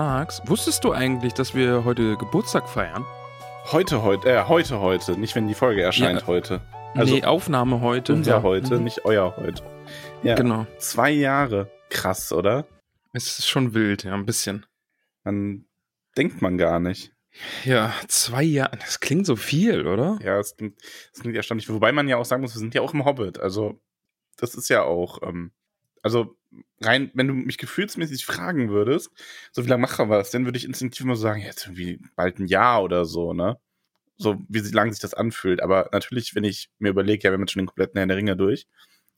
Max, wusstest du eigentlich, dass wir heute Geburtstag feiern? Heute, heute, äh, heute, heute. Nicht, wenn die Folge erscheint, Ja. heute. Also nee, Aufnahme heute. unser ja. heute, Mhm. nicht euer heute. Ja, Genau. zwei Jahre. Krass, oder? Es ist schon wild, ja, ein bisschen. Man denkt man gar nicht. Ja, zwei Jahre. Das klingt so viel, oder? Ja, es klingt, es klingt erstaunlich. Wobei man ja auch sagen muss, wir sind ja auch im Hobbit. Also, das ist ja auch, ähm, also rein, wenn du mich gefühlsmäßig fragen würdest, so wie lange machen wir das denn, würde ich instinktiv so sagen, jetzt irgendwie bald ein Jahr oder so, ne? So, wie lange sich das anfühlt. Aber natürlich, wenn ich mir überlege, ja, wir haben jetzt schon den kompletten Herrn der Ringe durch,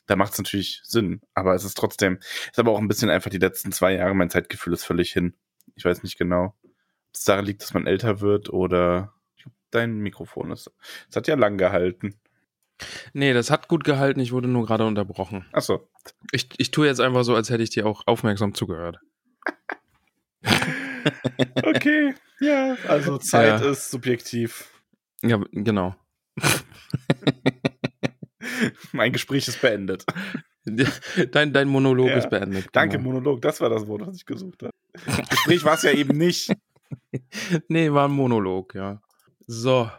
da macht es natürlich Sinn. Aber es ist trotzdem, ist aber auch ein bisschen einfach die letzten zwei Jahre, mein Zeitgefühl ist völlig hin. Ich weiß nicht genau, ob es daran liegt, dass man älter wird oder dein Mikrofon ist. Es hat ja lang gehalten. Nee, das hat gut gehalten. Ich wurde nur gerade unterbrochen. Achso. Ich, ich tue jetzt einfach so, als hätte ich dir auch aufmerksam zugehört. Okay. ja, also Zeit Ja. ist subjektiv. Ja, genau. Mein Gespräch ist beendet. Dein, dein Monolog Ja. ist beendet. Danke, genau. Monolog. Das war das Wort, was ich gesucht habe. Gespräch war es ja eben nicht. Nee, war ein Monolog, ja. So.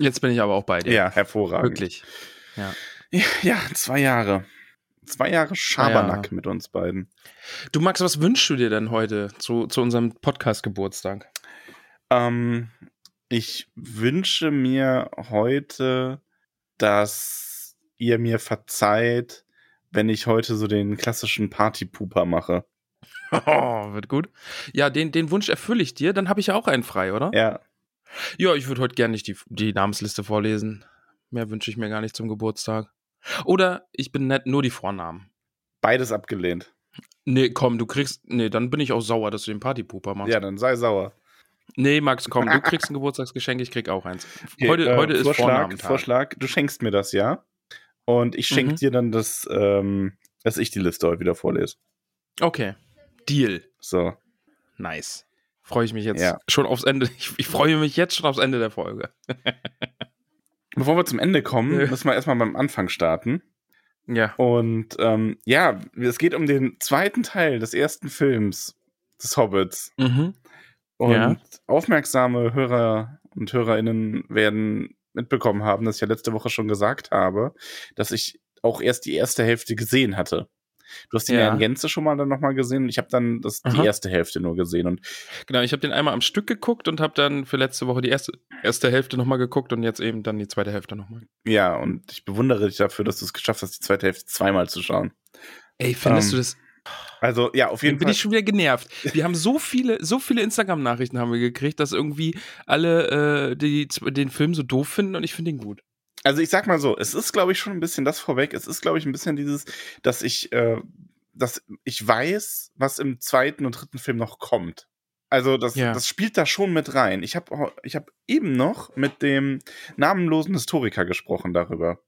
Jetzt bin ich aber auch bei dir. Ja, hervorragend. Wirklich. Ja. Ja, ja, zwei Jahre. Zwei Jahre Schabernack Jahre. mit uns beiden. Du, Max, was wünschst du dir denn heute zu, zu unserem Podcast-Geburtstag? Ähm, ich wünsche mir heute, dass ihr mir verzeiht, wenn ich heute so den klassischen Partypooper mache. Oh, wird gut. Ja, den, den Wunsch erfülle ich dir. Dann habe ich ja auch einen frei, oder? Ja, Ja, ich würde heute gerne nicht die, die Namensliste vorlesen. Mehr wünsche ich mir gar nicht zum Geburtstag. Oder ich bin nett, nur die Vornamen. beides abgelehnt. Nee, komm, du kriegst. Nee, dann bin ich auch sauer, dass du den Partypooper machst. Ja, dann sei sauer. Nee, Max, komm, du kriegst ein Geburtstagsgeschenk, ich krieg auch eins. Okay, heute äh, heute ist Vorschlag, Vornamentag. Vorschlag, du schenkst mir das, ja? Und ich schenke Mhm. dir dann das, ähm, dass ich die Liste heute wieder vorlese. Okay. Deal. So. Nice. Freue ich mich jetzt Ja. schon aufs Ende. Ich, ich freue mich jetzt schon aufs Ende der Folge. Bevor wir zum Ende kommen, müssen wir erstmal beim Anfang starten. Ja. Und ähm, ja, es geht um den zweiten Teil des ersten Films des Hobbits. Mhm. Und Ja. aufmerksame Hörer und Hörerinnen werden mitbekommen haben, dass ich ja letzte Woche schon gesagt habe, dass ich auch erst die erste Hälfte gesehen hatte. Du hast ihn ja, Ja. in Gänze schon mal dann nochmal gesehen und ich habe dann das, die erste Hälfte nur gesehen. Und Genau, ich habe den einmal am Stück geguckt und habe dann für letzte Woche die erste, erste Hälfte nochmal geguckt und jetzt eben dann die zweite Hälfte nochmal. ja, und ich bewundere dich dafür, dass du es geschafft hast, die zweite Hälfte zweimal zu schauen. Ey, findest Ähm, du das? Also ja, auf jeden bin Fall. ich schon wieder genervt. Wir haben so viele, so viele Instagram-Nachrichten haben wir gekriegt, dass irgendwie alle äh, die, den Film so doof finden und ich finde ihn gut. Also ich sag mal so, es ist, glaube ich, schon ein bisschen das vorweg. Es ist, glaube ich, ein bisschen dieses, dass ich, äh, dass ich weiß, was im zweiten und dritten Film noch kommt. Also das, Ja. das spielt da schon mit rein. Ich habe ich hab eben noch mit dem namenlosen Historiker gesprochen darüber.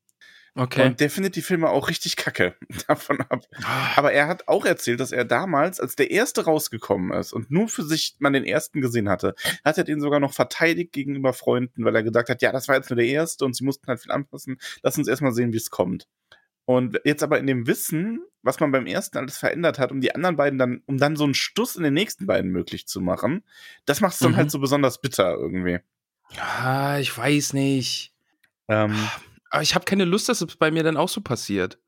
Okay. Und der findet die Filme auch richtig kacke davon ab. Ah, Aber er hat auch erzählt, dass er damals, als der erste rausgekommen ist und nur für sich man den ersten gesehen hatte, hat er den sogar noch verteidigt gegenüber Freunden, weil er gesagt hat, ja, das war jetzt nur der erste und sie mussten halt viel anpassen. Lass uns erstmal sehen, wie es kommt. Und jetzt aber in dem Wissen, was man beim ersten alles verändert hat, um die anderen beiden dann, um dann so einen Stuss in den nächsten beiden möglich zu machen, das macht es dann Mhm. halt so besonders bitter irgendwie. ah, ich weiß nicht. Ähm, Aber ich habe keine Lust, dass es bei mir dann auch so passiert.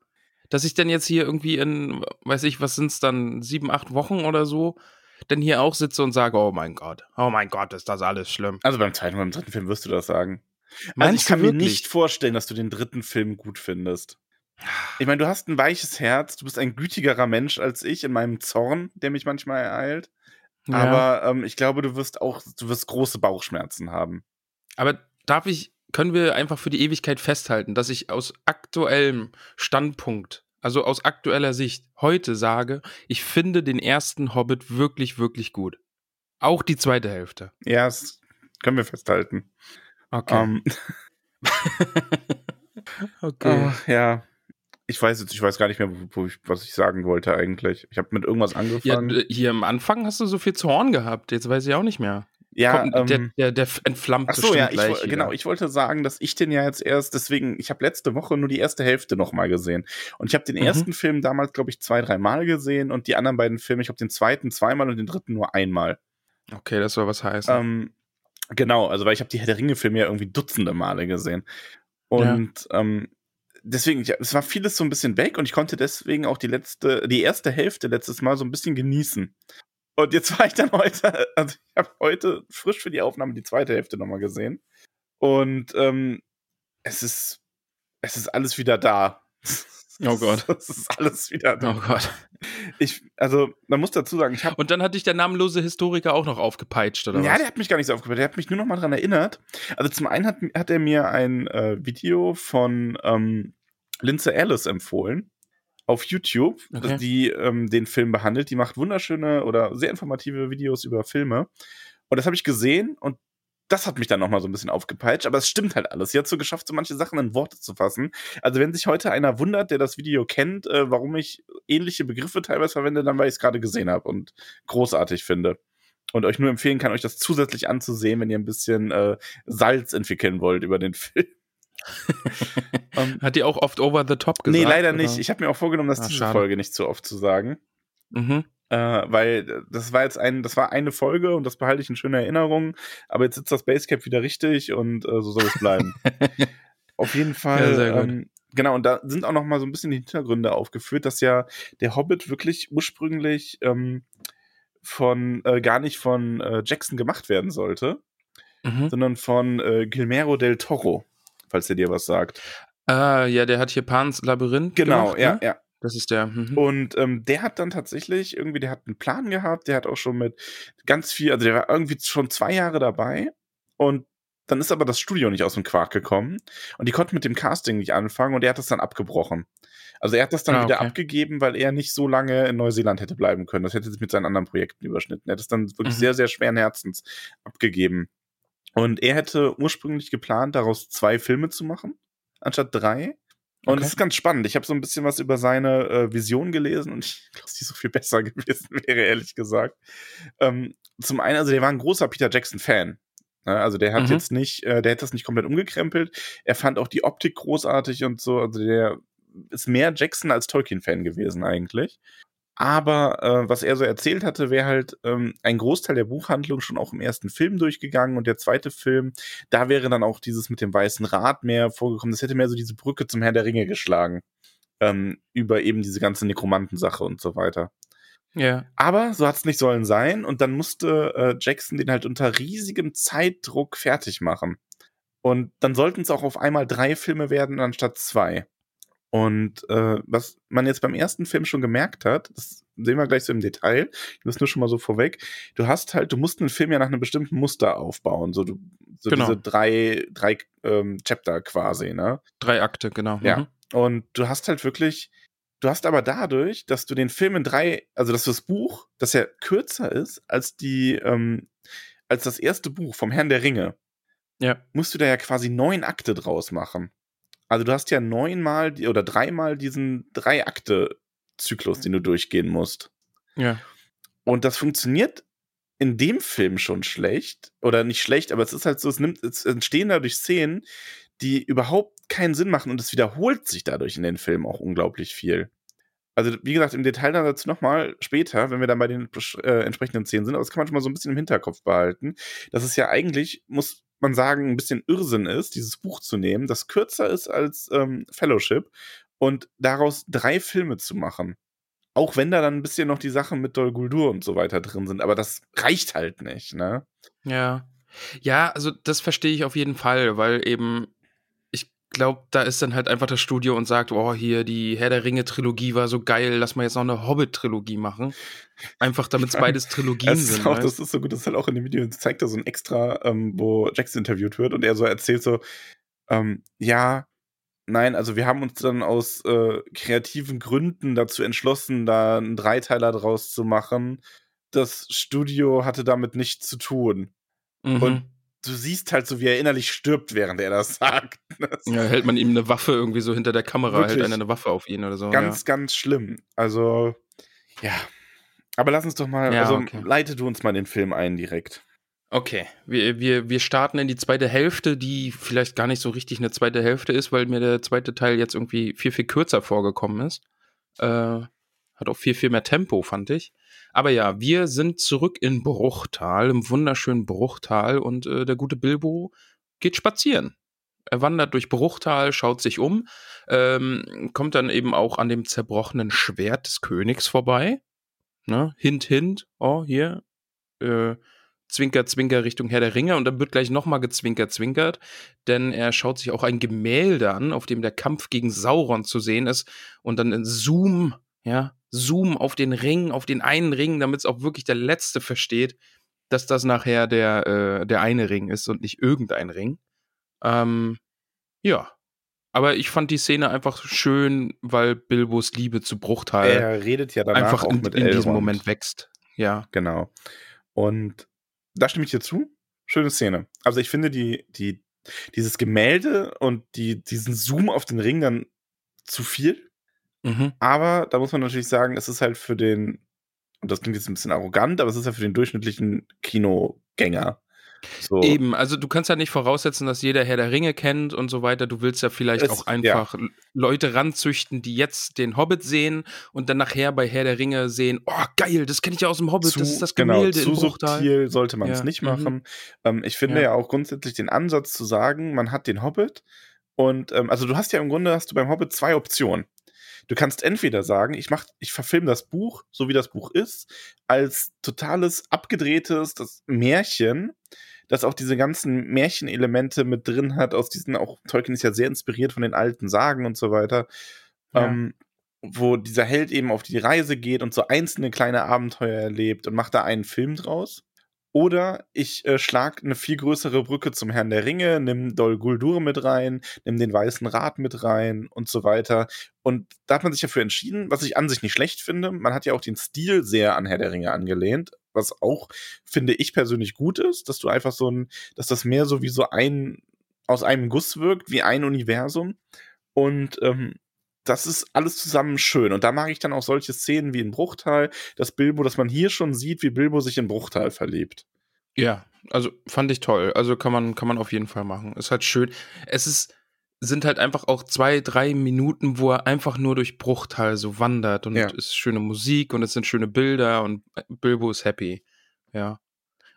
Dass ich dann jetzt hier irgendwie in, weiß ich, was sind es dann, sieben, acht Wochen oder so, dann hier auch sitze und sage, oh mein Gott, oh mein Gott, ist das alles schlimm. also beim zweiten und beim dritten Film wirst du das sagen. Also ich kann mir nicht vorstellen, dass du den dritten Film gut findest. Ich meine, du hast ein weiches Herz, du bist ein gütigerer Mensch als ich in meinem Zorn, der mich manchmal ereilt. Ja. Aber ähm, ich glaube, du wirst auch, du wirst große Bauchschmerzen haben. Aber darf ich, können wir einfach für die Ewigkeit festhalten, dass ich aus aktuellem Standpunkt, also aus aktueller Sicht, heute sage, ich finde den ersten Hobbit wirklich, wirklich gut. Auch die zweite Hälfte. Ja, das können wir festhalten. Okay. Ähm, okay. oh, ja. Ich weiß jetzt, ich weiß gar nicht mehr, ich, was ich sagen wollte eigentlich. Ich habe mit irgendwas ja, angefangen. d- hier am Anfang hast du so viel Zorn gehabt, jetzt weiß ich auch nicht mehr. Ja, Kommt, ähm, der, der, der entflammt Ach so, ja, ich, gleich genau. Ich wollte sagen, dass ich den ja jetzt erst, deswegen, ich habe letzte Woche nur die erste Hälfte nochmal gesehen. Und ich habe den Mhm. ersten Film damals, glaube ich, zwei, drei Mal gesehen und die anderen beiden Filme, ich habe den zweiten zweimal und den dritten nur einmal. Okay, das soll was heißen. Ähm, genau, also weil ich habe die Herr der Ringe-Filme ja irgendwie dutzende Male gesehen. Und ähm, deswegen, ja, es war vieles so ein bisschen weg und ich konnte deswegen auch die letzte, die erste Hälfte letztes Mal so ein bisschen genießen. Und jetzt war ich dann heute, also ich habe heute frisch für die Aufnahme die zweite Hälfte nochmal gesehen. Und ähm, es ist, es ist alles wieder da. Oh Gott. Es ist alles wieder da. oh Gott. Ich, also, man muss dazu sagen, ich habe Und dann hat dich der namenlose Historiker auch noch aufgepeitscht, oder ja, was? der hat mich gar nicht so aufgepasst. Der hat mich nur noch mal dran erinnert. Also zum einen hat, hat er mir ein äh, Video von ähm, Lindsay Ellis empfohlen auf YouTube, Okay. die ähm, den Film behandelt. Die macht wunderschöne oder sehr informative Videos über Filme. Und das habe ich gesehen und das hat mich dann noch mal so ein bisschen aufgepeitscht. Aber es stimmt halt alles. Sie hat so geschafft, so manche Sachen in Worte zu fassen. Also wenn sich heute einer wundert, der das Video kennt, äh, warum ich ähnliche Begriffe teilweise verwende, dann weil ich es gerade gesehen habe und großartig finde und euch nur empfehlen kann, euch das zusätzlich anzusehen, wenn ihr ein bisschen äh, Salz entwickeln wollt über den Film. Ähm, Hat die auch oft over the top gesagt? nee, leider oder? nicht. Ich habe mir auch vorgenommen, das Ah, diese schade. Folge nicht zu oft zu sagen. Mhm. Äh, weil äh, das war jetzt ein, das war eine Folge und das behalte ich in schöner Erinnerung. Aber jetzt sitzt das Basecap wieder richtig und äh, so soll es bleiben. Auf jeden Fall. Ja, sehr gut. ähm, genau, und da sind auch noch mal so ein bisschen die Hintergründe aufgeführt, dass ja der Hobbit wirklich ursprünglich ähm, von äh, gar nicht von äh, Jackson gemacht werden sollte, Mhm. sondern von äh, Guillermo del Toro, falls er dir was sagt. Ah, ja, der hat hier Pans Labyrinth Genau, gemacht, ja, ne? ja. Das ist der. Mhm. Und ähm, der hat dann tatsächlich irgendwie, der hat einen Plan gehabt, der hat auch schon mit ganz viel, also der war irgendwie schon zwei Jahre dabei und dann ist aber das Studio nicht aus dem Quark gekommen und die konnten mit dem Casting nicht anfangen und er hat das dann abgebrochen. Also er hat das dann Ah, wieder okay. abgegeben, weil er nicht so lange in Neuseeland hätte bleiben können. Das hätte sich mit seinen anderen Projekten überschnitten. Er hat es dann wirklich Mhm. sehr, sehr schweren Herzens abgegeben. Und er hätte ursprünglich geplant, daraus zwei Filme zu machen, anstatt drei. Und Okay. es ist ganz spannend. Ich habe so ein bisschen was über seine äh, Vision gelesen und ich glaube, dass die so viel besser gewesen wäre, ehrlich gesagt. Ähm, zum einen, also der war ein großer Peter Jackson-Fan. Ne? Also der hat Mhm. jetzt nicht, äh, der hat das nicht komplett umgekrempelt. Er fand auch die Optik großartig und so. Also der ist mehr Jackson als Tolkien-Fan gewesen eigentlich. Aber äh, was er so erzählt hatte, wäre halt ähm, ein Großteil der Buchhandlung schon auch im ersten Film durchgegangen und der zweite Film, da wäre dann auch dieses mit dem weißen Rad mehr vorgekommen. Das hätte mehr so diese Brücke zum Herrn der Ringe geschlagen. Ähm, über eben diese ganze Nekromantensache und so weiter. ja. Aber so hat es nicht sollen sein und dann musste äh, Jackson den halt unter riesigem Zeitdruck fertig machen. Und dann sollten es auch auf einmal drei Filme werden anstatt zwei. Und äh, was man jetzt beim ersten Film schon gemerkt hat, das sehen wir gleich so im Detail, das nur schon mal so vorweg, du hast halt, du musst einen Film ja nach einem bestimmten Muster aufbauen, so, du, so Genau. diese drei, drei ähm, Chapter quasi, ne? Drei Akte, genau. Ja. Mhm. Und du hast halt wirklich, du hast aber dadurch, dass du den Film in drei, also dass das Buch, dass er kürzer ist als die, ähm, als das erste Buch vom Herrn der Ringe, Ja. musst du da ja quasi neun Akte draus machen. Also du hast ja neunmal oder dreimal diesen drei Akte Zyklus, den du durchgehen musst. Ja. Und das funktioniert in dem Film schon schlecht oder nicht schlecht, aber es ist halt so, es nimmt, es entstehen dadurch Szenen, die überhaupt keinen Sinn machen und es wiederholt sich dadurch in den Filmen auch unglaublich viel. Also, wie gesagt, im Detail dann dazu nochmal später, wenn wir dann bei den äh, entsprechenden Szenen sind, aber das kann man schon mal so ein bisschen im Hinterkopf behalten, dass es ja eigentlich, muss man sagen, ein bisschen Irrsinn ist, dieses Buch zu nehmen, das kürzer ist als ähm, Fellowship und daraus drei Filme zu machen. Auch wenn da dann ein bisschen noch die Sachen mit Dol Guldur und so weiter drin sind, aber das reicht halt nicht, ne? Ja. Ja, also das verstehe ich auf jeden Fall, weil eben, glaube, da ist dann halt einfach das Studio und sagt, oh, hier, die Herr der Ringe-Trilogie war so geil, lass mal jetzt noch eine Hobbit-Trilogie machen. Einfach damit es beides Trilogien ist sind. auch, das ist so gut, das ist halt auch in dem Video, das zeigt er so ein Extra, ähm, wo Jax interviewt wird und er so erzählt so, ähm, ja, nein, also wir haben uns dann aus äh, kreativen Gründen dazu entschlossen, da einen Dreiteiler draus zu machen. Das Studio hatte damit nichts zu tun. Mhm. Und du siehst halt so, wie er innerlich stirbt, während er das sagt. Ja, hält man ihm eine Waffe irgendwie so hinter der Kamera, hält einer eine Waffe auf ihn oder so. ganz, ganz schlimm. Also, ja. Aber lass uns doch mal, Ja, also okay. leite du uns mal den Film ein direkt. Okay, wir, wir, wir starten in die zweite Hälfte, die vielleicht gar nicht so richtig eine zweite Hälfte ist, weil mir der zweite Teil jetzt irgendwie viel, viel kürzer vorgekommen ist. Äh, hat auch viel, viel mehr Tempo, fand ich. Aber ja, wir sind zurück in Bruchtal, im wunderschönen Bruchtal und äh, der gute Bilbo geht spazieren. Er wandert durch Bruchtal, schaut sich um, ähm, kommt dann eben auch an dem zerbrochenen Schwert des Königs vorbei. Ne? Hint, hint, oh, hier, äh, Zwinker, Zwinker Richtung Herr der Ringe und dann wird gleich nochmal gezwinkert, zwinkert, denn er schaut sich auch ein Gemälde an, auf dem der Kampf gegen Sauron zu sehen ist und dann in Zoom, ja, Zoom auf den Ring, auf den einen Ring, damit es auch wirklich der Letzte versteht, dass das nachher der, äh, der eine Ring ist und nicht irgendein Ring. Ähm, ja. Aber ich fand die Szene einfach schön, weil Bilbos Liebe zu Bruchtal er redet ja danach einfach auch in, mit in diesem. Moment wächst. Ja. Genau. Und da stimme ich dir zu. Schöne Szene. Also ich finde die, die, dieses Gemälde und die, diesen Zoom auf den Ring dann zu viel. Mhm. Aber da muss man natürlich sagen, es ist halt für den, und das klingt jetzt ein bisschen arrogant, aber es ist ja für den durchschnittlichen Kinogänger. So. Eben, also du kannst ja nicht voraussetzen, dass jeder Herr der Ringe kennt und so weiter. Du willst ja vielleicht Es- auch einfach L- Leute ranzüchten, die jetzt den Hobbit sehen und dann nachher bei Herr der Ringe sehen, oh geil, das kenne ich ja aus dem Hobbit, zu, das ist das genau, Gemälde zu in Bruchtal. subtil sollte man es Ja, nicht mhm. machen. Ähm, ich finde Ja. ja. auch grundsätzlich den Ansatz zu sagen, man hat den Hobbit und ähm, also du hast ja im Grunde hast du beim Hobbit zwei Optionen. Du kannst entweder sagen, ich mach, ich verfilme das Buch, so wie das Buch ist, als totales abgedrehtes das Märchen, das auch diese ganzen Märchenelemente mit drin hat. Aus diesen auch Tolkien ist ja sehr inspiriert von den alten Sagen und so weiter. Ja. Ähm, wo dieser Held eben auf die Reise geht und so einzelne kleine Abenteuer erlebt und macht da einen Film draus. Oder ich äh, schlag eine viel größere Brücke zum Herrn der Ringe, nimm Dol Guldur mit rein, nimm den Weißen Rat mit rein und so weiter. Und da hat man sich dafür entschieden, was ich an sich nicht schlecht finde. Man hat ja auch den Stil sehr an Herr der Ringe angelehnt, was auch, finde ich persönlich gut ist, dass du einfach so ein, dass das mehr so wie so ein, aus einem Guss wirkt, wie ein Universum. Und ähm, das ist alles zusammen schön. Und da mag ich dann auch solche Szenen wie in Bruchtal, dass Bilbo, dass man hier schon sieht, wie Bilbo sich in Bruchtal verliebt. Ja, also fand ich toll. Also kann man, kann man auf jeden Fall machen. Ist halt schön. Es ist, sind halt einfach auch zwei, drei Minuten, wo er einfach nur durch Bruchtal so wandert und Ja. es ist schöne Musik und es sind schöne Bilder und Bilbo ist happy. Ja.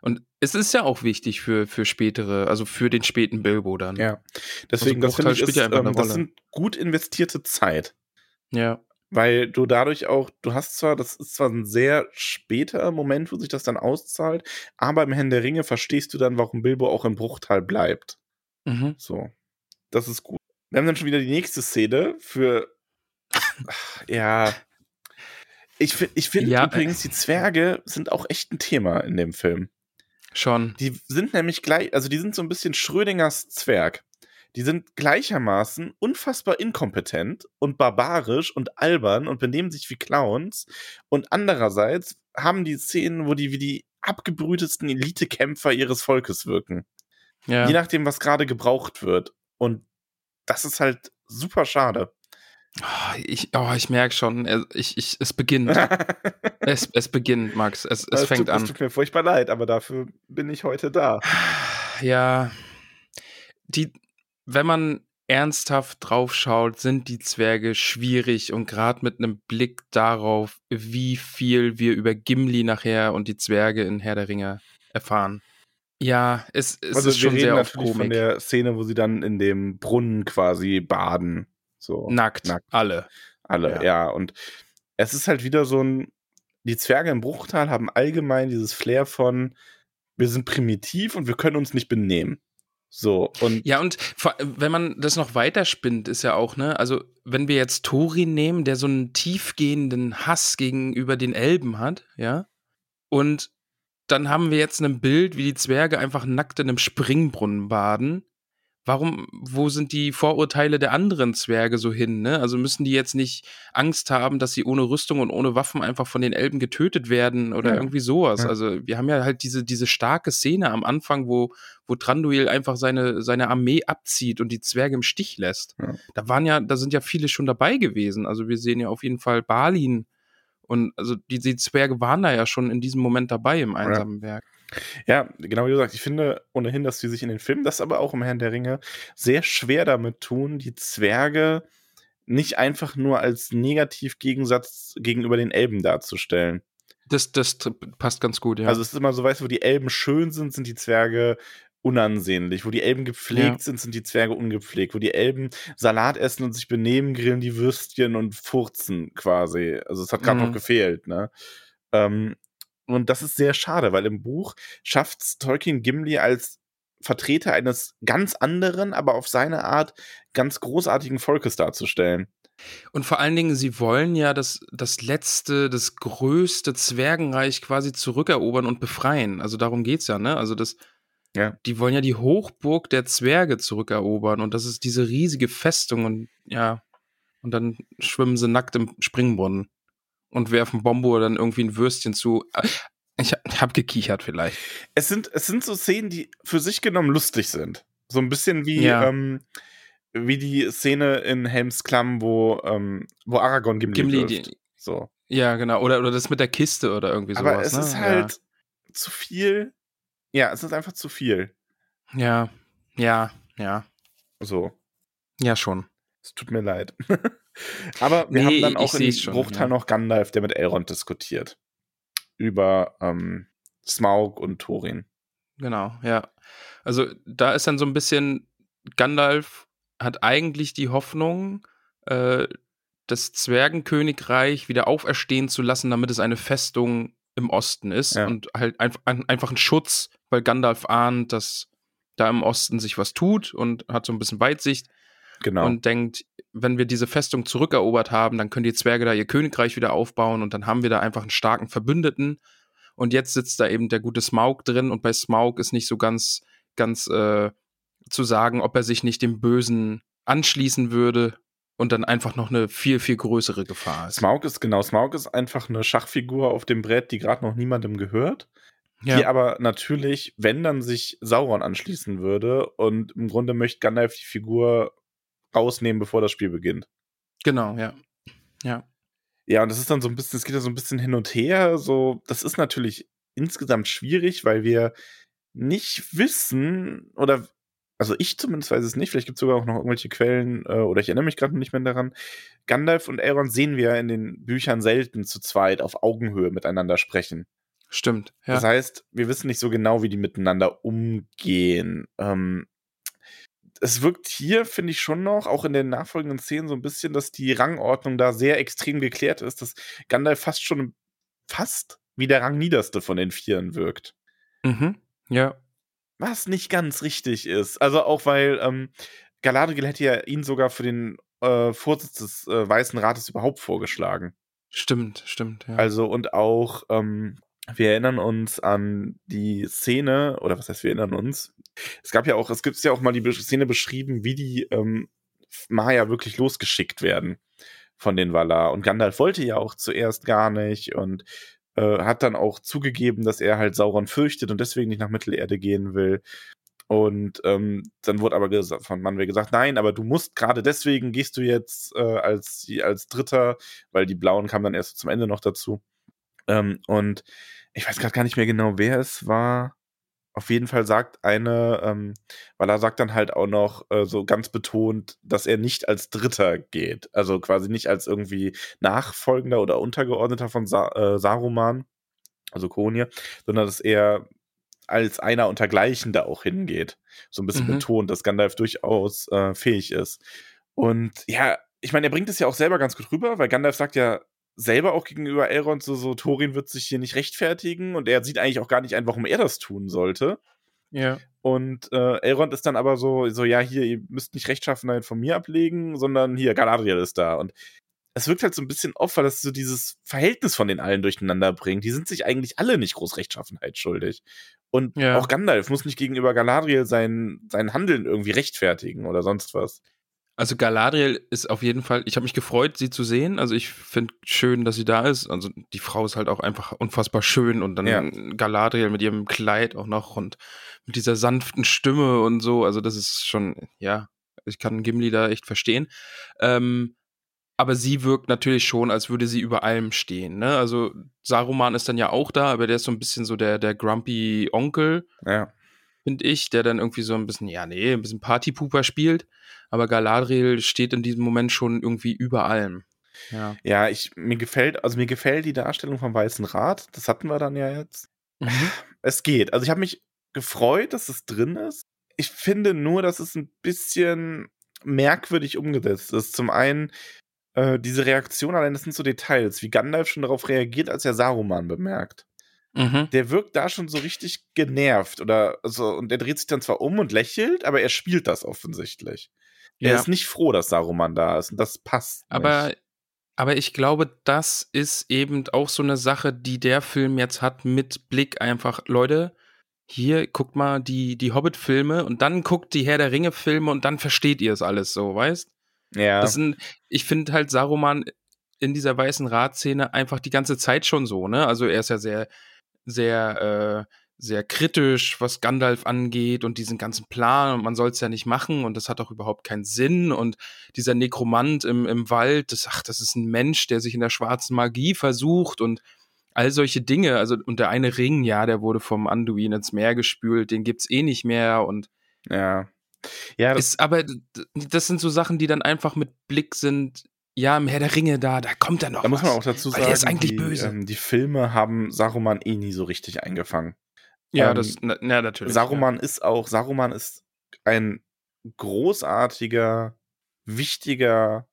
Und es ist ja auch wichtig für, für spätere, also für den späten Bilbo dann. Ja. Deswegen, das Bruchtal finde ich, ist, ja ähm, das sind gut investierte Zeit. Ja. Weil du dadurch auch, du hast zwar, das ist zwar ein sehr später Moment, wo sich das dann auszahlt, aber im Herrn der Ringe verstehst du dann, warum Bilbo auch in Bruchtal bleibt. Mhm. So. Das ist gut. Wir haben dann schon wieder die nächste Szene für. Ach, ja. Ich, ich finde Ja, übrigens, die Zwerge sind auch echt ein Thema in dem Film. Schon. Die sind nämlich gleich, also die sind so ein bisschen Schrödingers Zwerg. Die sind gleichermaßen unfassbar inkompetent und barbarisch und albern und benehmen sich wie Clowns. Und andererseits haben die Szenen, wo die wie die abgebrühtesten Elitekämpfer ihres Volkes wirken. Ja. Je nachdem, was gerade gebraucht wird. Und das ist halt super schade. Ich, oh, ich merke schon, es- ich, ich, es beginnt. es, es beginnt, Max. Es, es fängt tut, an. Es tut mir furchtbar leid, aber dafür bin ich heute da. Ja, die, wenn man ernsthaft drauf schaut, sind die Zwerge schwierig und gerade mit einem Blick darauf, wie viel wir über Gimli nachher und die Zwerge in Herr der Ringe erfahren. Ja, es, es also ist wir schon reden sehr auf natürlich von Komik. der Szene, wo sie dann in dem Brunnen quasi baden. So. Nackt, Nackt. alle. Alle, Ja. ja. Und es ist halt wieder so ein. Die Zwerge im Bruchtal haben allgemein dieses Flair von, wir sind primitiv und wir können uns nicht benehmen. So, und. Ja, und wenn man das noch weiterspinnt, ist ja auch, ne, also wenn wir jetzt Thorin nehmen, der so einen tiefgehenden Hass gegenüber den Elben hat, ja, und dann haben wir jetzt ein Bild, wie die Zwerge einfach nackt in einem Springbrunnen baden, warum, wo sind die Vorurteile der anderen Zwerge so hin? Ne? Also müssen die jetzt nicht Angst haben, dass sie ohne Rüstung und ohne Waffen einfach von den Elben getötet werden oder ja. irgendwie sowas? Ja. Also wir haben ja halt diese, diese starke Szene am Anfang, wo, wo Tranduil einfach seine, seine Armee abzieht und die Zwerge im Stich lässt. Ja. Da waren ja, da sind ja viele schon dabei gewesen. Also wir sehen ja auf jeden Fall Balin und also die, die Zwerge waren da ja schon in diesem Moment dabei im einsamen Berg. Ja, genau wie du sagst, ich finde ohnehin, dass die sich in den Filmen, das aber auch im Herrn der Ringe, sehr schwer damit tun, die Zwerge nicht einfach nur als Negativgegensatz gegenüber den Elben darzustellen. Das, das passt ganz gut, ja. Also es ist immer so, weißt du, wo die Elben schön sind, sind die Zwerge unansehnlich. Wo die Elben gepflegt ja. sind, sind die Zwerge ungepflegt. Wo die Elben Salat essen und sich benehmen, grillen die Würstchen und furzen quasi. Also es hat gerade mhm. noch gefehlt, ne? Ähm, und das ist sehr schade, weil im Buch schafft Tolkien Gimli als Vertreter eines ganz anderen, aber auf seine Art ganz großartigen Volkes darzustellen. Und vor allen Dingen, sie wollen ja das, das letzte, das größte Zwergenreich quasi zurückerobern und befreien. Also darum geht's ja, ne? Also das, ja. die wollen ja die Hochburg der Zwerge zurückerobern und das ist diese riesige Festung und ja, und dann schwimmen sie nackt im Springbrunnen und werfen Bombo dann irgendwie ein Würstchen zu. Ich, ich habe gekichert vielleicht. Es sind, es sind so Szenen, die für sich genommen lustig sind. So ein bisschen wie, ja. ähm, wie die Szene in Helms Klamm, wo, ähm, wo Aragorn Gimli, Gimli die, so. Ja, genau. Oder, oder das mit der Kiste oder irgendwie sowas. Aber es ne? ist halt ja. zu viel. Ja, es ist einfach zu viel. Ja, ja, ja. So. Ja, schon. Es tut mir leid. Aber wir nee, haben dann auch in schon, Bruchteil ja. noch Gandalf, der mit Elrond diskutiert. Über ähm, Smaug und Thorin. Genau, ja. Also da ist dann so ein bisschen, Gandalf hat eigentlich die Hoffnung, äh, das Zwergenkönigreich wieder auferstehen zu lassen, damit es eine Festung im Osten ist ja. und halt ein, ein, einfach ein Schutz, weil Gandalf ahnt, dass da im Osten sich was tut und hat so ein bisschen Weitsicht Genau. Und denkt, wenn wir diese Festung zurückerobert haben, dann können die Zwerge da ihr Königreich wieder aufbauen und dann haben wir da einfach einen starken Verbündeten. Und jetzt sitzt da eben der gute Smaug drin und bei Smaug ist nicht so ganz, ganz äh, zu sagen, ob er sich nicht dem Bösen anschließen würde und dann einfach noch eine viel, viel größere Gefahr ist. Smaug ist, genau, Smaug ist einfach eine Schachfigur auf dem Brett, die gerade noch niemandem gehört. Ja. Die aber natürlich, wenn dann sich Sauron anschließen würde und im Grunde möchte Gandalf die Figur rausnehmen, bevor das Spiel beginnt. Genau, ja. Ja. Ja, und das ist dann so ein bisschen, es geht ja so ein bisschen hin und her. So, das ist natürlich insgesamt schwierig, weil wir nicht wissen, oder also ich zumindest weiß es nicht, vielleicht gibt es sogar auch noch irgendwelche Quellen, äh, oder ich erinnere mich gerade nicht mehr daran. Gandalf und Elrond sehen wir in den Büchern selten zu zweit auf Augenhöhe miteinander sprechen. Stimmt, ja. Das heißt, wir wissen nicht so genau, wie die miteinander umgehen. Ähm, es wirkt hier, finde ich schon noch, auch in den nachfolgenden Szenen so ein bisschen, dass die Rangordnung da sehr extrem geklärt ist, dass Gandalf fast schon fast wie der Rangniederste von den Vieren wirkt. Mhm, ja. Was nicht ganz richtig ist. Also auch weil ähm, Galadriel hätte ja ihn sogar für den äh, Vorsitz des äh, Weißen Rates überhaupt vorgeschlagen. Stimmt, stimmt, ja. Also und auch ähm, wir erinnern uns an die Szene, oder was heißt, wir erinnern uns? Es gab ja auch, es gibt ja auch mal die Szene beschrieben, wie die ähm, Maya wirklich losgeschickt werden von den Valar. Und Gandalf wollte ja auch zuerst gar nicht und äh, hat dann auch zugegeben, dass er halt Sauron fürchtet und deswegen nicht nach Mittelerde gehen will. Und ähm, dann wurde aber von Manwë gesagt, nein, aber du musst gerade deswegen gehst du jetzt äh, als, als Dritter, weil die Blauen kamen dann erst zum Ende noch dazu. Ähm, und ich weiß gerade gar nicht mehr genau, wer es war. Auf jeden Fall sagt eine, ähm, weil er sagt dann halt auch noch äh, so ganz betont, dass er nicht als Dritter geht. Also quasi nicht als irgendwie Nachfolgender oder Untergeordneter von Sa äh, Saruman, also Konir, sondern dass er als einer untergleichen da auch hingeht. So ein bisschen mhm. betont, dass Gandalf durchaus äh, fähig ist. Und ja, ich meine, er bringt es ja auch selber ganz gut rüber, weil Gandalf sagt ja selber auch gegenüber Elrond so, so, Thorin wird sich hier nicht rechtfertigen und er sieht eigentlich auch gar nicht ein, warum er das tun sollte. Ja. Und äh, Elrond ist dann aber so, so, ja, hier, ihr müsst nicht Rechtschaffenheit von mir ablegen, sondern hier, Galadriel ist da. Und es wirkt halt so ein bisschen oft, weil das so dieses Verhältnis von den allen durcheinander bringt. Die sind sich eigentlich alle nicht groß Rechtschaffenheit schuldig. Und Ja. auch Gandalf muss nicht gegenüber Galadriel sein, sein Handeln irgendwie rechtfertigen oder sonst was. Also Galadriel ist auf jeden Fall, ich habe mich gefreut, sie zu sehen. Also ich finde schön, dass sie da ist. Also die Frau ist halt auch einfach unfassbar schön und dann Ja. Galadriel mit ihrem Kleid auch noch und mit dieser sanften Stimme und so. Also das ist schon, ja, ich kann Gimli da echt verstehen. Ähm, aber sie wirkt natürlich schon, als würde sie über allem stehen. Ne? Also Saruman ist dann ja auch da, aber der ist so ein bisschen so der, der grumpy Onkel Ja. Finde ich, der dann irgendwie so ein bisschen, ja, nee, ein bisschen Partypooper spielt. Aber Galadriel steht in diesem Moment schon irgendwie über allem. Ja. Ja, ich, mir gefällt, also mir gefällt die Darstellung vom Weißen Rat. Das hatten wir dann ja jetzt. Mhm. Es geht. Also ich habe mich gefreut, dass es drin ist. Ich finde nur, dass es ein bisschen merkwürdig umgesetzt ist. Zum einen äh, diese Reaktion allein, das sind so Details, wie Gandalf schon darauf reagiert, als er Saruman bemerkt. Mhm. Der wirkt da schon so richtig genervt oder also und er dreht sich dann zwar um und lächelt, aber er spielt das offensichtlich. Er Ja. ist nicht froh, dass Saruman da ist und das passt. Aber, nicht. aber ich glaube, das ist eben auch so eine Sache, die der Film jetzt hat mit Blick einfach, Leute, hier guckt mal die, die Hobbit-Filme und dann guckt die Herr der Ringe-Filme und dann versteht ihr es alles so, weißt? ja. Das sind, ich finde halt Saruman in dieser weißen Ratszene einfach die ganze Zeit schon so, ne? Also er ist ja sehr, sehr, äh, sehr kritisch, was Gandalf angeht und diesen ganzen Plan und man soll es ja nicht machen und das hat auch überhaupt keinen Sinn und dieser Nekromant im, im Wald, das, ach, das ist ein Mensch, der sich in der schwarzen Magie versucht und all solche Dinge, also und der eine Ring, ja, der wurde vom Anduin ins Meer gespült, den gibt's eh nicht mehr und ja. Ja, das, ist, aber das sind so Sachen, die dann einfach mit Blick sind, ja, im Herr der Ringe da, da kommt er noch. Da muss man auch dazu sagen, der ist eigentlich die, böse. Ähm, die Filme haben Saruman eh nie so richtig eingefangen. ja, ähm, das, na, na natürlich. Saruman ist auch, Saruman ist ein großartiger, wichtiger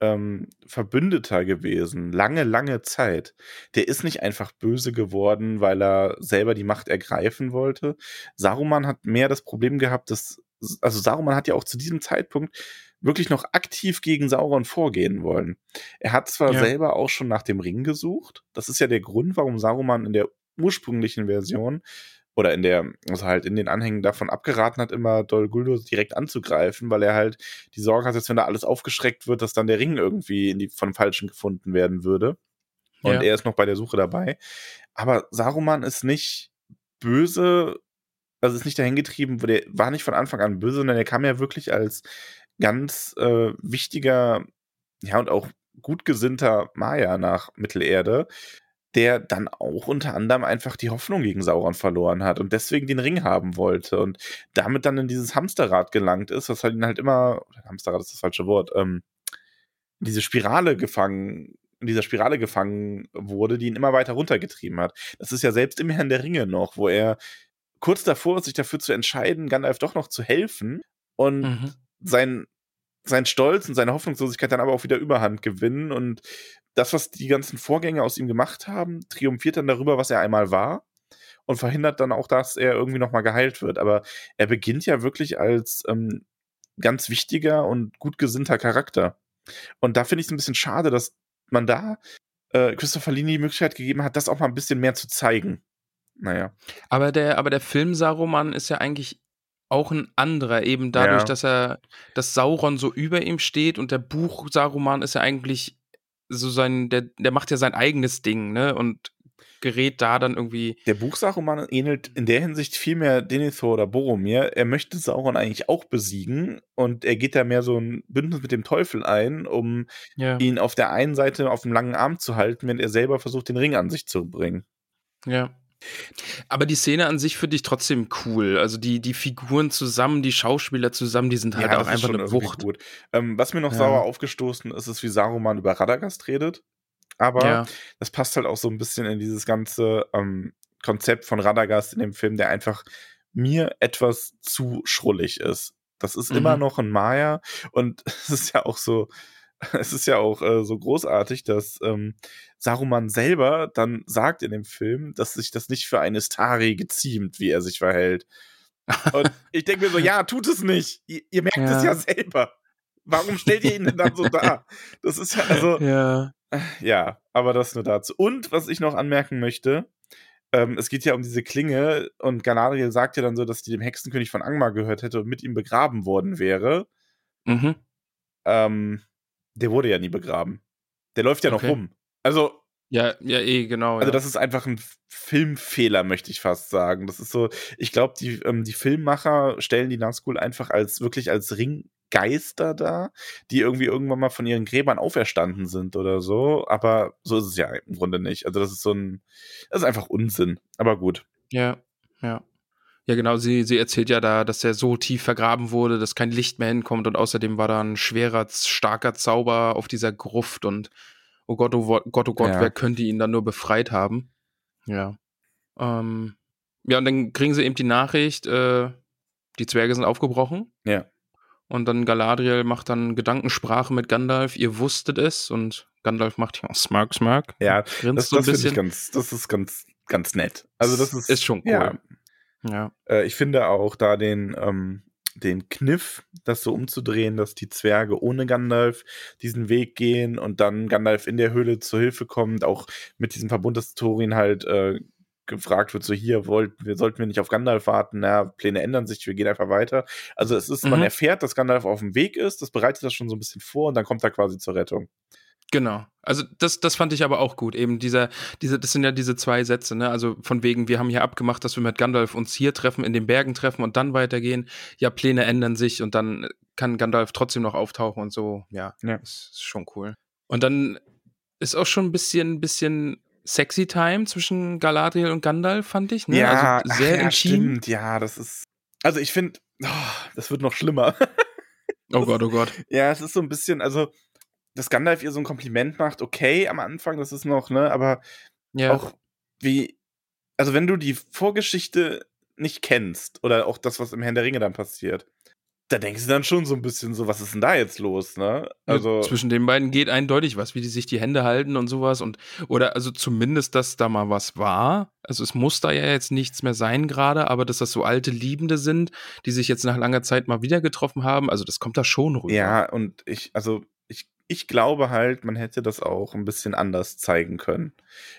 ähm, Verbündeter gewesen, lange, lange Zeit. Der ist nicht einfach böse geworden, weil er selber die Macht ergreifen wollte. Saruman hat mehr das Problem gehabt, dass, also Saruman hat ja auch zu diesem Zeitpunkt wirklich noch aktiv gegen Sauron vorgehen wollen. Er hat zwar Ja. selber auch schon nach dem Ring gesucht. Das ist ja der Grund, warum Saruman in der ursprünglichen Version oder in der, also halt in den Anhängen davon abgeraten hat, immer Dol Guldur direkt anzugreifen, weil er halt die Sorge hat, dass wenn da alles aufgeschreckt wird, dass dann der Ring irgendwie in die, von Falschen gefunden werden würde. Und Ja. er ist noch bei der Suche dabei. Aber Saruman ist nicht böse, also ist nicht dahin getrieben, der war nicht von Anfang an böse, sondern er kam ja wirklich als ganz äh, wichtiger, ja, und auch gut gesinnter Maya nach Mittelerde, der dann auch unter anderem einfach die Hoffnung gegen Sauron verloren hat und deswegen den Ring haben wollte und damit dann in dieses Hamsterrad gelangt ist, was halt ihn halt immer, Hamsterrad ist das falsche Wort, ähm, diese Spirale gefangen, in dieser Spirale gefangen wurde, die ihn immer weiter runtergetrieben hat. Das ist ja selbst im Herrn der Ringe noch, wo er kurz davor sich dafür zu entscheiden, Gandalf doch noch zu helfen und Mhm. sein, sein Stolz und seine Hoffnungslosigkeit dann aber auch wieder Überhand gewinnen und das, was die ganzen Vorgänger aus ihm gemacht haben, triumphiert dann darüber, was er einmal war und verhindert dann auch, dass er irgendwie nochmal geheilt wird. Aber er beginnt ja wirklich als ähm, ganz wichtiger und gut gesinnter Charakter. Und da finde ich es ein bisschen schade, dass man da äh, Christopher Lini die Möglichkeit gegeben hat, das auch mal ein bisschen mehr zu zeigen. Naja. Aber der, aber der Film Saruman ist ja eigentlich auch ein anderer, eben dadurch, Ja. dass er, dass Sauron so über ihm steht und der Buch Saruman ist ja eigentlich so sein, der, der macht ja sein eigenes Ding, ne? Und gerät da dann irgendwie. Der Buchsaruman ähnelt in der Hinsicht viel mehr Denethor oder Boromir. Er möchte Sauron eigentlich auch besiegen und er geht da mehr so ein Bündnis mit dem Teufel ein, um Ja. ihn auf der einen Seite auf dem langen Arm zu halten, wenn er selber versucht, den Ring an sich zu bringen. Ja. Aber die Szene an sich finde ich trotzdem cool. Also die, die Figuren zusammen, die Schauspieler zusammen, die sind halt auch das ist einfach eine Wucht. Gut. Ähm, was mir noch Ja. sauer aufgestoßen ist, ist, wie Saruman über Radagast redet. Aber Ja. das passt halt auch so ein bisschen in dieses ganze ähm, Konzept von Radagast in dem Film, der einfach mir etwas zu schrullig ist. Das ist immer Mhm. noch ein Maya und es ist ja auch so, es ist ja auch äh, so großartig, dass ähm, Saruman selber dann sagt in dem Film, dass sich das nicht für eine Stari geziemt, wie er sich verhält. Und ich denke mir so, ja, tut es nicht. Ihr, ihr merkt Ja. es ja selber. Warum stellt ihr ihn denn dann so dar? Das ist ja, also, Ja. ja, aber das nur dazu. Und was ich noch anmerken möchte, ähm, es geht ja um diese Klinge und Galadriel sagt ja dann so, dass die dem Hexenkönig von Angmar gehört hätte und mit ihm begraben worden wäre. Mhm. Ähm, der wurde ja nie begraben. Der läuft ja noch Okay. rum. Also, Ja, ja, eh, genau. also ja. das ist einfach ein Filmfehler, möchte ich fast sagen. Das ist so, ich glaube, die, ähm, die Filmmacher stellen die Nazgul einfach als wirklich als Ringgeister dar, die irgendwie irgendwann mal von ihren Gräbern auferstanden sind oder so. Aber so ist es ja im Grunde nicht. Also das ist so ein, das ist einfach Unsinn. Aber gut. Ja, ja. Ja, genau, sie, sie erzählt ja da, dass er so tief vergraben wurde, dass kein Licht mehr hinkommt und außerdem war da ein schwerer, starker Zauber auf dieser Gruft und oh Gott, oh Gott, oh Gott, Ja. wer könnte ihn dann nur befreit haben? Ja. Ähm, ja, und dann kriegen sie eben die Nachricht, äh, die Zwerge sind aufgebrochen. Ja. Und dann Galadriel macht dann Gedankensprache mit Gandalf, ihr wusstet es und Gandalf macht ja Smirk, Smirk. Ja, grinst Das, so das finde ich ganz, das ist ganz, ganz nett. Also das ist, Ist schon cool. Ja, Ja. Äh, ich finde auch da den, ähm, den Kniff, das so umzudrehen, dass die Zwerge ohne Gandalf diesen Weg gehen und dann Gandalf in der Höhle zur Hilfe kommt, auch mit diesem Verbund des Thorin halt äh, gefragt wird, so hier, wollt, wir sollten wir nicht auf Gandalf warten, na, Pläne ändern sich, wir gehen einfach weiter. Also es ist, man Mhm. erfährt, dass Gandalf auf dem Weg ist, das bereitet das schon so ein bisschen vor und dann kommt er quasi zur Rettung. Genau. Also das, das fand ich aber auch gut. Eben dieser, diese, das sind ja diese zwei Sätze, ne? Also von wegen, wir haben hier abgemacht, dass wir mit Gandalf uns hier treffen, in den Bergen treffen und dann weitergehen. Ja, Pläne ändern sich und dann kann Gandalf trotzdem noch auftauchen und so. Ja, Ja. das ist schon cool. Und dann ist auch schon ein bisschen, bisschen sexy Time zwischen Galadriel und Gandalf, fand ich. Ne? also sehr ach ja, intim. stimmt, ja, das ist, also ich finde, oh, das wird noch schlimmer. Oh Gott, oh Gott. Ja, es ist so ein bisschen, also, dass Gandalf ihr so ein Kompliment macht, okay, am Anfang, das ist noch, ne, aber Ja. auch wie, also wenn du die Vorgeschichte nicht kennst oder auch das, was im Herrn der Ringe dann passiert, da denkst du dann schon so ein bisschen so, was ist denn da jetzt los, ne? Also, Ja, zwischen den beiden geht eindeutig was, wie die sich die Hände halten und sowas und oder also zumindest, dass da mal was war. Also es muss da ja jetzt nichts mehr sein gerade, aber dass das so alte Liebende sind, die sich jetzt nach langer Zeit mal wieder getroffen haben, also das kommt da schon rüber. ja, und ich, also, ich, glaube halt, man hätte das auch ein bisschen anders zeigen können.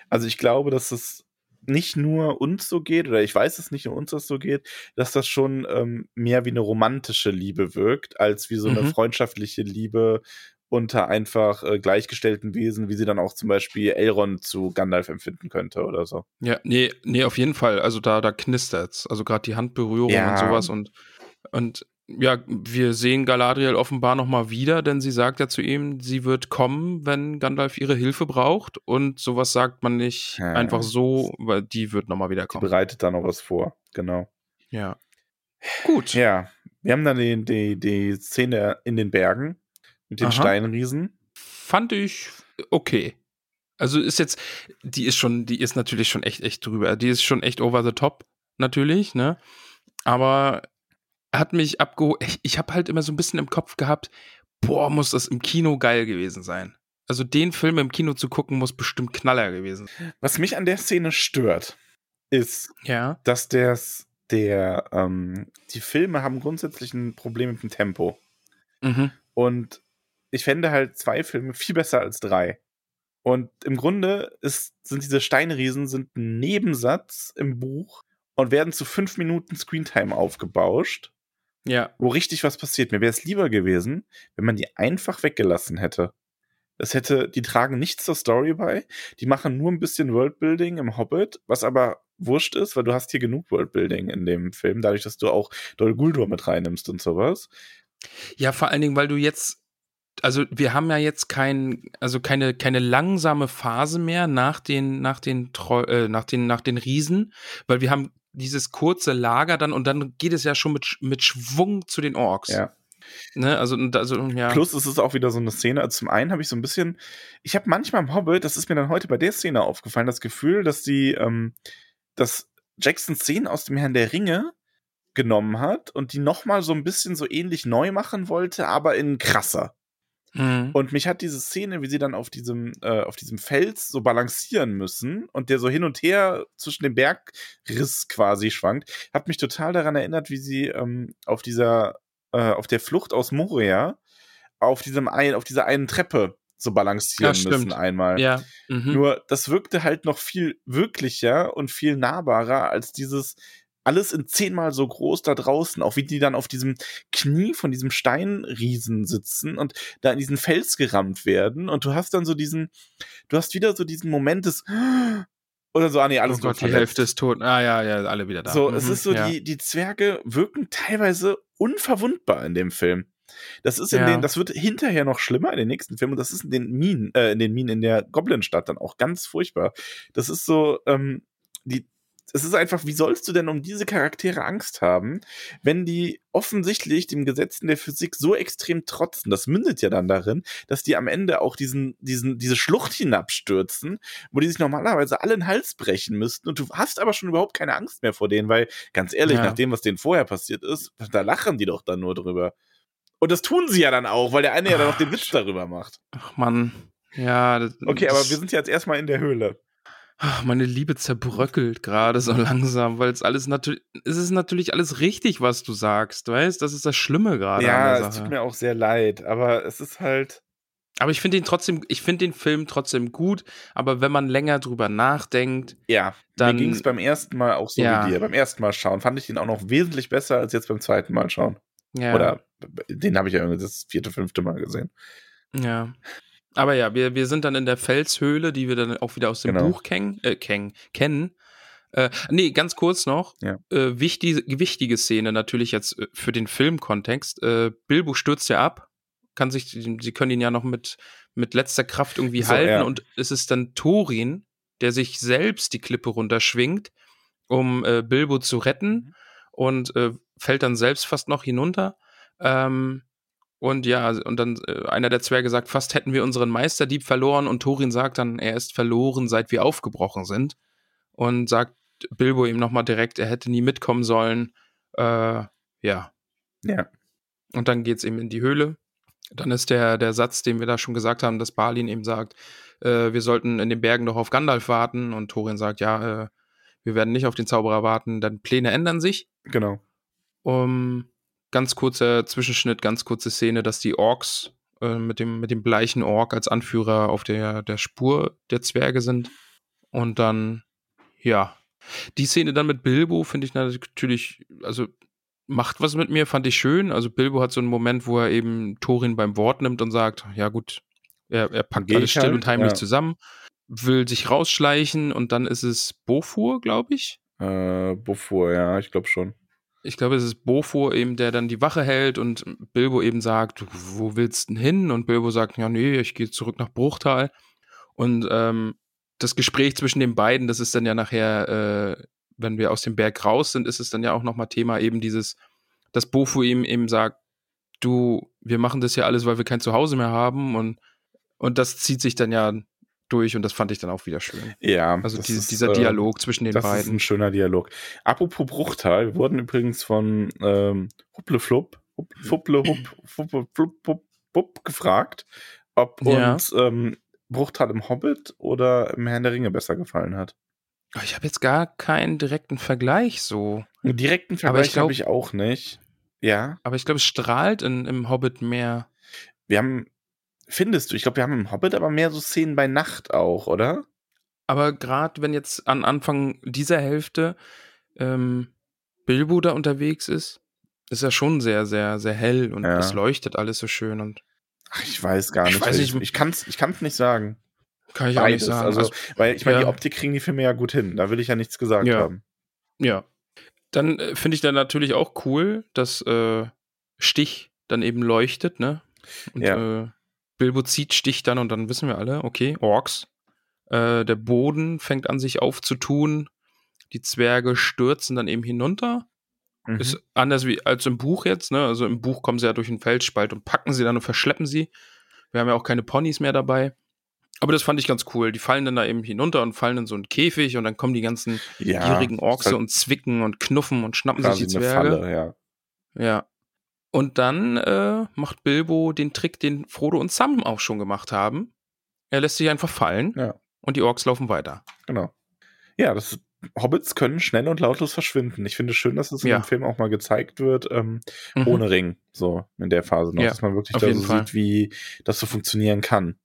Also ich glaube, dass es nicht nur uns so geht, oder ich weiß es nicht nur uns das so geht, dass das schon ähm, mehr wie eine romantische Liebe wirkt, als wie so eine Mhm. freundschaftliche Liebe unter einfach äh, gleichgestellten Wesen, wie sie dann auch zum Beispiel Elrond zu Gandalf empfinden könnte oder so. Ja, nee, nee, auf jeden Fall. Also da, da knistert's. Also gerade die Handberührung Ja. und sowas und und ja, wir sehen Galadriel offenbar noch mal wieder, denn sie sagt ja zu ihm, sie wird kommen, wenn Gandalf ihre Hilfe braucht und sowas sagt man nicht Ja. einfach so, weil die wird noch mal wieder kommen. bereitet da noch was vor, genau. Ja. Gut. Ja, wir haben dann die, die, die Szene in den Bergen mit den Aha. Steinriesen. Fand ich okay. Also ist jetzt, die ist schon, die ist natürlich schon echt, echt drüber. Die ist schon echt over the top, natürlich, ne? Aber hat mich abgeholt. Ich, ich habe halt immer so ein bisschen im Kopf gehabt, boah, muss das im Kino geil gewesen sein. Also den Film im Kino zu gucken, muss bestimmt Knaller gewesen sein. Was mich an der Szene stört, ist, Ja. dass der's, der, ähm, die Filme haben grundsätzlich ein Problem mit dem Tempo. Mhm. Und ich fände halt zwei Filme viel besser als drei. Und im Grunde ist, sind diese Steinriesen sind ein Nebensatz im Buch und werden zu fünf Minuten Screentime aufgebauscht, Ja. wo richtig was passiert. Mir wäre es lieber gewesen, wenn man die einfach weggelassen hätte. Das hätte, die tragen nichts zur Story bei, die machen nur ein bisschen Worldbuilding im Hobbit, was aber wurscht ist, weil du hast hier genug Worldbuilding in dem Film, dadurch, dass du auch Dol Guldur mit reinnimmst und sowas. Ja, vor allen Dingen, weil du jetzt, also wir haben ja jetzt kein, also keine, keine langsame Phase mehr nach den, nach den, Treu, äh, nach den, nach den Riesen, weil wir haben dieses kurze Lager dann und dann geht es ja schon mit, mit Schwung zu den Orks. Ja. Ne? Also, also, ja. Plus es ist auch wieder so eine Szene. Also zum einen habe ich so ein bisschen, ich habe manchmal im Hobbit, das ist mir dann heute bei der Szene aufgefallen, das Gefühl, dass die, ähm, dass Jackson Szenen aus dem Herrn der Ringe genommen hat und die nochmal so ein bisschen so ähnlich neu machen wollte, aber in krasser. Mhm. Und mich hat diese Szene, wie sie dann auf diesem, äh, auf diesem Fels so balancieren müssen und der so hin und her zwischen dem Bergriss quasi schwankt, hat mich total daran erinnert, wie sie ähm, auf dieser, äh, auf der Flucht aus Moria auf diesem ein, auf dieser einen Treppe so balancieren Ja, müssen einmal. Ja. Mhm. Nur das wirkte halt noch viel wirklicher und viel nahbarer als dieses alles in zehnmal so groß da draußen, auch wie die dann auf diesem Knie von diesem Steinriesen sitzen und da in diesen Fels gerammt werden und du hast dann so diesen, du hast wieder so diesen Moment des oder so, ah nee, alles oh Gott, die. Hälfte ist tot. Ah ja, ja, alle wieder da. So, Mhm, es ist so, ja. die, die Zwerge wirken teilweise unverwundbar in dem Film. Das ist in Ja. den, das wird hinterher noch schlimmer in den nächsten Filmen und das ist in den Minen, äh, in den Minen in der Goblinstadt dann auch ganz furchtbar. Das ist so, ähm, die, es ist einfach, wie sollst du denn um diese Charaktere Angst haben, wenn die offensichtlich dem Gesetzen der Physik so extrem trotzen? Das mündet ja dann darin, dass die am Ende auch diesen, diesen, diese Schlucht hinabstürzen, wo die sich normalerweise alle den Hals brechen müssten und du hast aber schon überhaupt keine Angst mehr vor denen, weil ganz ehrlich, Ja. nach dem, was denen vorher passiert ist, da lachen die doch dann nur drüber. Und das tun sie ja dann auch, weil der eine ja dann noch den Witz darüber macht. Ach Mann. Ja, das, Okay, aber wir sind ja jetzt erstmal in der Höhle. Ach, meine Liebe zerbröckelt gerade so langsam, weil es alles natürlich, es ist natürlich alles richtig, was du sagst, weißt? Das ist das Schlimme gerade ja, es tut mir auch sehr leid, aber es ist halt. Aber ich finde ihn trotzdem, ich finde den Film trotzdem gut, aber wenn man länger drüber nachdenkt, Ja, Dann- mir ging es beim ersten Mal auch so Ja. wie dir. Beim ersten Mal schauen fand ich den auch noch wesentlich besser als jetzt beim zweiten Mal schauen. ja. Oder den habe ich ja irgendwie das vierte, fünfte Mal gesehen. Ja. Aber ja, wir, wir sind dann in der Felshöhle, die wir dann auch wieder aus dem Genau. Buch kenn, äh, kenn, kennen. Äh, nee, ganz kurz noch. Ja. Äh, wichtige, wichtige Szene natürlich jetzt äh, für den Filmkontext. Äh, Bilbo stürzt ja ab. Kann sich, sie können ihn ja noch mit, mit letzter Kraft irgendwie So, halten. ja. Und es ist dann Thorin, der sich selbst die Klippe runterschwingt, um äh, Bilbo zu retten. Mhm. Und äh, fällt dann selbst fast noch hinunter. Ähm, und ja, und dann äh, einer der Zwerge sagt, fast hätten wir unseren Meisterdieb verloren und Thorin sagt dann, er ist verloren, seit wir aufgebrochen sind. Und sagt Bilbo ihm nochmal direkt, er hätte nie mitkommen sollen. Äh, ja. Ja. Und dann geht's eben in die Höhle. Dann ist der, der Satz, den wir da schon gesagt haben, dass Balin eben sagt, äh, wir sollten in den Bergen doch auf Gandalf warten. Und Thorin sagt, ja, äh, wir werden nicht auf den Zauberer warten, dann Pläne ändern sich. Genau. Um, ganz kurzer Zwischenschnitt, ganz kurze Szene, dass die Orks äh, mit, dem, mit dem bleichen Ork als Anführer auf der, der Spur der Zwerge sind. Und dann, ja. Die Szene dann mit Bilbo finde ich natürlich, also macht was mit mir, fand ich schön. Also Bilbo hat so einen Moment, wo er eben Thorin beim Wort nimmt und sagt, ja gut, er, er packt Geh alles still halt, und heimlich ja. zusammen, will sich rausschleichen und dann ist es Bofur, glaube ich. Äh, Bevor, ja, ich glaube schon. Ich glaube, es ist Bofo eben, der dann die Wache hält und Bilbo eben sagt, wo willst du denn hin? Und Bilbo sagt, ja, nee, ich gehe zurück nach Bruchtal. Und ähm, das Gespräch zwischen den beiden, das ist dann ja nachher, äh, wenn wir aus dem Berg raus sind, ist es dann ja auch nochmal Thema eben dieses, dass Bofo ihm eben sagt, du, wir machen das ja alles, weil wir kein Zuhause mehr haben und, und das zieht sich dann ja durch und das fand ich dann auch wieder schön. Ja. Also das die, ist, dieser äh, Dialog zwischen den Das ist beiden. ein schöner Dialog. Apropos Bruchtal, wir wurden übrigens von ähm, Huppleflupp, Hup, Fupple, Hup, Fuppe, Flupp, Hup, Hup gefragt, ob Ja. uns ähm, Bruchtal im Hobbit oder im Herrn der Ringe besser gefallen hat. Ich habe jetzt gar keinen direkten Vergleich so. Einen direkten Aber Vergleich habe ich auch nicht. Ja, Aber ich glaube, es strahlt in, im Hobbit mehr. wir haben, findest du, ich glaube, wir haben im Hobbit aber mehr so Szenen bei Nacht auch, oder? Aber gerade wenn jetzt an Anfang dieser Hälfte ähm, Bilbo da unterwegs ist, ist er schon sehr, sehr, sehr hell und Ja. es leuchtet alles so schön und Ach, ich weiß gar Ich nicht. weiß ich nicht. ich kann es ich kann's nicht sagen. kann ich auch nicht sagen. Also, weil ich meine, ja. die Optik kriegen die Filme ja gut hin. Da will ich ja nichts gesagt Ja. haben. Ja. Dann äh, finde ich dann natürlich auch cool, dass äh, Stich dann eben leuchtet, ne? Und Ja. äh, Bilbo zieht Stich dann und dann wissen wir alle, okay, Orks. Äh, der Boden fängt an sich aufzutun. Die Zwerge stürzen dann eben hinunter. Mhm. Ist anders wie als im Buch jetzt, ne? Also im Buch kommen sie ja durch den Felsspalt und packen sie dann und verschleppen sie. Wir haben ja auch keine Ponys mehr dabei. Aber das fand ich ganz cool. Die fallen dann da eben hinunter und fallen in so einen Käfig und dann kommen die ganzen ja, gierigen Orks halt und zwicken und knuffen und schnappen sich die Zwerge. Falle, ja. Ja. Und dann äh, macht Bilbo den Trick, den Frodo und Sam auch schon gemacht haben. Er lässt sich einfach fallen Ja. und die Orks laufen weiter. Genau. Ja, das Hobbits können schnell und lautlos verschwinden. Ich finde es schön, dass es in Ja. dem Film auch mal gezeigt wird, ähm, Mhm. ohne Ring, so in der Phase noch, Ja, dass man wirklich da so Fall. sieht, wie das so funktionieren kann.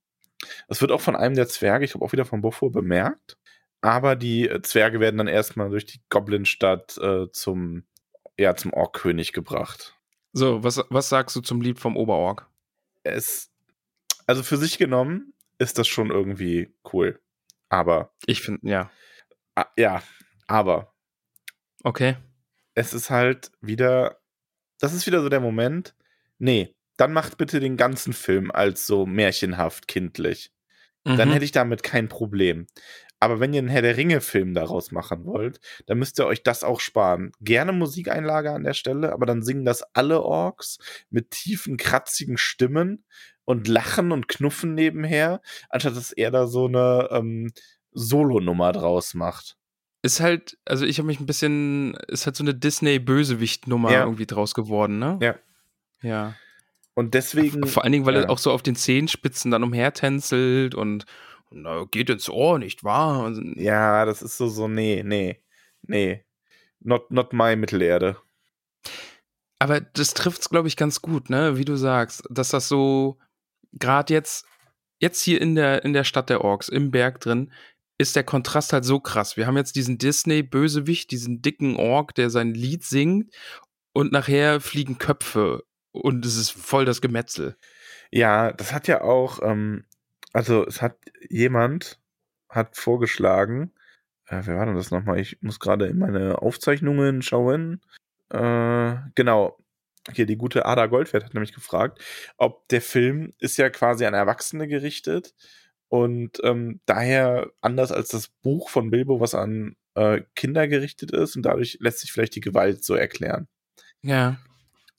Das wird auch von einem der Zwerge, ich glaube auch wieder von Bofur, bemerkt. Aber die äh, Zwerge werden dann erstmal durch die Goblinstadt äh, zum, ja, zum Orkkönig gebracht. So, was, was sagst du zum Lied vom Oberorg? Es, also für sich genommen ist das schon irgendwie cool. Aber, Ich finde, ja. ah, ja, aber Okay. es ist halt wieder, das ist wieder so der Moment, nee, dann macht bitte den ganzen Film als so märchenhaft kindlich. Dann Mhm. hätte ich damit kein Problem. Aber wenn ihr einen Herr der Ringe-Film daraus machen wollt, dann müsst ihr euch das auch sparen. Gerne Musikeinlage an der Stelle, aber dann singen das alle Orks mit tiefen, kratzigen Stimmen und lachen und knuffen nebenher, anstatt dass er da so eine ähm, Solo-Nummer draus macht. Ist halt, also ich habe mich ein bisschen, ist halt so eine Disney-Bösewicht-Nummer Ja. irgendwie draus geworden, ne? Ja. Ja. Und deswegen. Vor allen Dingen, weil ja. er auch so auf den Zehenspitzen dann umhertänzelt und, und na, geht ins Ohr, nicht wahr? Und, Ja, das ist so, so, nee, nee, nee. Not, not my Mittelerde. Aber das trifft's, glaube ich, ganz gut, ne? Wie du sagst, dass das so gerade jetzt, jetzt hier in der, in der Stadt der Orks, im Berg drin, ist der Kontrast halt so krass. Wir haben jetzt diesen Disney-Bösewicht, diesen dicken Ork, der sein Lied singt und nachher fliegen Köpfe und es ist voll das Gemetzel. Ja, das hat ja auch, ähm, also es hat jemand hat vorgeschlagen, äh, wer war denn das nochmal? Ich muss gerade in meine Aufzeichnungen schauen. Äh, genau. Hier, die gute Ada Goldfeld hat nämlich gefragt, ob der Film ist ja quasi an Erwachsene gerichtet und ähm, daher anders als das Buch von Bilbo, was an äh, Kinder gerichtet ist und dadurch lässt sich vielleicht die Gewalt so erklären. Ja.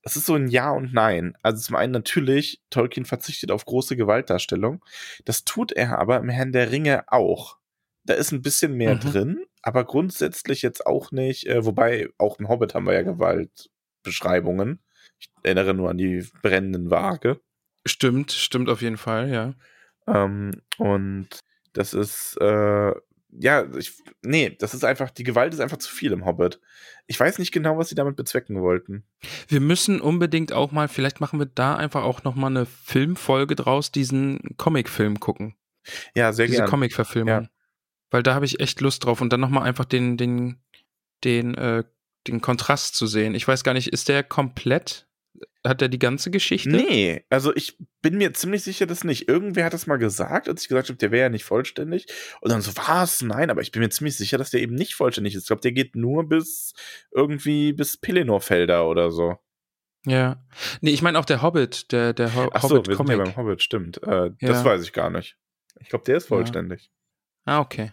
Es ist so ein Ja und Nein. Also zum einen natürlich, Tolkien verzichtet auf große Gewaltdarstellung. Das tut er aber im Herrn der Ringe auch. Da ist ein bisschen mehr Mhm. drin, aber grundsätzlich jetzt auch nicht. Äh, wobei, auch im Hobbit haben wir ja Gewaltbeschreibungen. Ich erinnere nur an die brennenden Waage. Stimmt, stimmt auf jeden Fall, ja. Ähm, und das ist, äh, ja, ich, nee, das ist einfach, die Gewalt ist einfach zu viel im Hobbit. Ich weiß nicht genau, was sie damit bezwecken wollten. Wir müssen unbedingt auch mal, vielleicht machen wir da einfach auch noch mal eine Filmfolge draus, diesen Comicfilm gucken. Ja, sehr diese gerne. Comic-Verfilmung. Ja. Weil da habe ich echt Lust drauf und dann nochmal einfach den, den, den, äh, den Kontrast zu sehen. Ich weiß gar nicht, ist der komplett? Hat der die ganze Geschichte? Nee, also ich bin mir ziemlich sicher, dass nicht. Irgendwer hat das mal gesagt, als ich gesagt habe, der wäre ja nicht vollständig. Und dann so, was? Nein, aber ich bin mir ziemlich sicher, dass der eben nicht vollständig ist. Ich glaube, der geht nur bis irgendwie bis Pelennor-Felder oder so. Ja. Nee, ich meine auch der Hobbit, der, der Ho Ach so, wir sind ja beim Hobbit, stimmt. Äh, Das Ja. weiß ich gar nicht. Ich glaube, der ist Ja. vollständig. ah, okay.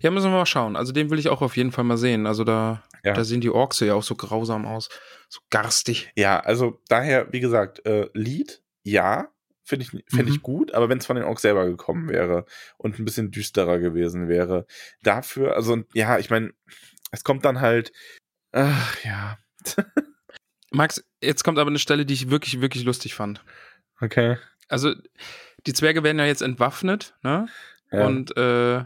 Ja, müssen wir mal schauen. Also den will ich auch auf jeden Fall mal sehen. Also da, Ja. da sehen die Orks ja auch so grausam aus. So garstig. Ja, also daher, wie gesagt, äh, Lied, ja, finde ich, find Mhm. ich gut, aber wenn es von den Orks selber gekommen wäre und ein bisschen düsterer gewesen wäre, dafür, also ja, ich meine, es kommt dann halt, ach ja, Max, jetzt kommt aber eine Stelle, die ich wirklich, wirklich lustig fand. okay. Also, die Zwerge werden ja jetzt entwaffnet, ne? Ja. Und, äh,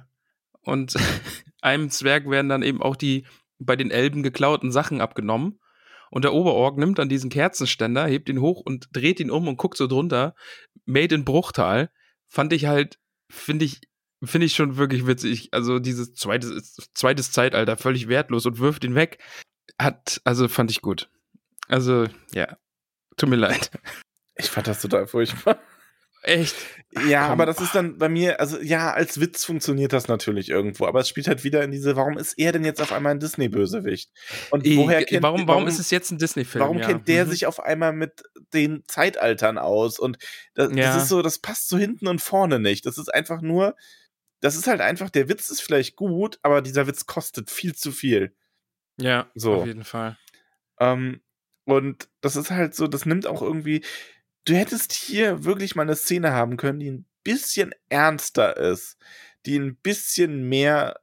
und einem Zwerg werden dann eben auch die bei den Elben geklauten Sachen abgenommen. Und der Oberorg nimmt dann diesen Kerzenständer, hebt ihn hoch und dreht ihn um und guckt so drunter. Made in Bruchtal. Fand ich halt, finde ich, finde ich schon wirklich witzig. Also dieses zweites, zweites Zeitalter, völlig wertlos und wirft ihn weg. Hat, also fand ich gut. Also, ja. Tut mir leid. ich fand das total furchtbar. Echt? Ja, komm. aber das ist dann bei mir, also ja, als Witz funktioniert das natürlich irgendwo, aber es spielt halt wieder in diese, warum ist er denn jetzt auf einmal ein Disney-Bösewicht? Und woher Äh, kennt warum, warum ist es jetzt ein Disney-Film? Warum ja. kennt der Mhm. sich auf einmal mit den Zeitaltern aus? Und das, Ja. das ist so, das passt so hinten und vorne nicht. Das ist einfach nur, das ist halt einfach, der Witz ist vielleicht gut, aber dieser Witz kostet viel zu viel. Ja, So. auf jeden Fall. Ähm, und das ist halt so, das nimmt auch irgendwie. Du hättest hier wirklich mal eine Szene haben können, die ein bisschen ernster ist, die ein bisschen mehr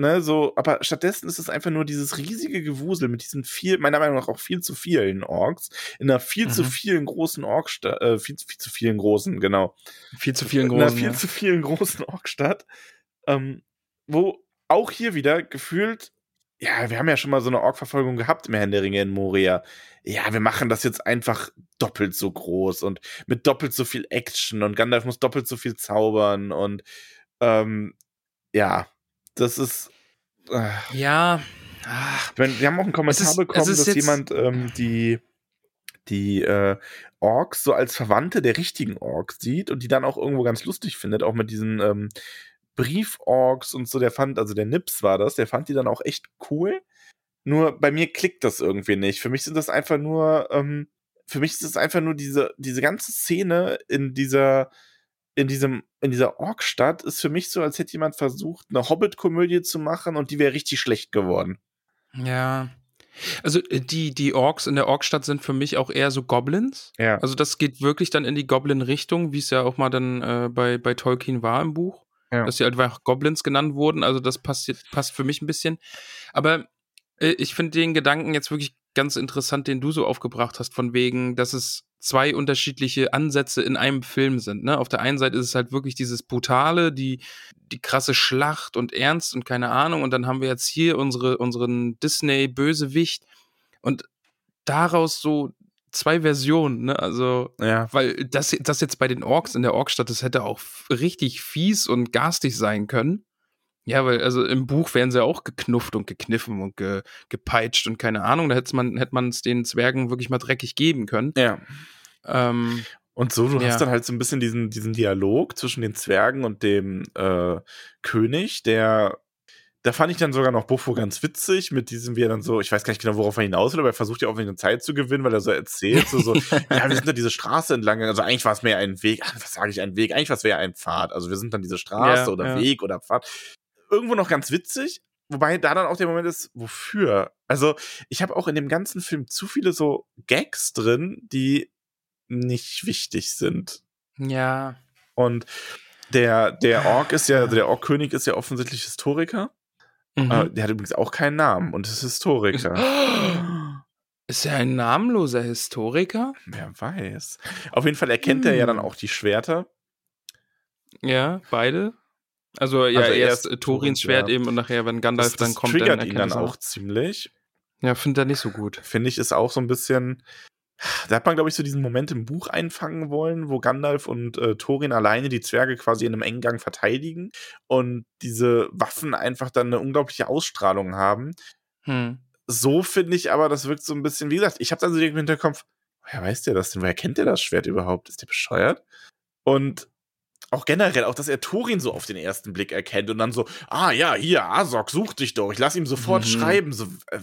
ne, so, aber stattdessen ist es einfach nur dieses riesige Gewusel mit diesen viel, meiner Meinung nach auch viel zu vielen Orks, in einer viel Mhm. zu vielen großen Orkstadt, äh, viel, viel zu vielen großen, genau. Viel zu vielen in einer großen. viel ja. zu vielen großen Orkstadt, ähm, wo auch hier wieder gefühlt, ja, wir haben ja schon mal so eine Ork-Verfolgung gehabt im Herrn der Ringe in Moria. Ja, wir machen das jetzt einfach doppelt so groß und mit doppelt so viel Action und Gandalf muss doppelt so viel zaubern und ähm, ja, das ist. Äh, Ja. Ach, meine, wir haben auch einen Kommentar ist- bekommen, dass jemand ähm, die, die äh, Orks so als Verwandte der richtigen Orks sieht und die dann auch irgendwo ganz lustig findet, auch mit diesen ähm, Brief-Orks und so. Der fand, also der Nips war das, der fand die dann auch echt cool. Nur bei mir klickt das irgendwie nicht. Für mich sind das einfach nur, ähm, für mich ist es einfach nur diese, diese ganze Szene in dieser, in diesem, in dieser Orkstadt ist für mich so, als hätte jemand versucht, eine Hobbit-Komödie zu machen und die wäre richtig schlecht geworden. ja. Also äh, die, die Orks in der Orkstadt sind für mich auch eher so Goblins. Ja. Also das geht wirklich dann in die Goblin-Richtung, wie es ja auch mal dann äh, bei, bei Tolkien war im Buch. Ja. Dass sie einfach Goblins genannt wurden. Also das passt, passt für mich ein bisschen. Aber äh, ich finde den Gedanken jetzt wirklich ganz interessant, den du so aufgebracht hast, von wegen, dass es zwei unterschiedliche Ansätze in einem Film sind. Ne? Auf der einen Seite ist es halt wirklich dieses Brutale, die, die krasse Schlacht und Ernst und keine Ahnung. Und dann haben wir jetzt hier unsere, unseren Disney-Bösewicht und daraus so zwei Versionen, ne? Also, Ja. weil das, das jetzt bei den Orks in der Orkstadt, das hätte auch richtig fies und garstig sein können. Ja, weil, also im Buch wären sie auch geknufft und gekniffen und ge, gepeitscht und keine Ahnung. Da hätte man hätte man es den Zwergen wirklich mal dreckig geben können. Ja. Ähm, Und so, du Ja. hast dann halt so ein bisschen diesen, diesen Dialog zwischen den Zwergen und dem äh, König, der da fand ich dann sogar noch Buffo ganz witzig, mit diesem, wie er dann so, ich weiß gar nicht genau, worauf er hinaus will, aber er versucht ja auch eine Zeit zu gewinnen, weil er so erzählt, so, so ja, wir sind da diese Straße entlang, also eigentlich war es mehr ein Weg, was sage ich, ein Weg, eigentlich war es mehr ein Pfad, also wir sind dann diese Straße Ja, oder ja. Weg oder Pfad. Irgendwo noch ganz witzig, wobei da dann auch der Moment ist, wofür? Also ich habe auch in dem ganzen Film zu viele so Gags drin, die nicht wichtig sind. ja. Und der, der Ork ist ja, also der Ork-König ist ja offensichtlich Historiker. Mhm. Äh, der hat übrigens auch keinen Namen und ist Historiker. Ist er ein namenloser Historiker? Wer weiß. Auf jeden Fall erkennt er ja dann Hm. auch die Schwerter. Ja, beide. Also ja, Also erst, erst Torins Torins, Schwert ja. eben und nachher, wenn Gandalf Das, das dann kommt, triggert dann ihn erkennt dann er's auch ziemlich. Ja, findet er nicht so gut. Finde ich, ist auch so ein bisschen. Da hat man, glaube ich, so diesen Moment im Buch einfangen wollen, wo Gandalf und äh, Thorin alleine die Zwerge quasi in einem engen Gang verteidigen und diese Waffen einfach dann eine unglaubliche Ausstrahlung haben. Hm. so finde ich aber, das wirkt so ein bisschen, wie gesagt, ich habe dann so direkt im Hinterkopf, woher weiß der das denn? Woher kennt der das Schwert überhaupt? Ist der bescheuert? Und auch generell, auch dass er Thorin so auf den ersten Blick erkennt und dann so, ah ja, hier, Asok, such dich doch. Ich lass ihm sofort Mhm. schreiben. So, äh,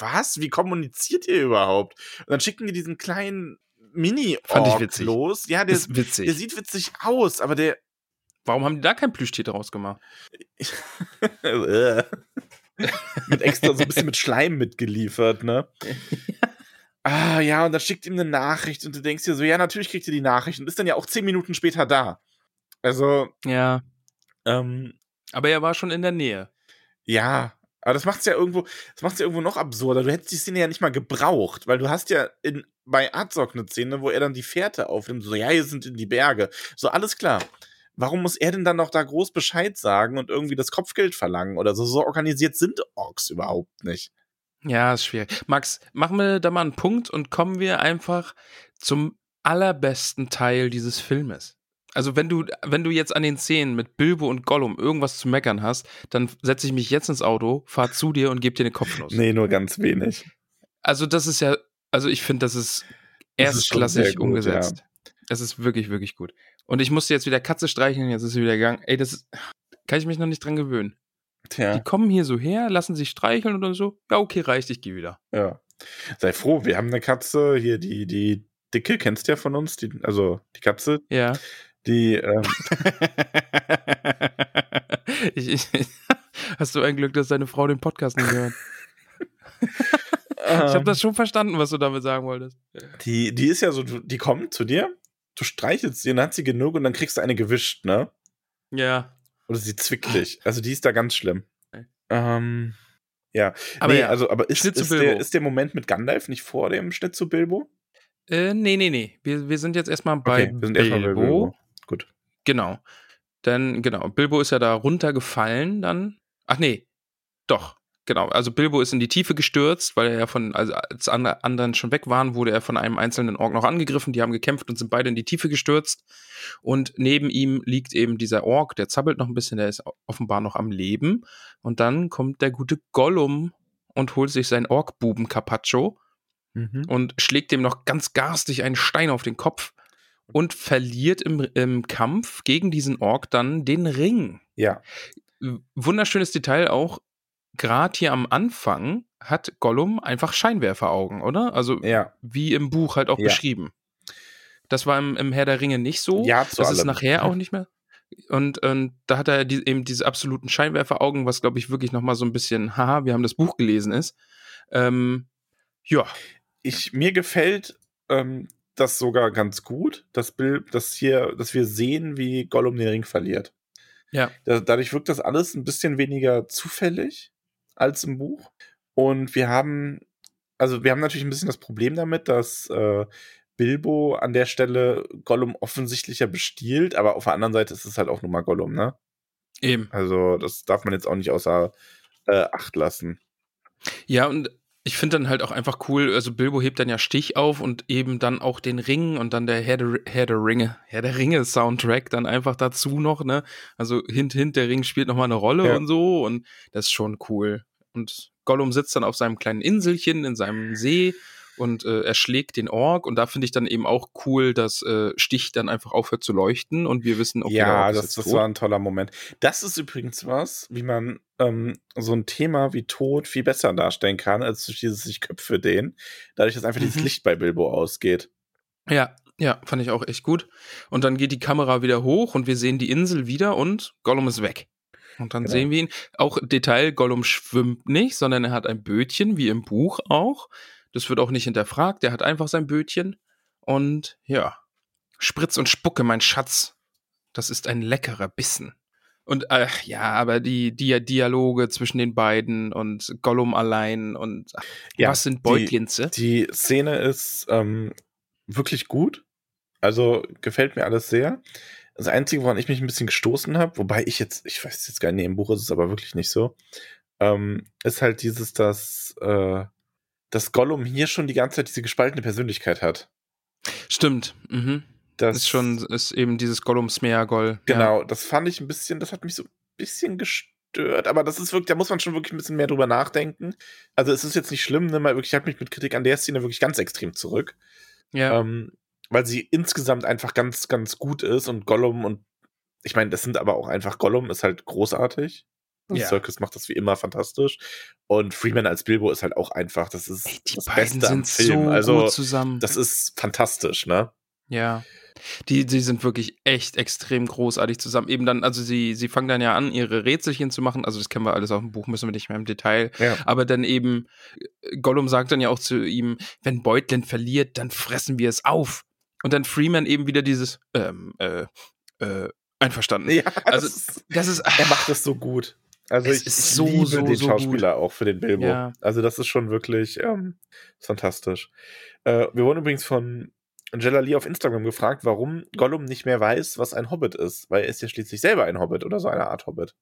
was? Wie kommuniziert ihr überhaupt? Und dann schicken die diesen kleinen mini Fand ich witzig. los. Ja, der, ist witzig. der sieht witzig aus, aber der Warum haben die da kein Plüschtier draus gemacht? Äh. mit extra so ein bisschen mit Schleim mitgeliefert, ne? Ah, ja, und dann schickt ihm eine Nachricht und du denkst dir so, ja, natürlich kriegt ihr die Nachricht und ist dann ja auch zehn Minuten später da. Also, Ja. ähm, Aber er war schon in der Nähe. ja, aber das macht's ja irgendwo, das macht's ja irgendwo noch absurder. Du hättest die Szene ja nicht mal gebraucht, weil du hast ja in, bei Azog eine Szene, wo er dann die Fährte aufnimmt, so, ja, hier sind in die Berge. So, alles klar. Warum muss er denn dann noch da groß Bescheid sagen und irgendwie das Kopfgeld verlangen oder so? So organisiert sind Orks überhaupt nicht. Ja, ist schwierig. Max, machen wir da mal einen Punkt und kommen wir einfach zum allerbesten Teil dieses Filmes. Also wenn du, wenn du jetzt an den Szenen mit Bilbo und Gollum irgendwas zu meckern hast, dann setze ich mich jetzt ins Auto, fahr zu dir und gebe dir eine Kopfnuss. Nee, nur ganz wenig. Also das ist ja, also ich finde, das ist Das ist erstklassig gut, umgesetzt. Es ist wirklich, wirklich gut. Und ich musste jetzt wieder Katze streicheln, jetzt ist sie wieder gegangen. Ey, das ist, kann ich mich noch nicht dran gewöhnen. Tja, Die kommen hier so her, lassen sich streicheln und dann so, ja, okay, reicht, ich gehe wieder. ja. Sei froh, wir haben eine Katze, hier die, die Dicke, kennst du ja von uns, die, also die Katze, Ja. Die, ähm, ich, ich, hast du ein Glück, dass deine Frau den Podcast nicht hört? Ich habe ähm, das schon verstanden, was du damit sagen wolltest. die, die ist ja so, die kommt zu dir, du streichelst sie, dann hat sie genug und dann kriegst du eine gewischt, ne? Ja. Oder sie zwickt dich. Also die ist da ganz schlimm. Ähm, ja. Aber nee, ja, also, aber ist, ist, der, Bilbo. ist der Moment mit Gandalf nicht vor dem Schnitt zu Bilbo? Äh, nee, nee, nee. Wir, wir sind jetzt erstmal bei Okay, sind erstmal bei Bilbo. Genau. Dann, genau, Bilbo ist ja da runtergefallen dann. Ach nee, doch. Genau, also Bilbo ist in die Tiefe gestürzt, weil er ja von, also als andere, anderen schon weg waren, wurde er von einem einzelnen Ork noch angegriffen. Die haben gekämpft und sind beide in die Tiefe gestürzt. Und neben ihm liegt eben dieser Ork, der zappelt noch ein bisschen, der ist offenbar noch am Leben. Und dann kommt der gute Gollum und holt sich sein Orkbuben Carpaccio Mhm. und schlägt dem noch ganz garstig einen Stein auf den Kopf und verliert im, im Kampf gegen diesen Ork dann den Ring. Ja. Wunderschönes Detail auch, gerade hier am Anfang hat Gollum einfach Scheinwerferaugen, oder? Also Ja. wie im Buch halt auch Ja. beschrieben. Das war im, im Herr der Ringe nicht so. Ja, zu das ist allem. nachher auch nicht mehr. Und, und da hat er die, eben diese absoluten Scheinwerferaugen, was glaube ich wirklich nochmal so ein bisschen, haha, wir haben das Buch gelesen ist. Ähm, ja, Ich, mir gefällt ähm, das sogar ganz gut, das Bild, dass hier, dass wir sehen, wie Gollum den Ring verliert. ja. Da, dadurch wirkt das alles ein bisschen weniger zufällig als im Buch. Und wir haben, also wir haben natürlich ein bisschen das Problem damit, dass äh, Bilbo an der Stelle Gollum offensichtlicher bestiehlt, aber auf der anderen Seite ist es halt auch nur mal Gollum, ne? Eben. Also das darf man jetzt auch nicht außer äh, Acht lassen. Ja, und ich finde dann halt auch einfach cool, also Bilbo hebt dann ja Stich auf und eben dann auch den Ring und dann der Herr der, Herr der Ringe, Herr der Ringe Soundtrack dann einfach dazu noch, ne? Also hint, hint, der Ring spielt nochmal eine Rolle Ja. und so und das ist schon cool. Und Gollum sitzt dann auf seinem kleinen Inselchen in seinem See und äh, erschlägt den Ork und da finde ich dann eben auch cool, dass äh, Stich dann einfach aufhört zu leuchten und wir wissen, okay, ja, das, das war ein toller Moment. Das ist übrigens was, wie man ähm, so ein Thema wie Tod viel besser darstellen kann, als durch dieses sich Köpfe dehnen. Dadurch, dass einfach dieses Mhm. Licht bei Bilbo ausgeht. Ja, ja, fand ich auch echt gut. Und dann geht die Kamera wieder hoch und wir sehen die Insel wieder und Gollum ist weg. Und dann Genau. sehen wir ihn. Auch Detail, Gollum schwimmt nicht, sondern er hat ein Bötchen, wie im Buch auch. Das wird auch nicht hinterfragt. Er hat einfach sein Bötchen. Und ja, Spritz und Spucke, mein Schatz. Das ist ein leckerer Bissen. Und äh, ja, aber die, die Dialoge zwischen den beiden und Gollum allein und ach, Ja, was sind die- Beutlinze? Die Szene ist ähm, wirklich gut. Also gefällt mir alles sehr. Das Einzige, woran ich mich ein bisschen gestoßen habe, wobei ich jetzt, ich weiß jetzt gar nicht, im Buch ist es aber wirklich nicht so, ähm, ist halt dieses, dass, äh, dass Gollum hier schon die ganze Zeit diese gespaltene Persönlichkeit hat. Stimmt. Mhm. Das ist schon, ist eben dieses Gollum Smeagol. Ja. Genau, das fand ich ein bisschen, das hat mich so ein bisschen gestört, aber das ist wirklich, da muss man schon wirklich ein bisschen mehr drüber nachdenken. Also es ist jetzt nicht schlimm, ne, mal wirklich, ich halte mich mit Kritik an der Szene wirklich ganz extrem zurück. Ja. ähm, weil sie insgesamt einfach ganz, ganz gut ist und Gollum und ich meine, das sind aber auch einfach Gollum ist halt großartig. Ja. Circus macht das wie immer fantastisch und Freeman als Bilbo ist halt auch einfach, das ist Ey, die das Beste am Film. so also zusammen. das ist fantastisch, ne? ja. Die, die sind wirklich echt extrem großartig zusammen. Eben dann, also sie, sie fangen dann ja an, ihre Rätselchen zu machen. Also das kennen wir alles aus dem Buch, müssen wir nicht mehr im Detail. Ja. Aber dann eben, äh, Gollum sagt dann ja auch zu ihm, wenn Beutlin verliert, dann fressen wir es auf. Und dann Freeman eben wieder dieses, ähm, äh, äh, einverstanden. Ja, Also, das ist, Das ist, er macht das so gut. Also Es ich, ich so, liebe so, den so Schauspieler auch für den Bilbo. Ja. Also das ist schon wirklich ähm, fantastisch. Äh, wir wurden übrigens von Angela Lee auf Instagram gefragt, warum Gollum nicht mehr weiß, was ein Hobbit ist, weil er ist ja schließlich selber ein Hobbit oder so eine Art Hobbit.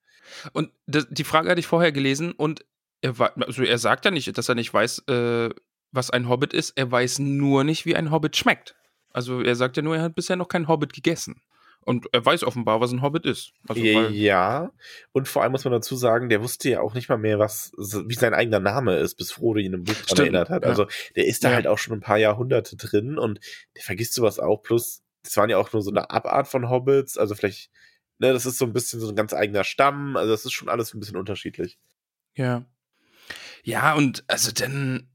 Und das, die Frage hatte ich vorher gelesen und er, also er sagt ja nicht, dass er nicht weiß, äh, was ein Hobbit ist. Er weiß nur nicht, wie ein Hobbit schmeckt. Also er sagt ja nur, er hat bisher noch keinen Hobbit gegessen. Und er weiß offenbar, was ein Hobbit ist. Also, ja, und vor allem muss man dazu sagen, der wusste ja auch nicht mal mehr, was wie sein eigener Name ist, bis Frodo ihn im Buch dran erinnert hat. ja. Also der ist da Ja. halt auch schon ein paar Jahrhunderte drin und der vergisst sowas auch. Plus, das waren ja auch nur so eine Abart von Hobbits, also vielleicht, ne, das ist so ein bisschen so ein ganz eigener Stamm, also das ist schon alles ein bisschen unterschiedlich. ja. Ja, und also dann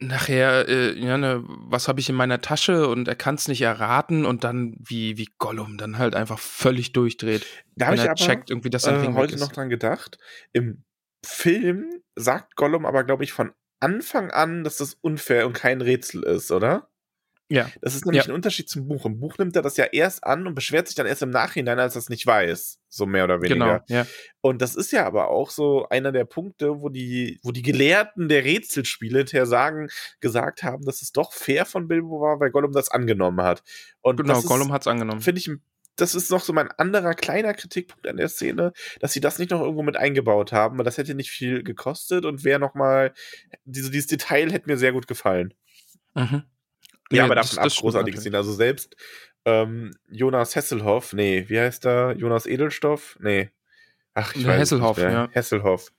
nachher, äh, ja, ne, was habe ich in meiner Tasche und er kann es nicht erraten und dann wie, wie Gollum dann halt einfach völlig durchdreht. Da habe ich er aber checkt irgendwie, dass äh, heute noch dran gedacht. Im Film sagt Gollum aber, glaube ich, von Anfang an, dass das unfair und kein Rätsel ist, oder? Ja. Das ist nämlich Ja. ein Unterschied zum Buch. Im Buch nimmt er das ja erst an und beschwert sich dann erst im Nachhinein, als er es nicht weiß. So mehr oder weniger. Genau, ja. Und das ist ja aber auch so einer der Punkte, wo die, wo die Gelehrten der Rätselspiele hinterher sagen, gesagt haben, dass es doch fair von Bilbo war, weil Gollum das angenommen hat. Und Genau, ist, Gollum hat's angenommen. finde ich, das ist noch so mein anderer kleiner Kritikpunkt an der Szene, dass sie das nicht noch irgendwo mit eingebaut haben, weil das hätte nicht viel gekostet und wäre noch mal, diese, dieses Detail hätte mir sehr gut gefallen. Mhm. Ja, Nee, aber das- davon ab, das großartige natürlich. Szene. Also selbst ähm, Jonas Hesselhoff, nee, wie heißt er? Jonas Edelstoff? Nee. Ach, ich Nee, weiß es Hesselhoff, nicht ja. Hesselhoff.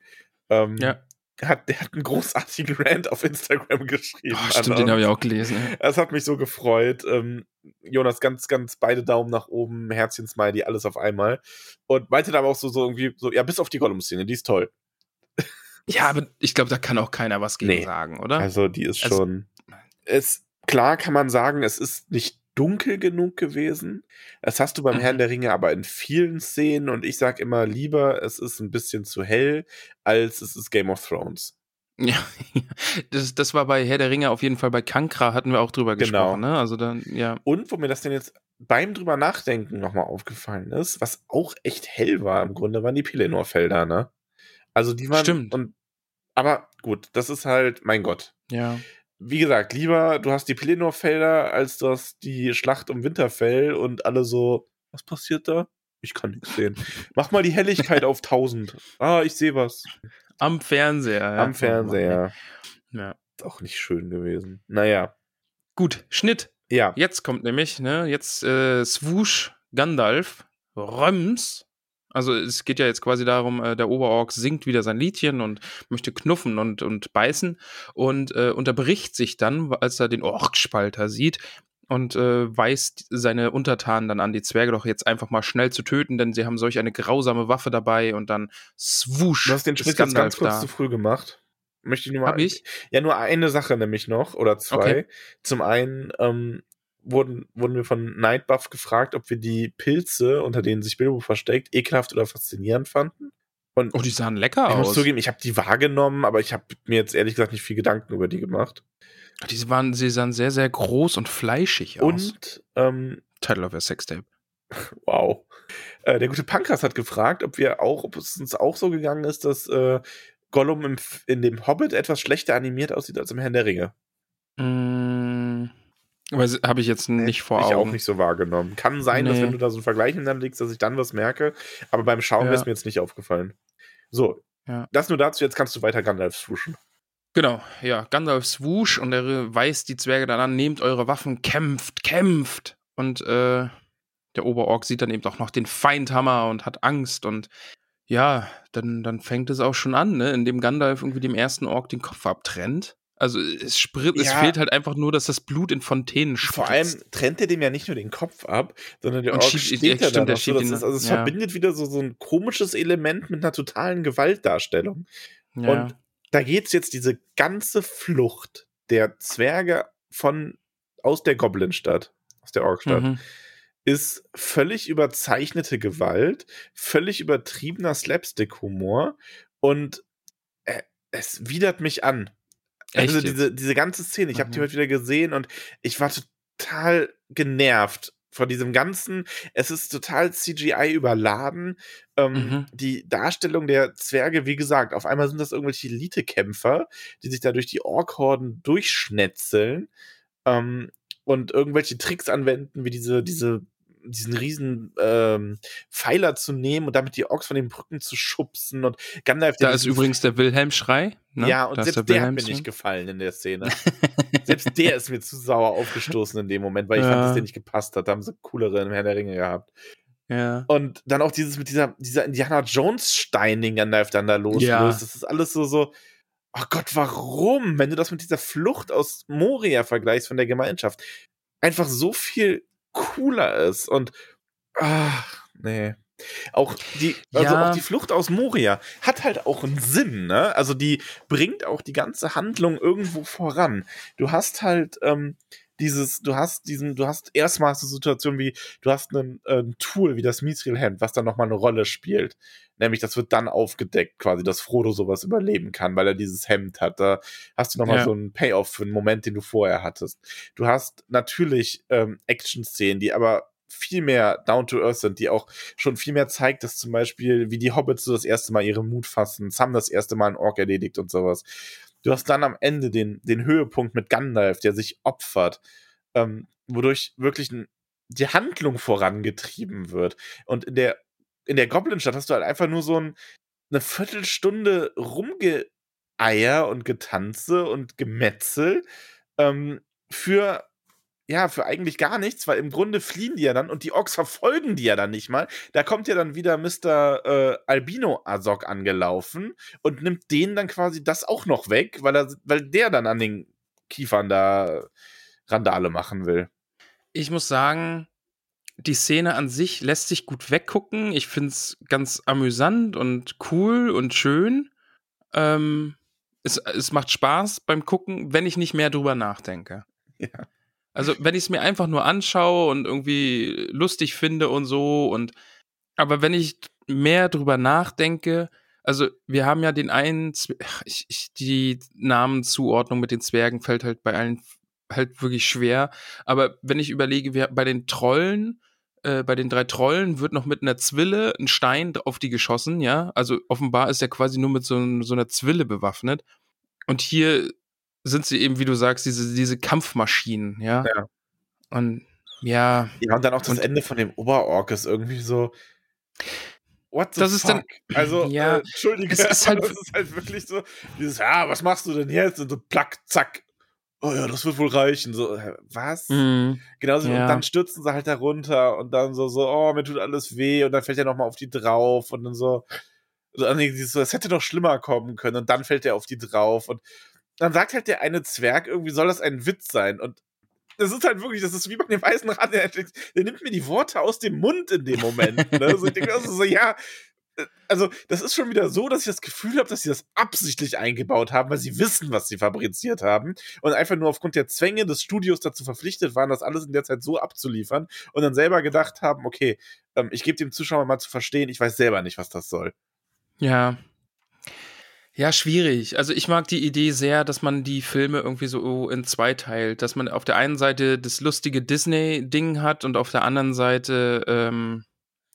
Ähm, Ja. Hat, der hat einen großartigen Rant auf Instagram geschrieben. Oh, stimmt, den habe ich auch gelesen. ja. Es hat mich so gefreut. Ähm, Jonas, ganz, ganz beide Daumen nach oben, Herzchen, Smiley, alles auf einmal. Und meinte dann aber auch so, so irgendwie, so, ja, bis auf die Gollum-Szene, die ist toll. Ja, aber ich glaube, da kann auch keiner was gegen Nee. sagen, oder? Also, die ist Also- schon. Es, klar kann man sagen, es ist nicht dunkel genug gewesen. Das hast du beim Mhm. Herrn der Ringe aber in vielen Szenen und ich sag immer lieber, es ist ein bisschen zu hell, als es ist Game of Thrones. Ja, das, das war bei Herr der Ringe auf jeden Fall bei Kankra hatten wir auch drüber Genau. gesprochen, ne? Also dann, ja. Und wo mir das denn jetzt beim drüber nachdenken nochmal aufgefallen ist, was auch echt hell war im Grunde, waren die Pelennor-Felder, ne? Also die waren. Stimmt. Und, aber gut, das ist halt, mein Gott. Ja. Wie gesagt, lieber du hast die Pelennor-Felder, als du hast die Schlacht um Winterfell und alle so, was passiert da? Ich kann nichts sehen. Mach mal die Helligkeit auf 1000. Ah, ich sehe was. Am Fernseher. Ja. Am Fernseher. Ja. Ist auch nicht schön gewesen. Naja. Gut, Schnitt. Ja. Jetzt kommt nämlich, ne, jetzt äh, Swoosh Gandalf, Röms. Also es geht ja jetzt quasi darum, äh, der Oberork singt wieder sein Liedchen und möchte knuffen und, und beißen und äh, unterbricht sich dann, als er den Orkspalter sieht und äh, weist seine Untertanen dann an, die Zwerge doch jetzt einfach mal schnell zu töten, denn sie haben solch eine grausame Waffe dabei und dann swoosh. Du hast den jetzt ganz Gandalf kurz da. zu früh gemacht. Möchte ich nur mal. Hab ich? Ja, nur eine Sache nämlich noch oder zwei. Okay. Zum einen ähm, wurden, wurden wir von Nightbuff gefragt, ob wir die Pilze, unter denen sich Bilbo versteckt, ekelhaft oder faszinierend fanden. Und Oh, die sahen lecker ich muss aus. zugeben, ich habe die wahrgenommen, aber ich habe mir jetzt ehrlich gesagt nicht viel Gedanken über die gemacht. Die waren, sie sahen sehr, sehr groß und fleischig aus. Und ähm, Title of a Sextape. wow. Äh, der gute Pankras hat gefragt, ob wir auch, ob es uns auch so gegangen ist, dass äh, Gollum im, in dem Hobbit etwas schlechter animiert aussieht als im Herrn der Ringe. Mm, habe ich jetzt nicht vor ich Augen. auch nicht so wahrgenommen. Kann sein, dass Nee. wenn du da so einen Vergleich miteinander legst, dass ich dann was merke, aber beim Schauen Ja. wäre es mir jetzt nicht aufgefallen. So, Ja. das nur dazu, jetzt kannst du weiter Gandalf swooschen. Genau, ja, Gandalf swoosh und er weist die Zwerge dann an, nehmt eure Waffen, kämpft, kämpft. Und äh, der Oberork sieht dann eben auch noch den Feindhammer und hat Angst und ja, dann, dann fängt es auch schon an, ne, indem Gandalf irgendwie dem ersten Ork den Kopf abtrennt. Also es, sprit, es Ja. fehlt halt einfach nur, dass das Blut in Fontänen spritzt. Vor allem trennt er dem ja nicht nur den Kopf ab, sondern der Ork steht ja, stimmt, da der noch so. Das ist, also es ja. verbindet wieder so, so ein komisches Element mit einer totalen Gewaltdarstellung. ja. Und da geht's jetzt diese ganze Flucht der Zwerge von aus der Goblinstadt, aus der Orkstadt, Mhm. ist völlig überzeichnete Gewalt, völlig übertriebener Slapstick-Humor und äh, es widert mich an. Echt Also diese, diese ganze Szene, ich habe die Mhm. heute wieder gesehen und ich war total genervt von diesem ganzen, es ist total CGI überladen. Ähm, Mhm. Die Darstellung der Zwerge, wie gesagt, auf einmal sind das irgendwelche Elite-Kämpfer, die sich da durch die Ork-Horden durchschnetzeln ähm, und irgendwelche Tricks anwenden, wie diese, diese, diesen riesen ähm, Pfeiler zu nehmen und damit die Orks von den Brücken zu schubsen und Gandalf Da der ist übrigens der Wilhelm-Schrei. Ne? ja, und Da selbst der, hat mir nicht gefallen in der Szene. selbst der ist mir zu sauer aufgestoßen in dem Moment, weil ich fand, Ja. dass der nicht gepasst hat. Da haben sie coolere im Herr der Ringe gehabt. Ja. Und dann auch dieses mit dieser, dieser Indiana Jones-Stein, den Gandalf dann da loslöst. Ja. Das ist alles so, so, oh Gott, warum? Wenn du das mit dieser Flucht aus Moria vergleichst von der Gemeinschaft, einfach so viel cooler ist und, ach, nee. Auch die, also Ja. auch die Flucht aus Moria hat halt auch einen Sinn, ne? Also die bringt auch die ganze Handlung irgendwo voran. Du hast halt ähm, dieses, du hast diesen, du hast erstmal so Situationen wie, du hast ein, äh, ein Tool wie das Mithril-Hemd, was dann nochmal eine Rolle spielt. Nämlich, das wird dann aufgedeckt, quasi, dass Frodo sowas überleben kann, weil er dieses Hemd hat. Da hast du nochmal Ja. so einen Payoff für einen Moment, den du vorher hattest. Du hast natürlich ähm, Action-Szenen, die aber viel mehr down to earth sind, die auch schon viel mehr zeigt, dass zum Beispiel, wie die Hobbits so das erste Mal ihren Mut fassen, Sam das erste Mal einen Ork erledigt und sowas. Du hast dann am Ende den, den Höhepunkt mit Gandalf, der sich opfert, ähm, wodurch wirklich die Handlung vorangetrieben wird. Und in der, in der Goblinstadt hast du halt einfach nur so ein, eine Viertelstunde Rumgeeier und Getanze und Gemetzel ähm, für ja, für eigentlich gar nichts, weil im Grunde fliehen die ja dann und die Orks verfolgen die ja dann nicht mal. Da kommt ja dann wieder Mr. Äh, Albino Azog angelaufen und nimmt denen dann quasi das auch noch weg, weil, er, weil der dann an den Kiefern da Randale machen will. Ich muss sagen, die Szene an sich lässt sich gut weggucken. Ich finde es ganz amüsant und cool und schön. Ähm, es, es macht Spaß beim Gucken, wenn ich nicht mehr drüber nachdenke. Ja. Also, wenn ich es mir einfach nur anschaue und irgendwie lustig finde und so und aber wenn ich mehr drüber nachdenke, also wir haben ja den einen, ich, ich, die Namenzuordnung mit den Zwergen fällt halt bei allen halt wirklich schwer. Aber wenn ich überlege, wir, bei den Trollen, äh, bei den drei Trollen wird noch mit einer Zwille ein Stein auf die geschossen, ja. Also offenbar ist er quasi nur mit so, so einer Zwille bewaffnet. Und hier sind sie eben, wie du sagst, diese, diese Kampfmaschinen, ja. Ja. Und ja, Ja, und dann auch das Und- Ende von dem Oberork ist irgendwie so. What the Das ist fuck? dann- also, Ja, äh, Entschuldige, es ist halt- das ist halt wirklich so, dieses, ja, was machst du denn jetzt? Und so, plack, zack. Oh ja, das wird wohl reichen. So, was? mhm. Genauso, Ja. und dann stürzen sie halt da runter und dann so, so, oh, mir tut alles weh und dann fällt er nochmal auf die drauf und dann so, so, dieses so, es hätte doch schlimmer kommen können und dann fällt er auf die drauf und dann sagt halt der eine Zwerg, irgendwie soll das ein Witz sein und das ist halt wirklich, das ist wie bei dem weißen Rat, der, der nimmt mir die Worte aus dem Mund in dem Moment. Ne? So, ich denke also so, ja, äh, also das ist schon wieder so, dass ich das Gefühl habe, dass sie das absichtlich eingebaut haben, weil sie wissen, was sie fabriziert haben und einfach nur aufgrund der Zwänge des Studios dazu verpflichtet waren, das alles in der Zeit so abzuliefern und dann selber gedacht haben, okay, ähm, ich gebe dem Zuschauer mal zu verstehen, ich weiß selber nicht, was das soll. Ja. Ja, schwierig. Also ich mag die Idee sehr, dass man die Filme irgendwie so in zwei teilt. Dass man auf der einen Seite das lustige Disney-Ding hat und auf der anderen Seite ähm,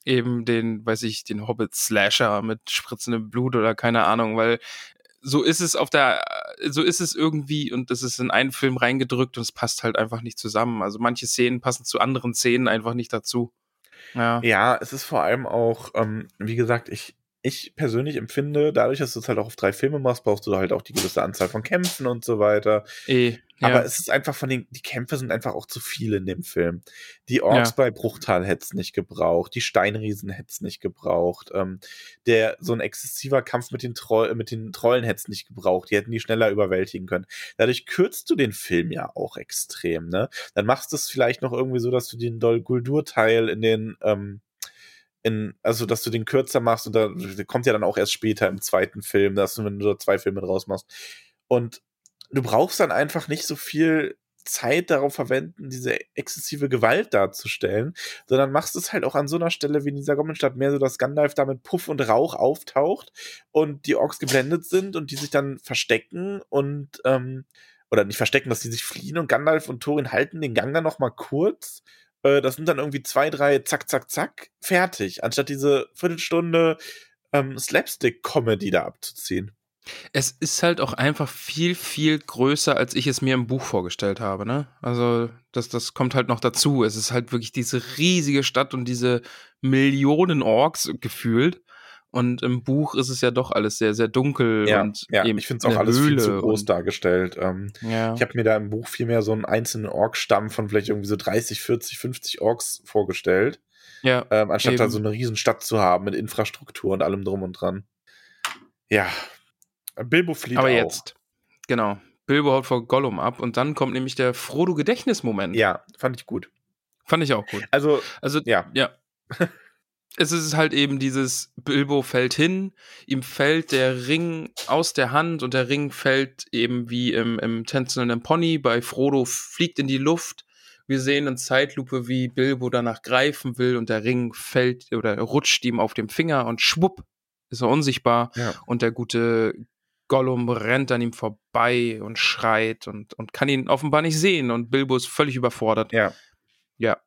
eben den, weiß ich, den Hobbit-Slasher mit spritzendem Blut oder keine Ahnung, weil so ist es auf der, so ist es irgendwie und das ist in einen Film reingedrückt und es passt halt einfach nicht zusammen. Also manche Szenen passen zu anderen Szenen einfach nicht dazu. Ja. Ja, es ist vor allem auch, ähm, wie gesagt, ich, ich persönlich empfinde, dadurch, dass du es halt auch auf drei Filme machst, brauchst du halt auch die gewisse Anzahl von Kämpfen und so weiter. Eh, ja. Aber es ist einfach von den, die Kämpfe sind einfach auch zu viele in dem Film. Die Orks Ja. bei Bruchtal hätte es nicht gebraucht, die Steinriesen hätte es nicht gebraucht, ähm, der, so ein exzessiver Kampf mit den, Troll, mit den Trollen hätte es nicht gebraucht, die hätten die schneller überwältigen können. Dadurch kürzt du den Film ja auch extrem, ne? Dann machst du es vielleicht noch irgendwie so, dass du den Dol Guldur-Teil in den, ähm, in, also dass du den kürzer machst und da kommt ja dann auch erst später im zweiten Film, dass du, wenn du da zwei Filme draus machst. Und du brauchst dann einfach nicht so viel Zeit darauf verwenden, diese exzessive Gewalt darzustellen, sondern machst es halt auch an so einer Stelle wie in dieser Goblinstadt mehr so, dass Gandalf da mit Puff und Rauch auftaucht und die Orks geblendet sind und die sich dann verstecken und ähm, oder nicht verstecken, dass die sich fliehen und Gandalf und Thorin halten den Gang dann noch mal kurz. Äh, das sind dann irgendwie zwei, drei, zack, zack, zack, fertig, anstatt diese Viertelstunde ähm, Slapstick-Comedy da abzuziehen. Es ist halt auch einfach viel, viel größer, als ich es mir im Buch vorgestellt habe, ne? Also, das, das kommt halt noch dazu. Es ist halt wirklich diese riesige Stadt und diese Millionen Orks gefühlt. Und im Buch ist es ja doch alles sehr, sehr dunkel Ja, und ja eben ich finde es auch alles viel Höhle zu groß dargestellt. Ähm, Ja. Ich habe mir da im Buch viel mehr so einen einzelnen Ork-Stamm von vielleicht irgendwie so 30, 40, 50 Orks vorgestellt, ja. ähm, anstatt da Eben. so eine riesen Stadt zu haben mit Infrastruktur und allem drum und dran. Ja, Bilbo flieht Aber auch. jetzt, genau. Bilbo haut vor Gollum ab und dann kommt nämlich der Frodo-Gedächtnismoment. Ja, fand ich gut. Fand ich auch gut. Also, Also, ja, ja. es ist halt eben dieses Bilbo fällt hin, ihm fällt der Ring aus der Hand und der Ring fällt eben wie im, im tänzelnden Pony bei Frodo fliegt in die Luft. Wir sehen in Zeitlupe, wie Bilbo danach greifen will und der Ring fällt oder rutscht ihm auf dem Finger und schwupp ist er unsichtbar Ja. und der gute Gollum rennt an ihm vorbei und schreit und, und kann ihn offenbar nicht sehen und Bilbo ist völlig überfordert. Ja. Ja,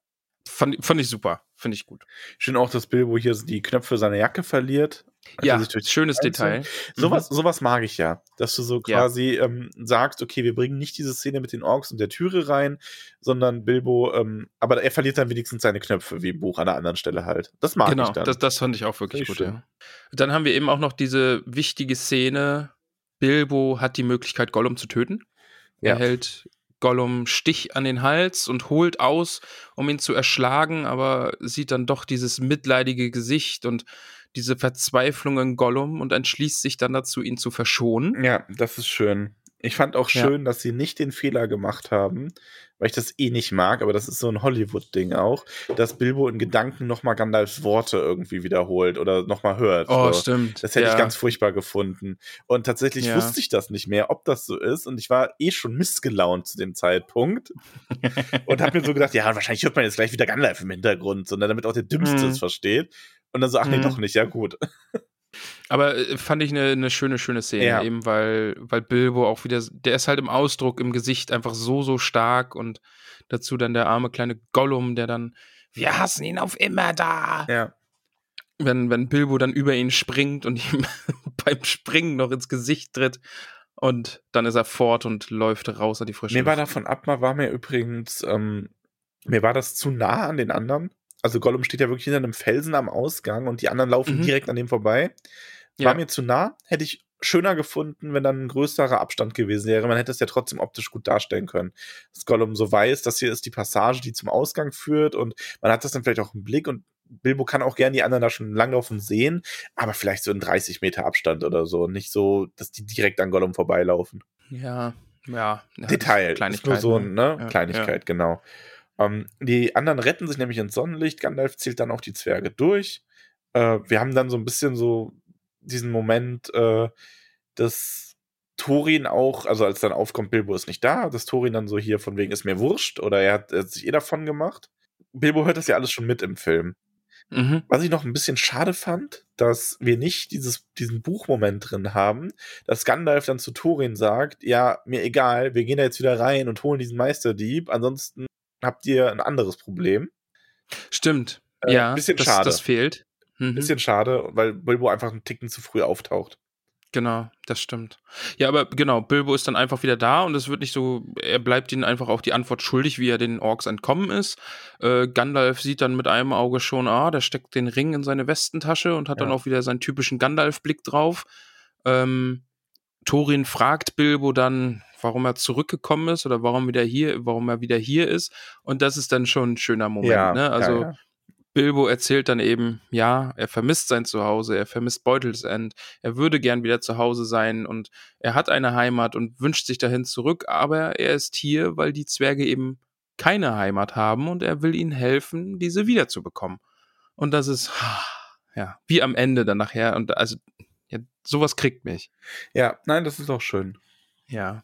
fand, fand ich super, finde ich gut. Schön auch, dass Bilbo hier so die Knöpfe seiner Jacke verliert. er Ja, schönes Detail. Sowas, sowas mag ich ja, dass du so Mhm. Ja. quasi ähm, sagst, okay, wir bringen nicht diese Szene mit den Orks und der Türe rein, sondern Bilbo, ähm, aber er verliert dann wenigstens seine Knöpfe, wie im Buch an einer anderen Stelle halt. Das mag genau, ich dann. das, das fand ich auch wirklich Finde gut. ich Ja. Dann haben wir eben auch noch diese wichtige Szene. Bilbo hat die Möglichkeit, Gollum zu töten. Ja. Er hält Gollum Stich an den Hals und holt aus, um ihn zu erschlagen, aber sieht dann doch dieses mitleidige Gesicht und diese Verzweiflung in Gollum und entschließt sich dann dazu, ihn zu verschonen. ja, das ist schön. Ich fand auch Ja. schön, dass sie nicht den Fehler gemacht haben, weil ich das eh nicht mag, aber das ist so ein Hollywood-Ding auch, dass Bilbo in Gedanken nochmal Gandalfs Worte irgendwie wiederholt oder nochmal hört. Oh, so. stimmt. Das hätte ja. ich ganz furchtbar gefunden. Und tatsächlich Ja. wusste ich das nicht mehr, ob das so ist. Und ich war eh schon missgelaunt zu dem Zeitpunkt. und habe mir so gedacht, ja, wahrscheinlich hört man jetzt gleich wieder Gandalf im Hintergrund, sondern damit auch der Dümmste Mhm. es versteht. Und dann so, ach nee, Mhm. doch nicht, ja gut. Aber äh, fand ich eine, eine schöne, schöne Szene, Ja. eben weil, weil Bilbo auch wieder, der ist halt im Ausdruck, im Gesicht einfach so, so stark und dazu dann der arme kleine Gollum, der dann, wir hassen ihn auf immer da. Ja. Wenn, wenn Bilbo dann über ihn springt und ihm beim Springen noch ins Gesicht tritt und dann ist er fort und läuft raus an die frische Mir war davon ab, war mir übrigens, ähm, mir war das zu nah an den anderen. Also Gollum steht ja wirklich hinter einem Felsen am Ausgang und die anderen laufen Mhm. direkt an dem vorbei. Ja. War mir zu nah, hätte ich schöner gefunden, wenn dann ein größerer Abstand gewesen wäre. Man hätte es ja trotzdem optisch gut darstellen können. Dass Gollum so weiß, das hier ist die Passage, die zum Ausgang führt und man hat das dann vielleicht auch im Blick und Bilbo kann auch gerne die anderen da schon langlaufen sehen, aber vielleicht so in 30 Meter Abstand oder so. Nicht so, dass die direkt an Gollum vorbeilaufen. Ja, ja. ja Detail. Ist Kleinigkeit. nur so ein, ne? Ja, Kleinigkeit, genau. Ähm, die anderen retten sich nämlich ins Sonnenlicht. Gandalf zählt dann auch die Zwerge durch. Äh, wir haben dann so ein bisschen so diesen Moment, äh, dass Thorin auch, also als dann aufkommt, Bilbo ist nicht da, dass Thorin dann so hier von wegen ist mir wurscht oder er hat, er hat sich eh davon gemacht. Bilbo hört das ja alles schon mit im Film. Mhm. Was ich noch ein bisschen schade fand, dass wir nicht dieses, diesen Buchmoment drin haben, dass Gandalf dann zu Thorin sagt, ja, mir egal, wir gehen da jetzt wieder rein und holen diesen Meisterdieb, ansonsten habt ihr ein anderes Problem. Stimmt. Äh, ja, bisschen das, schade. das fehlt. Mhm. Bisschen schade, weil Bilbo einfach einen Ticken zu früh auftaucht. Genau, das stimmt. Ja, aber genau, Bilbo ist dann einfach wieder da und es wird nicht so, er bleibt ihnen einfach auch die Antwort schuldig, wie er den Orks entkommen ist. Äh, Gandalf sieht dann mit einem Auge schon, ah, der steckt den Ring in seine Westentasche und hat dann Ja. auch wieder seinen typischen Gandalf-Blick drauf. Ähm, Thorin fragt Bilbo dann, warum er zurückgekommen ist oder warum wieder hier, warum er wieder hier ist. Und das ist dann schon ein schöner Moment, ne? Also ja, ja. Bilbo erzählt dann eben, ja, er vermisst sein Zuhause, er vermisst Beutelsend, er würde gern wieder zu Hause sein und er hat eine Heimat und wünscht sich dahin zurück, aber er ist hier, weil die Zwerge eben keine Heimat haben und er will ihnen helfen, diese wiederzubekommen. Und das ist, ja, wie am Ende dann nachher und also, ja, sowas kriegt mich. ja, nein, das ist auch schön. Ja.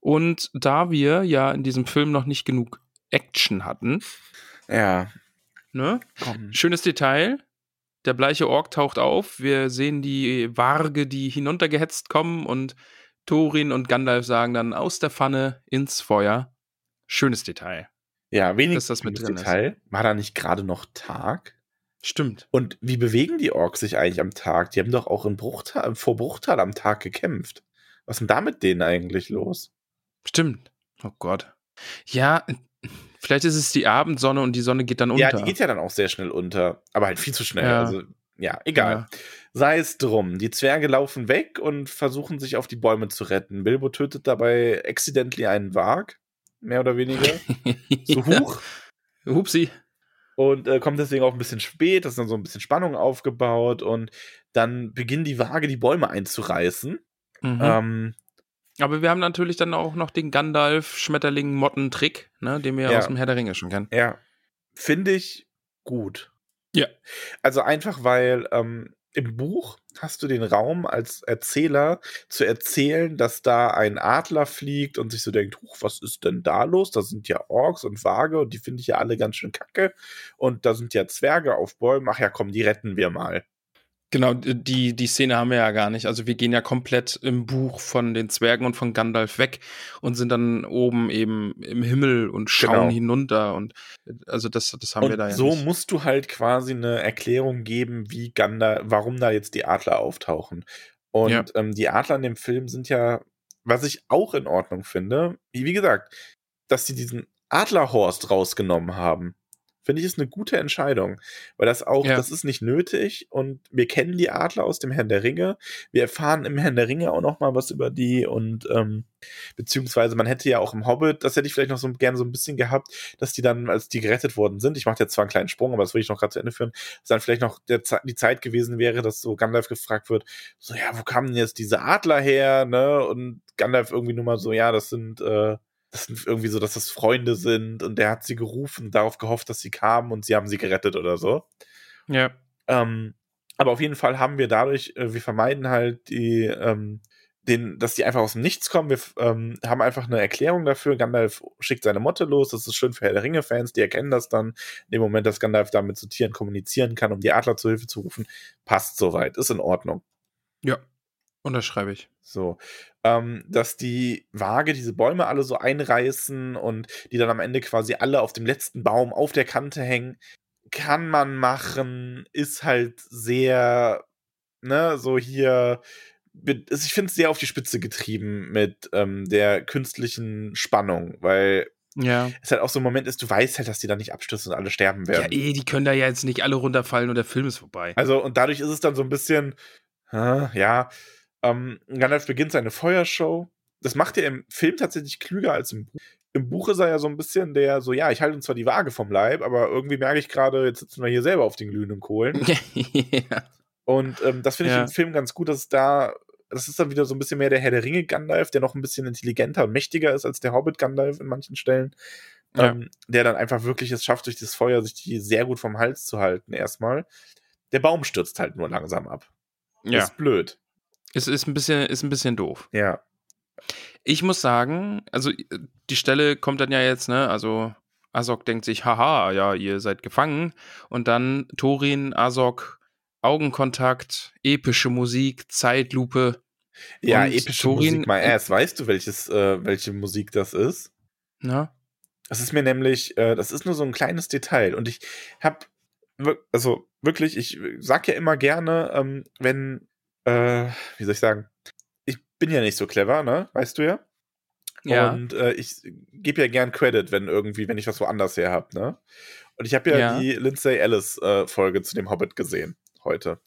Und da wir ja in diesem Film noch nicht genug Action hatten, Ja. ne, Komm. Schönes Detail. Der bleiche Ork taucht auf. Wir sehen die Warge, die hinuntergehetzt kommen und Thorin und Gandalf sagen dann aus der Pfanne ins Feuer. Schönes Detail. Ja, wenig Dass das mit drin ist. Detail. War da nicht gerade noch Tag? Stimmt. Und wie bewegen die Orks sich eigentlich am Tag? Die haben doch auch in Bruchtal, vor Bruchtal am Tag gekämpft. Was ist denn da mit denen eigentlich los? Stimmt. Oh Gott. Ja, vielleicht ist es die Abendsonne und die Sonne geht dann unter. Ja, die geht ja dann auch sehr schnell unter. Aber halt viel zu schnell. Ja. Also, ja, egal. Ja. Sei es drum. Die Zwerge laufen weg und versuchen sich auf die Bäume zu retten. Bilbo tötet dabei accidentally einen Wag. Mehr oder weniger. So hoch. Hupsi. und äh, kommt deswegen auch ein bisschen spät. Das ist dann so ein bisschen Spannung aufgebaut und dann beginnen die Waage die Bäume einzureißen. Mhm. Ähm, Aber wir haben natürlich dann auch noch den Gandalf-Schmetterling-Motten-Trick, ne, den wir Ja. aus dem Herr der Ringe schon kennen. ja, finde ich gut. Ja. Also einfach, weil ähm, im Buch hast du den Raum als Erzähler zu erzählen, dass da ein Adler fliegt und sich so denkt, huch, was ist denn da los? Da sind ja Orks und Waage und die finde ich ja alle ganz schön kacke. Und da sind ja Zwerge auf Bäumen. Ach ja, komm, die retten wir mal. Genau, die, die Szene haben wir ja gar nicht. Also wir gehen ja komplett im Buch von den Zwergen und von Gandalf weg und sind dann oben eben im Himmel und schauen Genau. hinunter und also das, das haben und wir da ja so nicht. musst du halt quasi eine Erklärung geben, wie Gandalf, warum da jetzt die Adler auftauchen. Und Ja. ähm, die Adler in dem Film sind ja, was ich auch in Ordnung finde, wie, wie gesagt, dass sie diesen Adlerhorst rausgenommen haben. Finde ich ist eine gute Entscheidung, weil das auch, Ja. das ist nicht nötig und wir kennen die Adler aus dem Herrn der Ringe. Wir erfahren im Herrn der Ringe auch noch mal was über die und ähm, beziehungsweise man hätte ja auch im Hobbit, das hätte ich vielleicht noch so gerne so ein bisschen gehabt, dass die dann, als die gerettet worden sind, ich mache jetzt zwar einen kleinen Sprung, aber das will ich noch gerade zu Ende führen, dass dann vielleicht noch der, die Zeit gewesen wäre, dass so Gandalf gefragt wird, so ja, wo kamen denn jetzt diese Adler her, ne? Und Gandalf irgendwie nur mal so, ja, das sind äh, das sind irgendwie so, dass das Freunde sind und der hat sie gerufen, darauf gehofft, dass sie kamen und sie haben sie gerettet oder so. Ja. Ähm, aber auf jeden Fall haben wir dadurch, äh, wir vermeiden halt die, ähm, den, dass die einfach aus dem Nichts kommen. Wir ähm, haben einfach eine Erklärung dafür. Gandalf schickt seine Motte los. Das ist schön für Herr der Ringe-Fans, die erkennen das dann. In dem Moment, dass Gandalf damit zu Tieren kommunizieren kann, um die Adler zu Hilfe zu rufen, passt soweit, ist in Ordnung. Ja. Unterschreibe ich. So, ähm, dass die Waage diese Bäume alle so einreißen und die dann am Ende quasi alle auf dem letzten Baum auf der Kante hängen, kann man machen, ist halt sehr, ne, so hier, ich finde es sehr auf die Spitze getrieben mit ähm, der künstlichen Spannung, weil Ja. es halt auch so ein Moment ist, du weißt halt, dass die da nicht abstürzen und alle sterben Ja, werden. eh, die können da ja jetzt nicht alle runterfallen und der Film ist vorbei. Also, und dadurch ist es dann so ein bisschen, ja, ähm, Gandalf beginnt seine Feuershow. Das macht er im Film tatsächlich klüger als im Buch. Im Buch ist er ja so ein bisschen der, so, ja, ich halte uns zwar die Waage vom Leib, aber irgendwie merke ich gerade, jetzt sitzen wir hier selber auf den glühenden Kohlen. ja. Und ähm, das finde ich Ja. im Film ganz gut, dass es da, das ist dann wieder so ein bisschen mehr der Herr der Ringe Gandalf, der noch ein bisschen intelligenter und mächtiger ist als der Hobbit Gandalf in manchen Stellen. Ja. Ähm, der dann einfach wirklich es schafft, durch das Feuer sich die sehr gut vom Hals zu halten, erstmal. Der Baum stürzt halt nur langsam ab. ja. Ist blöd. Es ist ein bisschen, ist ein bisschen doof. Ja. Ich muss sagen, also äh, die Stelle kommt dann ja jetzt, ne? Also Azog denkt sich, haha, ja, ihr seid gefangen. Und dann Thorin, Azog, Augenkontakt, epische Musik, Zeitlupe. Ja, Und epische Thorin- Musik, my ass. Weißt du, welches, äh, welche Musik das ist? Ne? Das ist mir nämlich, äh, das ist nur so ein kleines Detail. Und ich hab, wir- also wirklich, ich sag ja immer gerne, ähm, wenn, äh, wie soll ich sagen, ich bin ja nicht so clever, ne? Weißt du ja? Ja. Und äh, ich gebe ja gern Credit, wenn irgendwie, wenn ich was woanders her hab, ne? Und ich habe ja, Ja. die Lindsay Ellis äh, Folge zu dem Hobbit gesehen heute.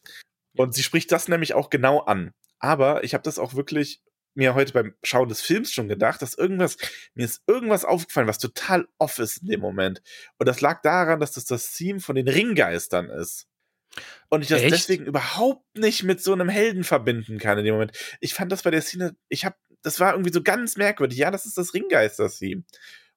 Und sie spricht das nämlich auch genau an. Aber ich habe das auch wirklich mir heute beim Schauen des Films schon gedacht, dass irgendwas, mir ist irgendwas aufgefallen, was total off ist in dem Moment. Und das lag daran, dass das das Theme von den Ringgeistern ist. Und ich das Echt? deswegen überhaupt nicht mit so einem Helden verbinden kann in dem Moment. Ich fand das bei der Szene, ich habe, das war irgendwie so ganz merkwürdig. Ja, das ist das Ringgeister-Theme.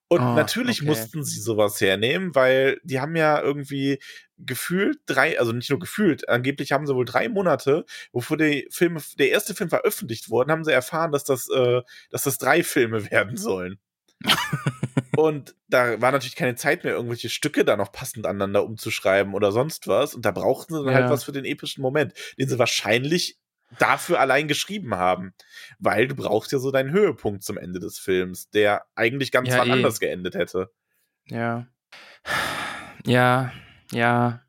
Und Oh, natürlich okay. mussten sie sowas hernehmen, weil die haben ja irgendwie gefühlt drei, also nicht nur gefühlt, angeblich haben sie wohl drei Monate, bevor der Film, der erste Film veröffentlicht wurde, haben sie erfahren, dass das, äh, dass das drei Filme werden sollen. und da war natürlich keine Zeit mehr, irgendwelche Stücke da noch passend aneinander umzuschreiben oder sonst was. Und da brauchten sie dann Ja. halt was für den epischen Moment, den sie wahrscheinlich dafür allein geschrieben haben. Weil du brauchst ja so deinen Höhepunkt zum Ende des Films, der eigentlich ganz Ja, eh. anders geendet hätte. Ja. Ja, ja,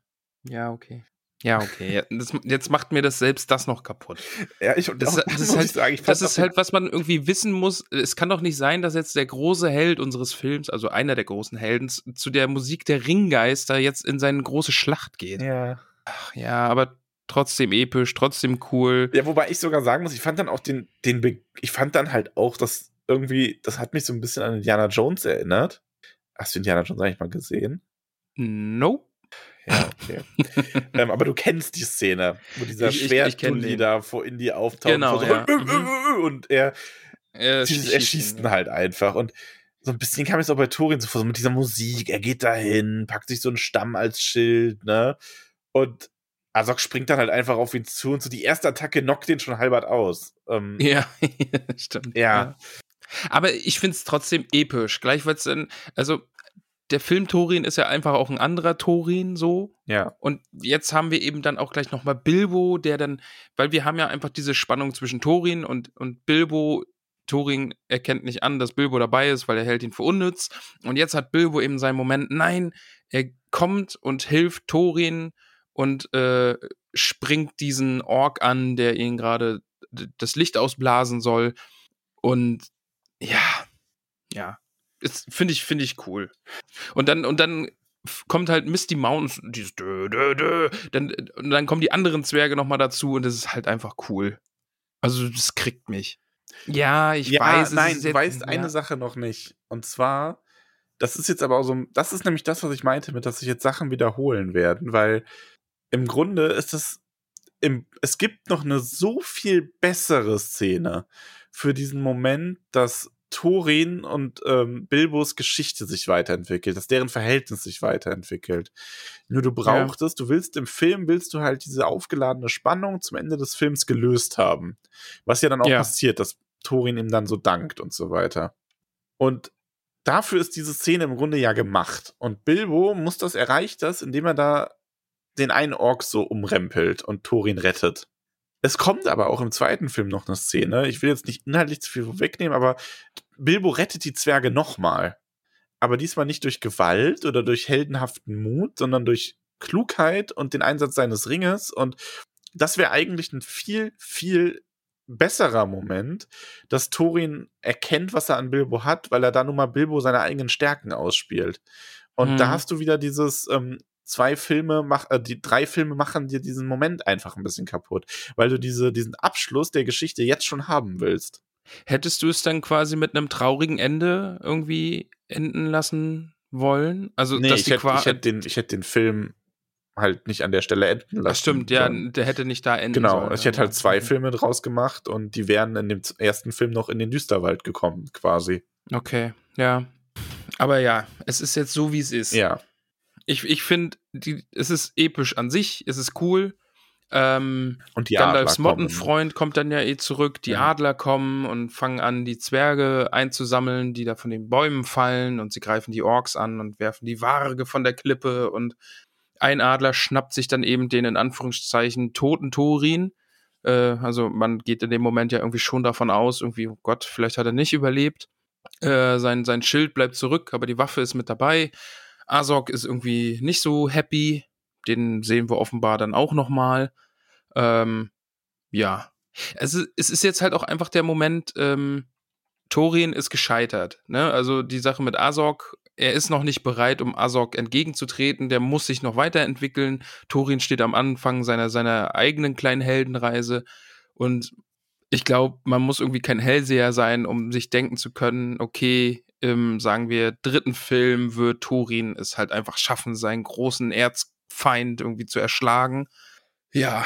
ja, okay. Ja, okay. Das, jetzt macht mir das selbst das noch kaputt. Ja, ich, und Das, das, muss ist, halt, sagen, das ist halt, was man irgendwie wissen muss. Es kann doch nicht sein, dass jetzt der große Held unseres Films, also einer der großen Helden, zu der Musik der Ringgeister jetzt in seine große Schlacht geht. ja. Ach, ja, aber trotzdem episch, trotzdem cool. Ja, wobei ich sogar sagen muss, ich fand dann auch den, den, Be ich fand dann halt auch, dass irgendwie, das hat mich so ein bisschen an Indiana Jones erinnert. Hast du Indiana Jones eigentlich mal gesehen? Nope. Ja, okay. ähm, aber du kennst die Szene, wo dieser Schwertdulli da vor Indy auftaucht Genau, und, so, ja. äh, und er, Äh, dieses, er schießt ihn halt einfach. Und so ein bisschen kam es auch bei Thorin so vor, so mit dieser Musik. Er geht dahin, packt sich so einen Stamm als Schild, ne? Und Azog springt dann halt einfach auf ihn zu und so die erste Attacke knockt den schon halbert aus. Ähm, Ja, stimmt. Ja. Aber ich finde es trotzdem episch. Gleich wird's dann, also der Film Thorin ist ja einfach auch ein anderer Thorin so. ja. Und jetzt haben wir eben dann auch gleich nochmal Bilbo, der dann, weil wir haben ja einfach diese Spannung zwischen Thorin und, und Bilbo. Thorin erkennt nicht an, dass Bilbo dabei ist, weil er hält ihn für unnütz. Und jetzt hat Bilbo eben seinen Moment, nein, er kommt und hilft Thorin und äh, springt diesen Ork an, der ihn gerade das Licht ausblasen soll. Und ja, ja, finde ich, finde ich cool. Und dann, und dann kommt halt Misty Mountains, dieses dö, dö, dö, dann, und dann kommen die anderen Zwerge nochmal dazu und das ist halt einfach cool. Also, das kriegt mich. Ja, ich ja, weiß. nein, du jetzt- weißt ja. eine Sache noch nicht. Und zwar, das ist jetzt aber auch so, das ist nämlich das, was ich meinte, mit, dass sich jetzt Sachen wiederholen werden, weil im Grunde ist es, im, es gibt noch eine so viel bessere Szene für diesen Moment, dass Thorin und ähm, Bilbos Geschichte sich weiterentwickelt, dass deren Verhältnis sich weiterentwickelt. Nur du brauchtest, du willst im Film, willst du halt diese aufgeladene Spannung zum Ende des Films gelöst haben. Was ja dann auch Ja. passiert, dass Thorin ihm dann so dankt und so weiter. Und dafür ist diese Szene im Grunde ja gemacht. Und Bilbo muss das, erreicht das, indem er da den einen Ork so umrempelt und Thorin rettet. Es kommt aber auch im zweiten Film noch eine Szene. Ich will jetzt nicht inhaltlich zu viel wegnehmen, aber Bilbo rettet die Zwerge nochmal. Aber diesmal nicht durch Gewalt oder durch heldenhaften Mut, sondern durch Klugheit und den Einsatz seines Ringes. Und das wäre eigentlich ein viel, viel besserer Moment, dass Thorin erkennt, was er an Bilbo hat, weil er da nun mal Bilbo seine eigenen Stärken ausspielt. Und Mhm. da hast du wieder dieses ähm, zwei Filme, mach, äh, die drei Filme machen dir diesen Moment einfach ein bisschen kaputt, weil du diese, diesen Abschluss der Geschichte jetzt schon haben willst. Hättest du es dann quasi mit einem traurigen Ende irgendwie enden lassen wollen? Also, Nee, dass ich die hätte, quasi. ich, hätte den, ich hätte den Film halt nicht an der Stelle enden lassen. Das stimmt, ja, der hätte nicht da enden Genau, sollen. ich hätte halt zwei. Filme draus gemacht und die wären in dem ersten Film noch in den Düsterwald gekommen, quasi. Okay, ja. Aber ja, es ist jetzt so, wie es ist. Ja. Ich, ich finde, es ist episch an sich, es ist cool. Ähm, Und die Gandalfs Adler kommen. Mottenfreund kommt dann ja eh zurück. Die Ja. Adler kommen und fangen an, die Zwerge einzusammeln, die da von den Bäumen fallen und sie greifen die Orks an und werfen die Warge von der Klippe und ein Adler schnappt sich dann eben den in Anführungszeichen toten Thorin. Äh, also man geht in dem Moment ja irgendwie schon davon aus, irgendwie, oh Gott, vielleicht hat er nicht überlebt. Äh, sein, sein Schild bleibt zurück, aber die Waffe ist mit dabei. Azog ist irgendwie nicht so happy. Den sehen wir offenbar dann auch noch mal. Ähm, ja. Es ist, es ist jetzt halt auch einfach der Moment, ähm, Thorin ist gescheitert. Ne? Also die Sache mit Azog, er ist noch nicht bereit, um Azog entgegenzutreten. Der muss sich noch weiterentwickeln. Thorin steht am Anfang seiner, seiner eigenen kleinen Heldenreise. Und ich glaube, man muss irgendwie kein Hellseher sein, um sich denken zu können, okay, im, sagen wir, dritten Film wird Thorin es halt einfach schaffen, seinen großen Erzfeind irgendwie zu erschlagen. Ja.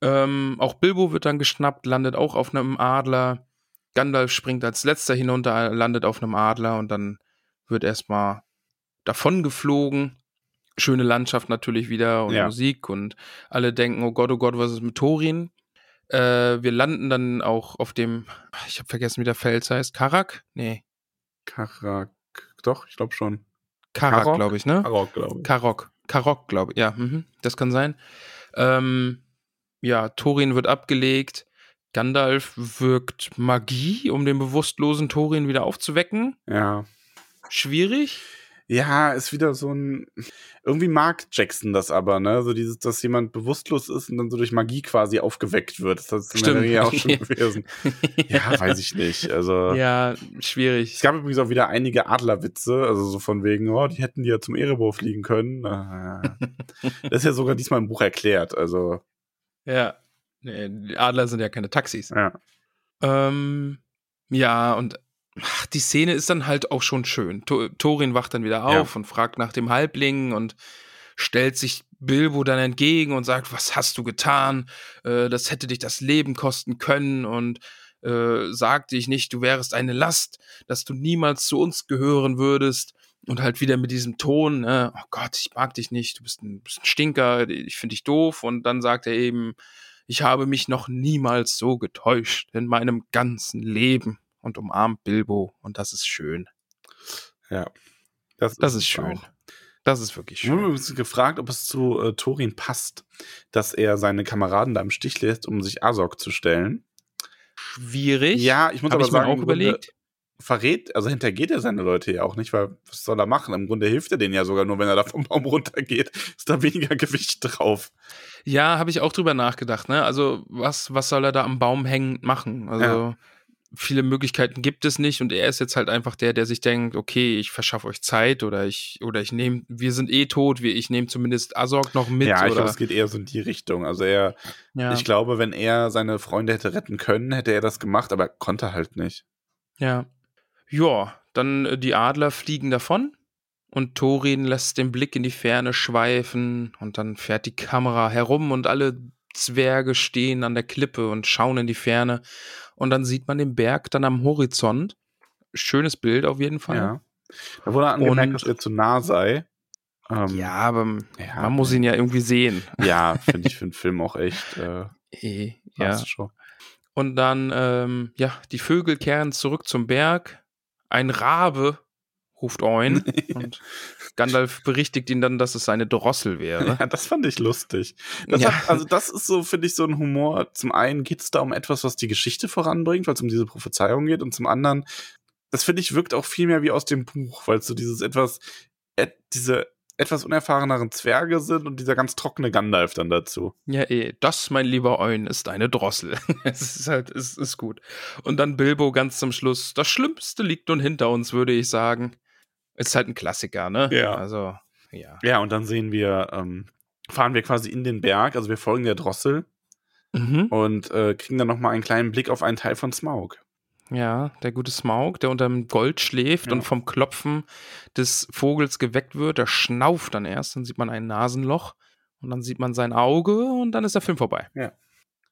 Ähm, auch Bilbo wird dann geschnappt, landet auch auf einem Adler. Gandalf springt als letzter hinunter, landet auf einem Adler und dann wird erstmal davon geflogen. Schöne Landschaft natürlich wieder und Ja. Musik und alle denken, oh Gott, oh Gott, was ist mit Thorin? Äh, wir landen dann auch auf dem, ich habe vergessen, wie der Fels heißt, Karak? Nee, Karak. Doch, ich glaube schon. Karak, glaube ich, ne? Karok, glaube ich. Karok. Karok, glaube ich. Ja, mhm, das kann sein. Ähm, ja, Thorin wird abgelegt. Gandalf wirkt Magie, um den bewusstlosen Thorin wieder aufzuwecken. Ja. Schwierig. Ja, ist wieder so ein. Irgendwie mag Jackson das aber, ne? So dieses, dass jemand bewusstlos ist und dann so durch Magie quasi aufgeweckt wird. Das ist Stimmt. Serie auch schon gewesen. Ja, weiß ich nicht. Also. Ja, schwierig. Es gab übrigens auch wieder einige Adlerwitze, also so von wegen, oh, die hätten die ja zum Erebor fliegen können. Ah. Das ist ja sogar diesmal im Buch erklärt, also, Ja. Nee, die Adler sind ja keine Taxis. ja. Ähm, ja, und ach, die Szene ist dann halt auch schon schön. To Thorin wacht dann wieder auf und fragt nach dem Halbling und stellt sich Bilbo dann entgegen und sagt, was hast du getan? Äh, das hätte dich das Leben kosten können und äh, sagte ich nicht, du wärest eine Last, dass du niemals zu uns gehören würdest. Und halt wieder mit diesem Ton, ne, oh Gott, ich mag dich nicht, du bist ein, bist ein Stinker, ich finde dich doof. Und dann sagt er eben, ich habe mich noch niemals so getäuscht in meinem ganzen Leben und umarmt Bilbo und das ist schön. Ja. Das, das ist, schön. Auch. Das ist wirklich schön. Wir haben uns gefragt, ob es zu äh, Thorin passt, dass er seine Kameraden da im Stich lässt, um sich Azog zu stellen. Schwierig. Ja, ich muss Hab aber ich sagen, auch überlegt. Verrät, also hintergeht er seine Leute ja auch nicht, weil was soll er machen? Im Grunde hilft er denen ja sogar nur, wenn er da vom Baum runtergeht. Ist da weniger Gewicht drauf. Ja, habe ich auch drüber nachgedacht, ne? Also, was, was soll er da am Baum hängen machen? Also. Ja viele Möglichkeiten gibt es nicht und er ist jetzt halt einfach der, der sich denkt, okay, ich verschaffe euch Zeit oder ich oder ich nehme, wir sind eh tot, wir, ich nehme zumindest Azog noch mit. Ja, ich glaube, es geht eher so in die Richtung. Also er, ja. ich glaube, wenn er seine Freunde hätte retten können, hätte er das gemacht, aber konnte halt nicht. Ja. Ja, dann äh, die Adler fliegen davon und Thorin lässt den Blick in die Ferne schweifen und dann fährt die Kamera herum und alle Zwerge stehen an der Klippe und schauen in die Ferne. Und dann sieht man den Berg dann am Horizont. Schönes Bild auf jeden Fall. Ja. Da wurde angemerkt, und, dass er zu nah sei. Ähm, ja, aber ja, man muss ihn ja irgendwie sehen. Ja, finde ich für den Film auch echt. Äh, e, ja. Schon. Und dann, ähm, ja, die Vögel kehren zurück zum Berg. Ein Rabe ruft Oin und Gandalf berichtigt ihn dann, dass es seine Drossel wäre. Ja, das fand ich lustig. Das ja. hat, also das ist so, finde ich, so ein Humor. Zum einen geht es da um etwas, was die Geschichte voranbringt, weil es um diese Prophezeiung geht und zum anderen, das finde ich, wirkt auch viel mehr wie aus dem Buch, weil es so dieses etwas, äh, diese etwas unerfahreneren Zwerge sind und dieser ganz trockene Gandalf dann dazu. Ja, eh, das, mein lieber Oin, ist eine Drossel. es ist halt, es ist gut. Und dann Bilbo ganz zum Schluss. Das Schlimmste liegt nun hinter uns, würde ich sagen. Ist halt ein Klassiker, ne? Ja. Also, ja. Ja, und dann sehen wir, ähm, fahren wir quasi in den Berg, also wir folgen der Drossel mhm. und äh, kriegen dann nochmal einen kleinen Blick auf einen Teil von Smaug. Ja, der gute Smaug, der unter dem Gold schläft ja. und vom Klopfen des Vogels geweckt wird. Der schnauft dann erst, dann sieht man ein Nasenloch und dann sieht man sein Auge und dann ist der Film vorbei. Ja.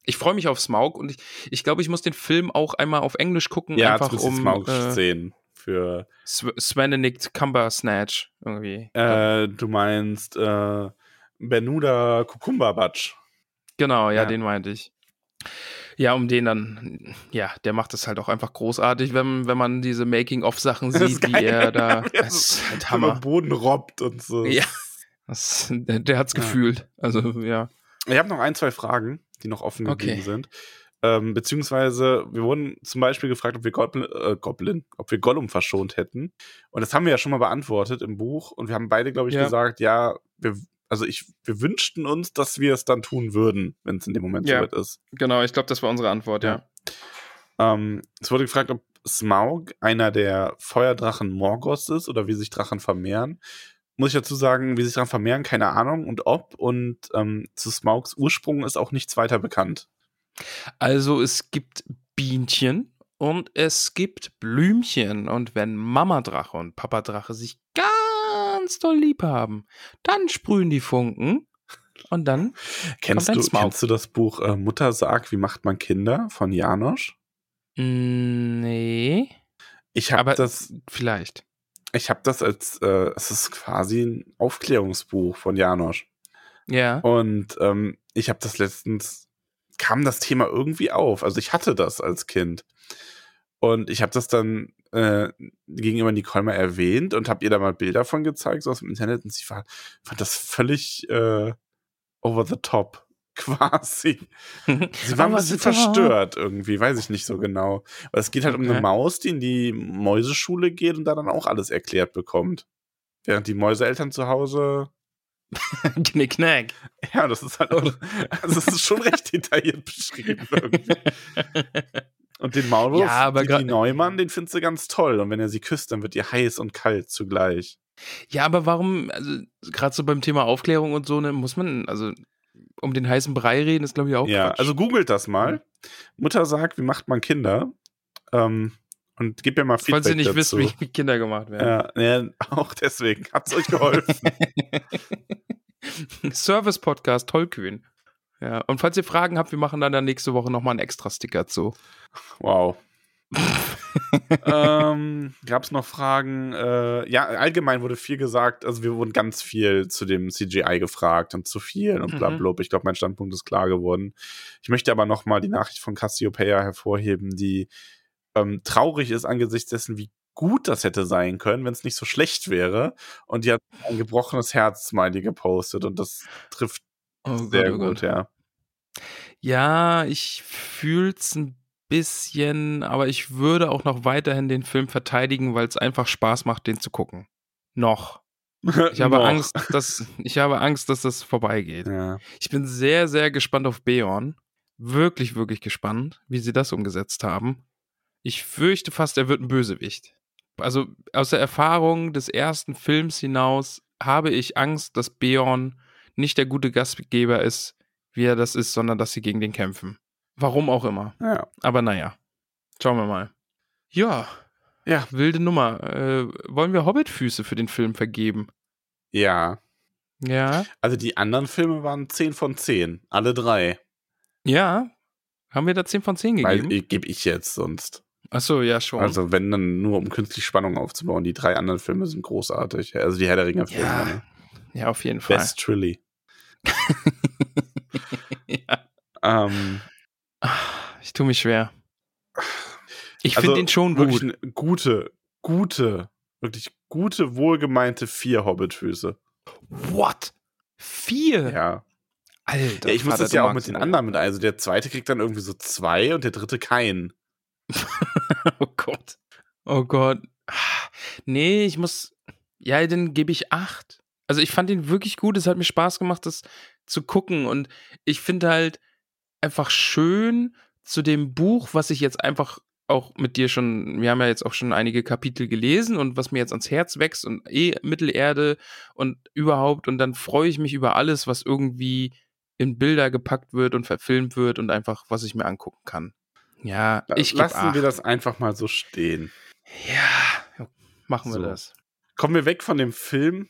Ich freue mich auf Smaug und ich, ich glaube, ich muss den Film auch einmal auf Englisch gucken, ja, einfach um Smaug äh, sehen für Svenenict Cumber Snatch irgendwie. Äh, du meinst äh, Bermuda Batch. Genau, ja, ja, den meinte ich. Ja, um den dann, ja, der macht es halt auch einfach großartig, wenn, wenn man diese Making-of-Sachen sieht, wie er da. Das ist halt Hammer. Boden robbt und so. Ja. Das, der, der hat's ja. gefühlt. Also, ja. Ich habe noch ein, zwei Fragen, die noch offen geblieben okay. sind. Ähm, beziehungsweise, wir wurden zum Beispiel gefragt, ob wir Goblin, äh, Goblin, ob wir Gollum verschont hätten. Und das haben wir ja schon mal beantwortet im Buch. Und wir haben beide, glaube ich, ja. gesagt, ja, wir, also ich, wir wünschten uns, dass wir es dann tun würden, wenn es in dem Moment ja. soweit ist. Genau, ich glaube, das war unsere Antwort, ja. ja. Ähm, es wurde gefragt, ob Smaug einer der Feuerdrachen Morgoth ist oder wie sich Drachen vermehren. Muss ich dazu sagen, wie sich Drachen vermehren, keine Ahnung und ob. Und ähm, zu Smaugs Ursprung ist auch nichts weiter bekannt. Also es gibt Bienchen und es gibt Blümchen. Und wenn Mama Drache und Papa Drache sich ganz doll lieb haben, dann sprühen die Funken. Und dann kennst, du, kennst du das Buch äh, Mutter sagt, wie macht man Kinder von Janosch? Mm, nee. Ich habe das vielleicht. Ich habe das als äh, es ist quasi ein Aufklärungsbuch von Janosch. Ja. Und ähm, ich habe das letztens kam das Thema irgendwie auf. Also ich hatte das als Kind. Und ich habe das dann äh, gegenüber Nicole mal erwähnt und habe ihr da mal Bilder von gezeigt, so aus dem Internet. Und sie war, fand das völlig äh, over the top, quasi. sie war ein bisschen verstört irgendwie, weiß ich nicht so genau. Aber es geht halt okay. um eine Maus, die in die Mäuseschule geht und da dann auch alles erklärt bekommt. Während die Mäuseeltern zu Hause Knickknack. Ja, das ist halt auch, also das ist schon recht detailliert beschrieben irgendwie. Und den Maulwurf, ja, aber die, die Neumann, den findest du ganz toll. Und wenn er sie küsst, dann wird ihr heiß und kalt zugleich. Ja, aber warum, also gerade so beim Thema Aufklärung und so, ne, muss man, also um den heißen Brei reden, ist glaube ich auch Ja, Quatsch. also googelt das mal. Mutter sagt, wie macht man Kinder? Ähm, und gib mir mal Feedback Falls ihr nicht dazu. wisst, wie Kinder gemacht werden. Ja, ja auch deswegen. Hat's euch geholfen. Service-Podcast, tollkühn. Ja, und falls ihr Fragen habt, wir machen dann, dann nächste Woche nochmal einen extra Sticker zu. Wow. ähm, Gab es noch Fragen? Äh, ja, allgemein wurde viel gesagt. Also, wir wurden ganz viel zu dem CGI gefragt und zu viel und bla, Mhm. bla. Ich glaube, mein Standpunkt ist klar geworden. Ich möchte aber noch mal die Nachricht von Cassiopeia hervorheben, die ähm, traurig ist angesichts dessen, wie gut das hätte sein können, wenn es nicht so schlecht wäre. Und die hat ein gebrochenes Herz-Smiley gepostet und das trifft Oh Gott, sehr oh gut, Gott. ja. Ja, ich fühl's ein bisschen, aber ich würde auch noch weiterhin den Film verteidigen, weil es einfach Spaß macht, den zu gucken. Noch. Ich habe. Angst, dass ich habe Angst, dass das vorbeigeht. Ja. Ich bin sehr, sehr gespannt auf Beorn. Wirklich, wirklich gespannt, wie sie das umgesetzt haben. Ich fürchte fast, er wird ein Bösewicht. Also aus der Erfahrung des ersten Films hinaus habe ich Angst, dass Beorn nicht der gute Gastgeber ist, wie er das ist, sondern dass sie gegen den kämpfen. Warum auch immer. ja. Aber naja, schauen wir mal. Ja, Ja. wilde Nummer. Äh, wollen wir Hobbitfüße für den Film vergeben? Ja. Ja. Also die anderen Filme waren 10 von 10. Alle drei. Ja. Haben wir da 10 von 10 gegeben? Weil gebe ich jetzt sonst. Achso, ja, schon. Also wenn dann nur um künstlich Spannung aufzubauen. Die drei anderen Filme sind großartig. Also die Herr der Ringe Filme. Ja, ne? ja, auf jeden Fall. Best Trilly. ja. Ähm, Ich tue mich schwer. Ich also finde ihn schon wirklich gut. gute, gute, wirklich gute, wohlgemeinte vier Hobbitfüße. What? Vier? Ja. Alter. ja ich muss das ja auch mit den anderen mit. Also der zweite kriegt dann irgendwie so zwei und der dritte keinen. Oh Gott. Oh Gott. Nee, ich muss. Ja, dann gebe ich acht. Also ich fand ihn wirklich gut. Es hat mir Spaß gemacht, das zu gucken. Und ich finde halt einfach schön zu dem Buch, was ich jetzt einfach auch mit dir schon, wir haben ja jetzt auch schon einige Kapitel gelesen und was mir jetzt ans Herz wächst und eh Mittelerde und überhaupt und dann freue ich mich über alles, was irgendwie in Bilder gepackt wird und verfilmt wird und einfach, was ich mir angucken kann. Ja, ich Lassen wir das einfach mal so stehen. Ja, machen wir So. das. Kommen wir weg von dem Film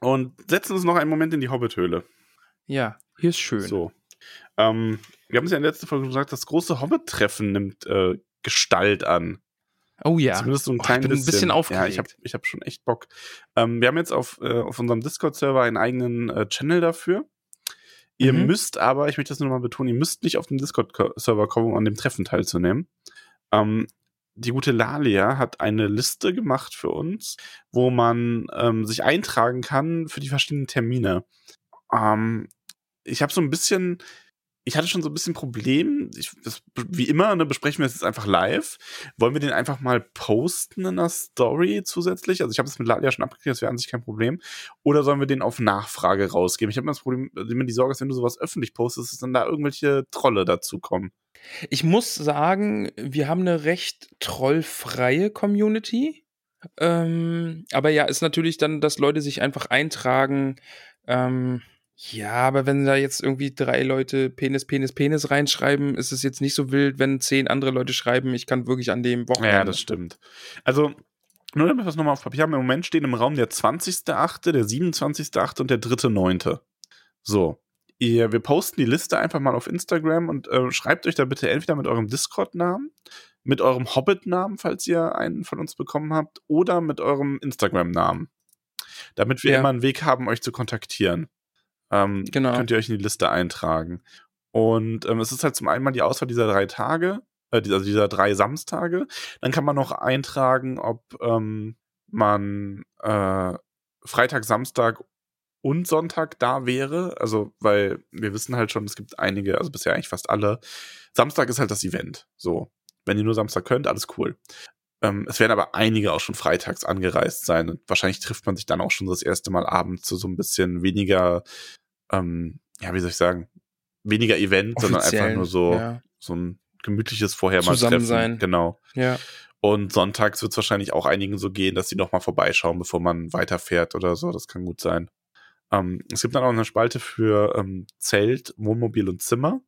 und setzen uns noch einen Moment in die Hobbithöhle. Ja, hier ist schön. So. Ähm, wir haben es ja in der letzten Folge gesagt, das große Hobbit-Treffen nimmt äh, Gestalt an. Oh ja. Zumindest so ein Oh, ich klein bin ein bisschen aufgeregt. Ja, ich habe ich hab schon echt Bock. Ähm, wir haben jetzt auf, äh, auf unserem Discord-Server einen eigenen äh, Channel dafür. Ihr Mhm. müsst aber, ich möchte das nur mal betonen, ihr müsst nicht auf den Discord-Server kommen, um an dem Treffen teilzunehmen. Ähm, die gute Lalia hat eine Liste gemacht für uns, wo man ähm, sich eintragen kann für die verschiedenen Termine. Ähm, ich habe so ein bisschen, ich hatte schon so ein bisschen Problem. Ich, das, wie immer, ne, besprechen wir es jetzt einfach live. Wollen wir den einfach mal posten in der Story zusätzlich? Also ich habe es mit Lalia schon abgeklärt, das wäre an sich kein Problem. Oder sollen wir den auf Nachfrage rausgeben? Ich habe immer das Problem, immer die Sorge, dass wenn du sowas öffentlich postest, dass dann da irgendwelche Trolle dazukommen. Ich muss sagen, wir haben eine recht trollfreie Community. Ähm, aber ja, ist natürlich dann, dass Leute sich einfach eintragen. Ähm, ja, aber wenn da jetzt irgendwie drei Leute Penis, Penis, Penis reinschreiben, ist es jetzt nicht so wild, wenn zehn andere Leute schreiben, ich kann wirklich an dem Wochenende. Ja, das stimmt. Also, nur damit wir es nochmal auf Papier haben, im Moment stehen im Raum der 20.8., der 27.8. und der 3.9. So. Ihr, wir posten die Liste einfach mal auf Instagram und äh, schreibt euch da bitte entweder mit eurem Discord-Namen, mit eurem Hobbit-Namen, falls ihr einen von uns bekommen habt, oder mit eurem Instagram-Namen. Damit wir Ja. immer einen Weg haben, euch zu kontaktieren. Ähm, Genau. Könnt ihr euch in die Liste eintragen. Und ähm, es ist halt zum einen mal die Auswahl dieser drei Tage, äh, dieser- also dieser drei Samstage. Dann kann man noch eintragen, ob ähm, man äh, Freitag, Samstag und Sonntag da wäre. Also, weil wir wissen halt schon, es gibt einige, also bisher eigentlich fast alle. Samstag ist halt das Event. So. Wenn ihr nur Samstag könnt, alles cool. Ähm, es werden aber einige auch schon freitags angereist sein und wahrscheinlich trifft man sich dann auch schon das erste Mal abends zu so ein bisschen weniger, ähm, ja, wie soll ich sagen, weniger Event, sondern einfach Offiziell, nur so, Ja, so ein gemütliches vorher mal Zusammen treffen. sein. Genau. ja. Und sonntags wird es wahrscheinlich auch einigen so gehen, dass sie noch mal vorbeischauen, bevor man weiterfährt oder so. Das kann gut sein. Ähm, es gibt dann auch eine Spalte für ähm, Zelt, Wohnmobil und Zimmer.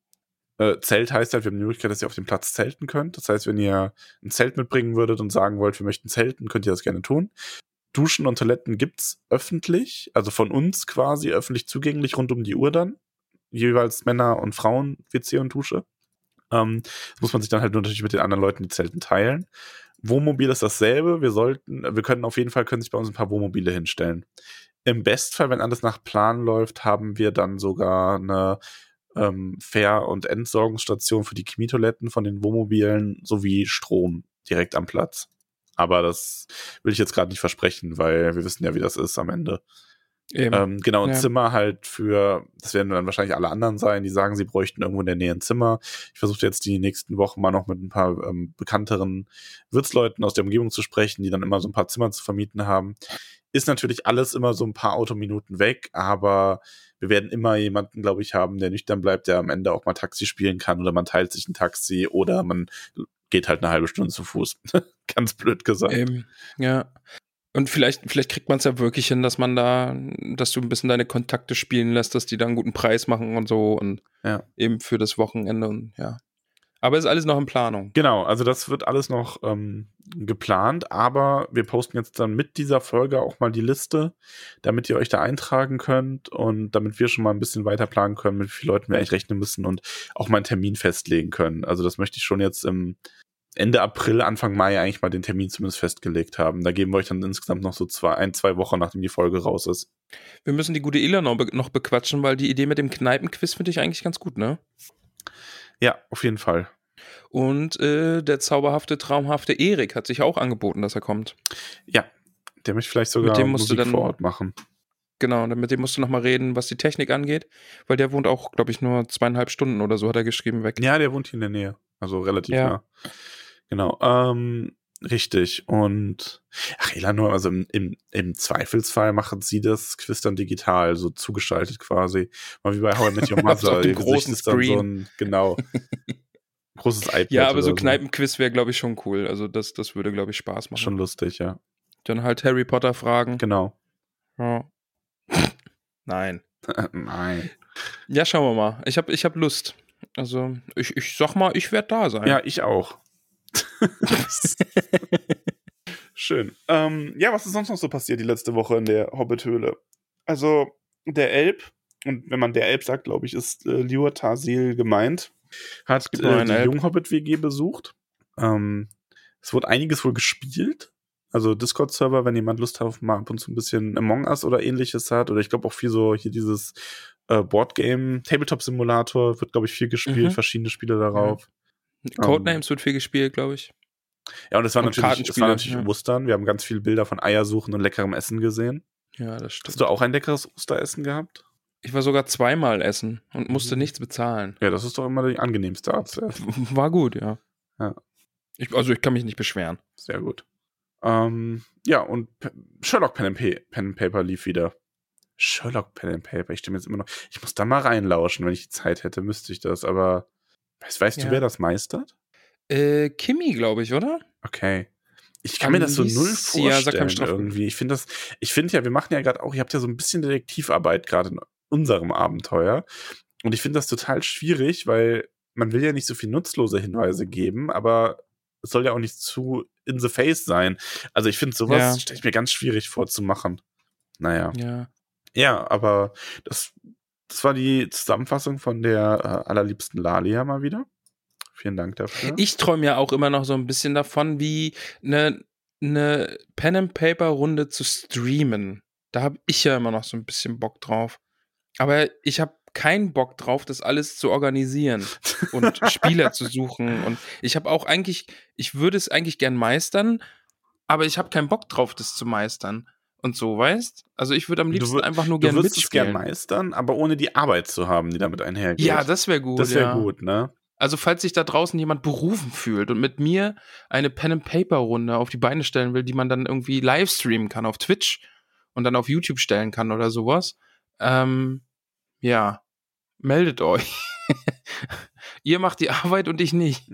Äh, Zelt heißt halt, wir haben die Möglichkeit, dass ihr auf dem Platz zelten könnt. Das heißt, wenn ihr ein Zelt mitbringen würdet und sagen wollt, wir möchten zelten, könnt ihr das gerne tun. Duschen und Toiletten gibt's öffentlich, also von uns quasi öffentlich zugänglich rund um die Uhr dann. Jeweils Männer und Frauen, WC und Dusche. Ähm, muss man sich dann halt nur natürlich mit den anderen Leuten die Zelten teilen. Wohnmobil ist dasselbe. Wir sollten, wir können auf jeden Fall, können sich bei uns ein paar Wohnmobile hinstellen. Im Bestfall, wenn alles nach Plan läuft, haben wir dann sogar eine ähm, Fähr- und Entsorgungsstation für die Chemietoiletten von den Wohnmobilen sowie Strom direkt am Platz. Aber das will ich jetzt gerade nicht versprechen, weil wir wissen ja, wie das ist am Ende. Ähm, genau, ein Ja. Zimmer halt für, das werden dann wahrscheinlich alle anderen sein, die sagen, sie bräuchten irgendwo in der Nähe ein Zimmer. Ich versuche jetzt die nächsten Wochen mal noch mit ein paar ähm, bekannteren Wirtsleuten aus der Umgebung zu sprechen, die dann immer so ein paar Zimmer zu vermieten haben. Ist natürlich alles immer so ein paar Autominuten weg, aber wir werden immer jemanden, glaube ich, haben, der nüchtern bleibt, der am Ende auch mal Taxi spielen kann oder man teilt sich ein Taxi oder man geht halt eine halbe Stunde zu Fuß. Ganz blöd gesagt. Eben, ja. Und vielleicht, vielleicht kriegt man es ja wirklich hin, dass man da, dass du ein bisschen deine Kontakte spielen lässt, dass die da einen guten Preis machen und so und Ja. eben für das Wochenende und ja. Aber ist alles noch in Planung. Genau, also das wird alles noch ähm, geplant, aber wir posten jetzt dann mit dieser Folge auch mal die Liste, damit ihr euch da eintragen könnt und damit wir schon mal ein bisschen weiter planen können, mit wie vielen Leuten wir eigentlich rechnen müssen und auch mal einen Termin festlegen können. Also das möchte ich schon jetzt im Ende April, Anfang Mai eigentlich mal den Termin zumindest festgelegt haben. Da geben wir euch dann insgesamt noch so zwei, ein, zwei Wochen, nachdem die Folge raus ist. Wir müssen die gute Ila noch, be noch bequatschen, weil die Idee mit dem Kneipenquiz finde ich eigentlich ganz gut, ne? Ja, auf jeden Fall. Und äh, der zauberhafte, traumhafte Erik hat sich auch angeboten, dass er kommt. Ja, der möchte vielleicht sogar dem musst du Musik dann- vor Ort machen. Genau, und mit dem musst du noch mal reden, was die Technik angeht, weil der wohnt auch, glaube ich, nur zweieinhalb Stunden oder so, hat er geschrieben, weg. Ja, der wohnt hier in der Nähe. Also relativ Ja. nah. Genau. Ähm, richtig. Und ach, Elanor, also im, im, im Zweifelsfall machen sie das Quiz dann digital, so zugeschaltet quasi. Mal wie bei How I Met Your Auf so Mother. dem Ihr Gesicht großen ist dann so Screen. ein, genau. großes iPad. Ja, aber so oder Kneipenquiz wäre, glaube ich, schon cool. Also das, das würde, glaube ich, Spaß machen. Schon lustig, ja. Dann halt Harry Potter fragen. Genau. Ja. Nein. Nein. Ja, schauen wir mal. Ich habe ich hab Lust. Also, ich, ich sag mal, ich werde da sein. Ja, ich auch. Schön. Ähm, ja, was ist sonst noch so passiert die letzte Woche in der Hobbithöhle? Also, der Elb, und wenn man der Elb sagt, glaube ich, ist äh, Lior Tasil gemeint, hat äh, die. Junghobbit-WG besucht. Ähm, es wurde einiges wohl gespielt. Also Discord-Server, wenn jemand Lust hat, mal ab und zu ein bisschen Among Us oder ähnliches hat. Oder ich glaube auch viel so hier dieses äh, Boardgame, Tabletop-Simulator wird, glaube ich, viel gespielt, Mhm. verschiedene Spiele darauf. Codenames wird viel gespielt, glaube ich. Ja, und es war Und natürlich, es war natürlich ja. Ostern. Wir haben ganz viele Bilder von Eiersuchen und leckerem Essen gesehen. Ja, das stimmt. Hast du auch ein leckeres Osteressen gehabt? Ich war sogar zweimal essen und musste Mhm. nichts bezahlen. Ja, das ist doch immer die angenehmste Art zu essen. War gut, ja. Ja. Ich, also ich kann mich nicht beschweren. Sehr gut. Ähm, ja, und P Sherlock Pen and, Pa- Pen and Paper lief wieder. Sherlock Pen and Paper, ich stimme jetzt immer noch. Ich muss da mal reinlauschen, wenn ich die Zeit hätte, müsste ich das, aber weißt, weißt Ja. du, wer das meistert? Äh, Kimi, glaube ich, oder? Okay. Ich kann mir das so null vorstellen Straf- irgendwie. Ich finde das, ich finde ja, wir machen ja gerade auch, ihr habt ja so ein bisschen Detektivarbeit gerade in unserem Abenteuer. Und ich finde das total schwierig, weil man will ja nicht so viel nutzlose Hinweise geben, aber es soll ja auch nicht zu in the face sein. Also ich finde sowas, Ja. stelle ich mir ganz schwierig vor zu machen. Naja. Ja. Ja, aber das, das war die Zusammenfassung von der äh, allerliebsten Lalia mal wieder. Vielen Dank dafür. Ich träume ja auch immer noch so ein bisschen davon, wie eine, eine Pen and Paper Runde zu streamen. Da habe ich ja immer noch so ein bisschen Bock drauf. Aber ich habe keinen Bock drauf, das alles zu organisieren und Spieler zu suchen. Und ich habe auch eigentlich, ich würde es eigentlich gern meistern, aber ich habe keinen Bock drauf, das zu meistern. Und so, weißt? Also ich würde am Du liebsten wür- einfach nur du gern würdest es gern mitspielen. meistern, aber ohne die Arbeit zu haben, die damit einhergeht. Ja, das wäre gut. das wäre ja. gut, ne? Also, falls sich da draußen jemand berufen fühlt und mit mir eine Pen-and-Paper-Runde auf die Beine stellen will, die man dann irgendwie live streamen kann auf Twitch und dann auf YouTube stellen kann oder sowas, ähm, ja, meldet euch. Ihr macht die Arbeit und ich nicht.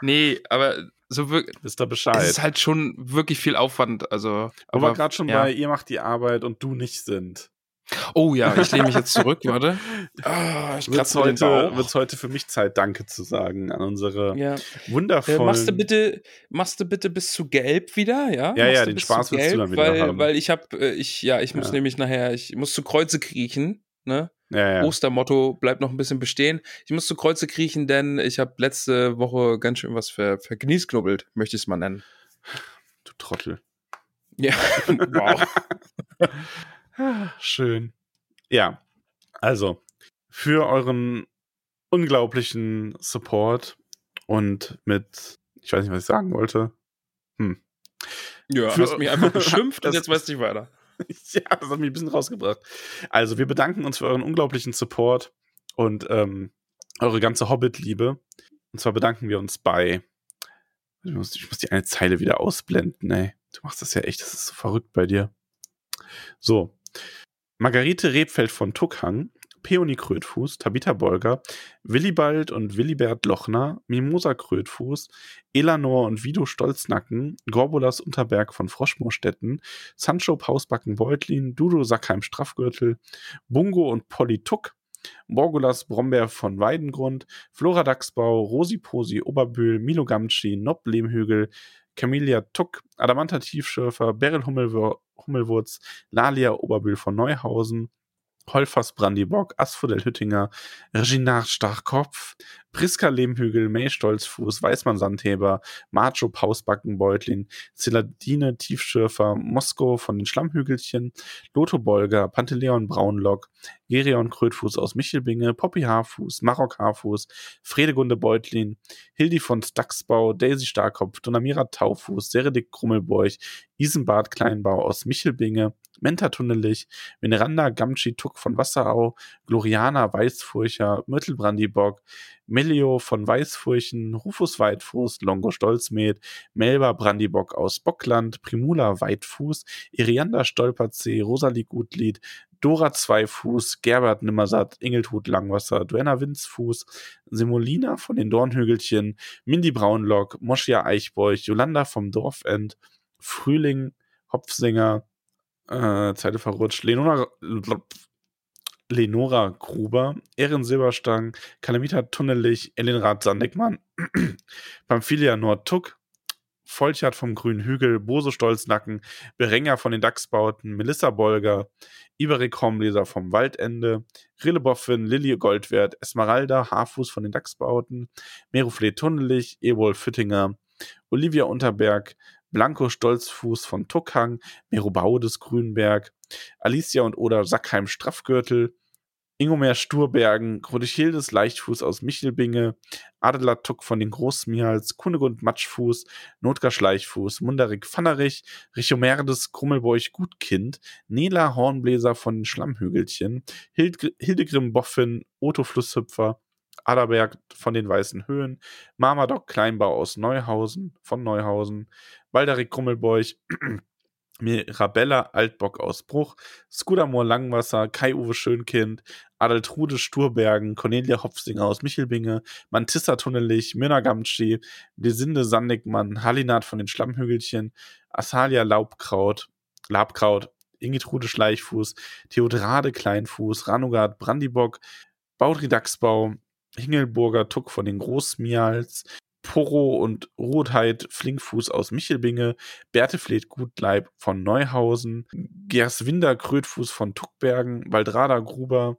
Nee, aber so wirklich, ihr es Bescheid. ist halt schon wirklich viel Aufwand. Also, Wo aber, gerade schon ja. bei ihr macht die Arbeit und du nicht sind. Oh ja, ich lehne mich jetzt zurück, warte. Ah, ich Wird's heute, wird's heute für mich Zeit, Danke zu sagen an unsere Ja. wundervollen. Äh, machst du bitte, machst du bitte bis zu gelb wieder, ja? Ja, machst ja, den Spaß willst du dann wieder weil, haben. Weil ich hab, äh, ich, ja, ich muss Ja. nämlich nachher, ich muss zu Kreuze kriechen, ne? Ja, ja. Ostermotto bleibt noch ein bisschen bestehen. Ich muss zu Kreuze kriechen, denn ich habe letzte Woche ganz schön was ver vergniesknubbelt, möchte ich es mal nennen. Du Trottel. Ja, wow. Schön. Ja, also für euren unglaublichen Support und mit, ich weiß nicht, was ich sagen wollte. Hm. Ja, Für- hast mich einfach beschimpft und jetzt weißt du nicht weiter. Ja, das hat mich ein bisschen rausgebracht. Also, wir bedanken uns für euren unglaublichen Support und ähm, eure ganze Hobbit-Liebe. Und zwar bedanken wir uns bei. Ich muss, ich muss die eine Zeile wieder ausblenden, ey. Du machst das ja echt, das ist so verrückt bei dir. So. Margarete Rebfeld von Tuckhang, Peony Krötfuß, Tabitha Bolger, Willibald und Willibert Lochner, Mimosa Krötfuß, Elanor und Vido Stolznacken, Gorbulas Unterberg von Froschmoorstetten, Sancho Pausbacken Beutlin, Dudo Sackheim Straffgürtel, Bungo und Polly Tuck, Borgulas Brombeer von Weidengrund, Flora Dachsbau, Rosi Posi Oberbühl, Milo Gamtschi, Nob Lehmhügel, Camellia Tuck, Adamanta Tiefschürfer, Beryl Hummelwur Hummelwurz, Lalia Oberbühl von Neuhausen, Holfers Brandibock, Asphodel Hüttinger, Reginard Starkopf, Priska Lehmhügel, May Stolzfuß, Weißmann Sandheber, Macho Pausbacken Beutlin, Celadine Tiefschürfer, Moskow von den Schlammhügelchen, Lotho Bolger, Panteleon Braunlock, Gerion Krötfuß aus Michelbinge, Poppy Haarfuß, Marok Haarfuß, Fredegunde Beutlin, Hildi von Staxbau, Daisy Starkopf, Donamira Taufuß, Seredik Krummelbeuch, Isenbart Kleinbau aus Michelbinge, Menta Tunnelich, Veneranda Gamtschi Tuck von Wasserau, Gloriana Weißfurcher, Myrtle Brandibock, Melio von Weißfurchen, Rufus Weitfuß, Longo Stolzmed, Melba Brandibock aus Bockland, Primula Weitfuß, Irianda Stolperzee, Rosalie Gutlied, Dora Zweifuß, Gerbert Nimmersatt, Ingeltut Langwasser, Duenna Winzfuß, Semolina von den Dornhügelchen, Mindy Braunlock, Moschia Eichbeuch, Jolanda vom Dorfend, Frühling, Hopfsänger, äh, Zeile verrutscht, Lenora, Lenora Gruber, Erin Silberstang, Kalamita Tunnelich, Elinrad Sandigmann, Pamphilia Nordtuck, Volchert vom Grünen Hügel, Bose Stolznacken, Berenger von den Dachsbauten, Melissa Bolger, Iberik Hornbläser vom Waldende, Rille Boffin, Lilly Goldwert, Esmeralda, Haarfuß von den Dachsbauten, Merufle Tunnelich, Ebol Füttinger, Olivia Unterberg, Blanco Stolzfuß von Tuckhang, Mero Baudes Grünberg, Alicia und Oda Sackheim Straffgürtel, Ingomer Sturbergen, Krodichildes Leichtfuß aus Michelbinge, Adela Tuck von den Großmials, Kunegund Matschfuß, Notgar Schleichfuß, Mundarik Pfannerich, Richomerdes Krummelbeuch Gutkind, Nela Hornbläser von den Schlammhügelchen, Hild Hildegrim Boffin, Otto Flusshüpfer, Aderberg von den Weißen Höhen, Marmadoc Kleinbau aus Neuhausen, von Neuhausen, Balderik Krummelbeuch, Mirabella Altbock aus Bruch, Skudamor Langwasser, Kai-Uwe Schönkind, Adeltrude Sturbergen, Cornelia Hopfsinger aus Michelbinge, Mantissa Tunnelich, Mirna Gamtschi, Desinde Sandigmann, Halinat von den Schlammhügelchen, Asalia Laubkraut, Labkraut, Ingitrude Schleichfuß, Theodrade Kleinfuß, Ranugard Brandibock, Baudri Dachsbau, Hingelburger Tuck von den Großmials, Poro und Rotheit Flinkfuß aus Michelbinge, Bertefled Gutleib von Neuhausen, Gerswinder Krötfuß von Tuckbergen, Waldrada Gruber,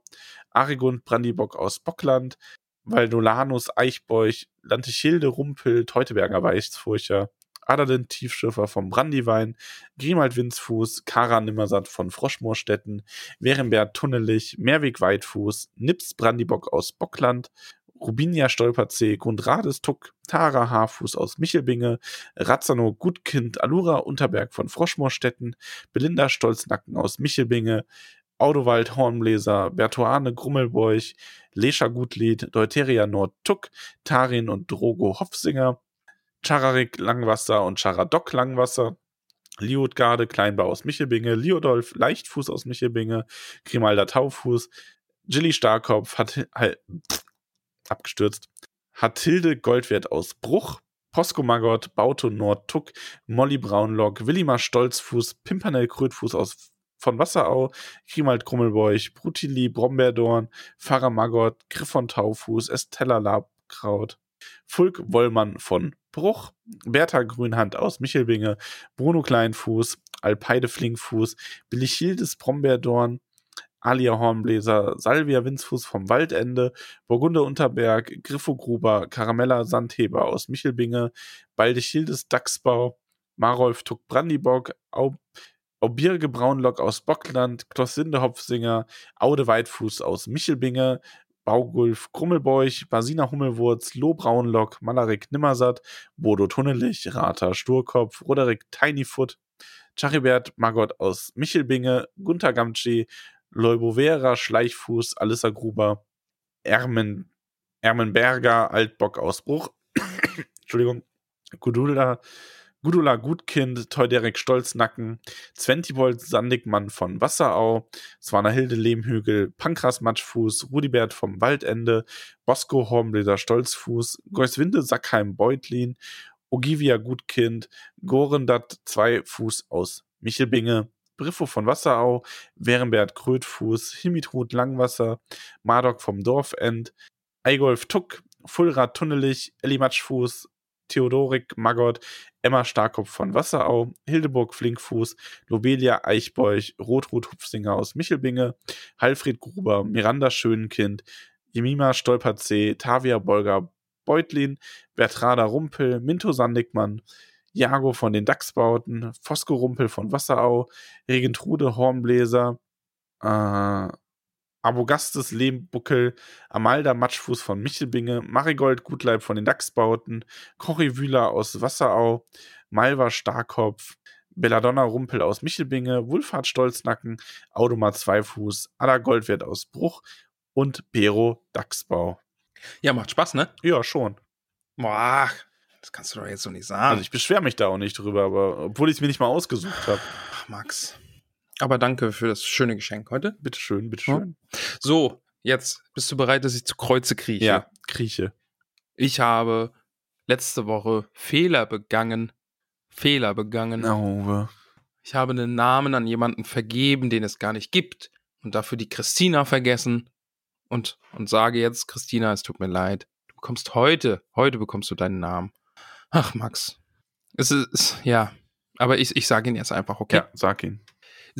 Arigund Brandibock aus Bockland, Valdolanus Eichbeuch, Lantichilde Rumpel, Teuteberger Weißfurcher, Adalin Tiefschiffer vom Brandiwein, Grimald Winzfuß, Kara Nimmersatt von Froschmoorstetten, Werenbert Tunnelich, Mehrweg Weitfuß, Nips Brandibock aus Bockland, Rubinia Stolperzee, Grundrades Tuck, Tara Haarfuß aus Michelbinge, Razzano Gutkind, Alura Unterberg von Froschmoorstetten, Belinda Stolznacken aus Michelbinge, Audowald Hornbläser, Bertuane Grummelbeuch, Lescha Gutlied, Deuteria Nord Tuck, Tarin und Drogo Hofsinger, Chararik Langwasser und Charadok Langwasser, Liotgarde Kleinbau aus Michelbinge, Liodolf Leichtfuß aus Michelbinge, Grimalda Taufuß, Gilly Starkopf hat halt abgestürzt, Hatilde Goldwert aus Bruch, Posko Maggot, Bauto Nord Tuck, Molly Braunlock, Willimar Stolzfuß, Pimpernel Krötfuß aus von Wasserau, Grimald Krummelbeuch, Brutili Brombeerdorn, Pfarrer Maggot, Griff von Taufuß, Estella Labkraut, Fulk Wollmann von Bruch, Bertha Grünhand aus Michelbinge, Bruno Kleinfuß, Alpeide Flinkfuß, Billichildes Brombeerdorn, Alia Hornbläser, Salvia Winzfuß vom Waldende, Burgunder Unterberg, Griffo Gruber, Karamella Sandheber aus Michelbinge, Baldechildes Dachsbau, Marolf Tuck Brandibock, Aub Aubirge Braunlock aus Bockland, Klossinde Hopfsinger, Aude Weitfuß aus Michelbinge, Baugulf Krummelbeuch, Basina Hummelwurz, Loh Braunlock, Malarik Nimmersatt, Bodo Tunnelich, Rata Sturkopf, Roderick Tinyfoot, Charibert Margot aus Michelbinge, Gunther Gamtschi, Leubovera Schleichfuß, Alissa Gruber, Ermen, Ermenberger Altbock aus Bruch, Entschuldigung, Gudula Gudula Gutkind, Teuderek Stolznacken, Zwentibold Sandigmann von Wasserau, Swanahilde Lehmhügel, Pankras Matschfuß, Rudibert vom Waldende, Bosco Hornbläser Stolzfuß, Geuswinde Sackheim Beutlin, Ogivia Gutkind, Gorendat Zweifuß aus Michelbinge, Briffo von Wasserau, Werenbert Krötfuß, Himitrud Langwasser, Mardok vom Dorfend, Eigolf Tuck, Fulrad Tunnelich, Elli Matschfuß, Theodorik Maggot, Emma Starkopf von Wasserau, Hildeburg Flinkfuß, Lobelia Eichbeuch, Rotrud Hupfsinger aus Michelbinge, Halfried Gruber, Miranda Schönkind, Jemima Stolperzee, Tavia Bolger Beutlin, Bertrada Rumpel, Minto Sandigmann, Jago von den Dachsbauten, Fosco Rumpel von Wasserau, Regentrude Hornbläser, äh, Abogastes Lehmbuckel, Amalda Matschfuß von Michelbinge, Marigold Gutleib von den Dachsbauten, Cory Wühler aus Wasserau, Malva Starkopf, Belladonna Rumpel aus Michelbinge, Wulfhard Stolznacken, Audomar Zweifuß, Ada Goldwert aus Bruch und Pero Dachsbau. Ja, macht Spaß, ne? Ja, schon. Boah, das kannst du doch jetzt so nicht sagen. Also ich beschwere mich da auch nicht drüber, aber obwohl ich es mir nicht mal ausgesucht habe. Ach, Max. Aber danke für das schöne Geschenk heute. Bitteschön, bitteschön. So, jetzt bist du bereit, dass ich zu Kreuze krieche? Ja, krieche. Ich habe letzte Woche Fehler begangen. Fehler begangen. Auwe. Ich habe einen Namen an jemanden vergeben, den es gar nicht gibt. Und dafür die Christina vergessen. Und, und sage jetzt, Christina, es tut mir leid. Du bekommst heute, heute bekommst du deinen Namen. Ach, Max. Es ist, ja. Aber ich, ich sage ihn jetzt einfach, okay? Ja, sag ihn.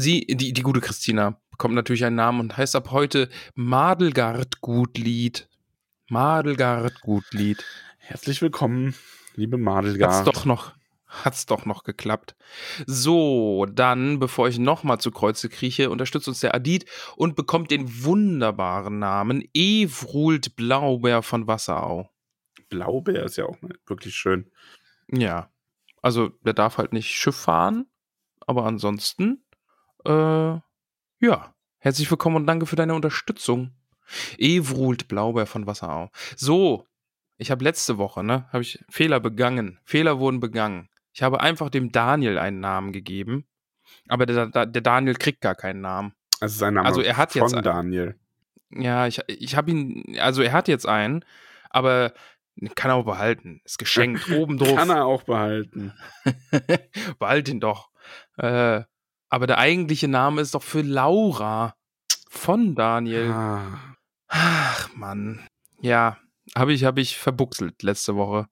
Sie, die, die gute Christina, bekommt natürlich einen Namen und heißt ab heute Madelgard Gutlied. Madelgard Gutlied. Herzlich willkommen, liebe Hat's Madelgard. doch noch, hat's doch noch geklappt. So, dann, bevor ich nochmal zu Kreuze krieche, unterstützt uns der Adit und bekommt den wunderbaren Namen Evrult Blaubeer von Wasserau. Blaubeer ist ja auch wirklich schön. Ja. Also, der darf halt nicht Schiff fahren, aber ansonsten, äh, ja. Herzlich willkommen und danke für deine Unterstützung. Evrult Blaubeer von Wasserau. So, ich habe letzte Woche, ne, habe ich Fehler begangen. Fehler wurden begangen. Ich habe einfach dem Daniel einen Namen gegeben, aber der, der, Daniel kriegt gar keinen Namen. Also sein Name Also er hat von jetzt einen. Daniel. Ja, ich, ich habe ihn, also er hat jetzt einen, aber kann er auch behalten. Ist geschenkt, oben drauf. Kann er auch behalten. Behalt ihn doch. Äh, aber der eigentliche Name ist doch für Laura von Daniel. Ah, Ach, Mann. Ja, habe ich, hab ich verbuchselt letzte Woche.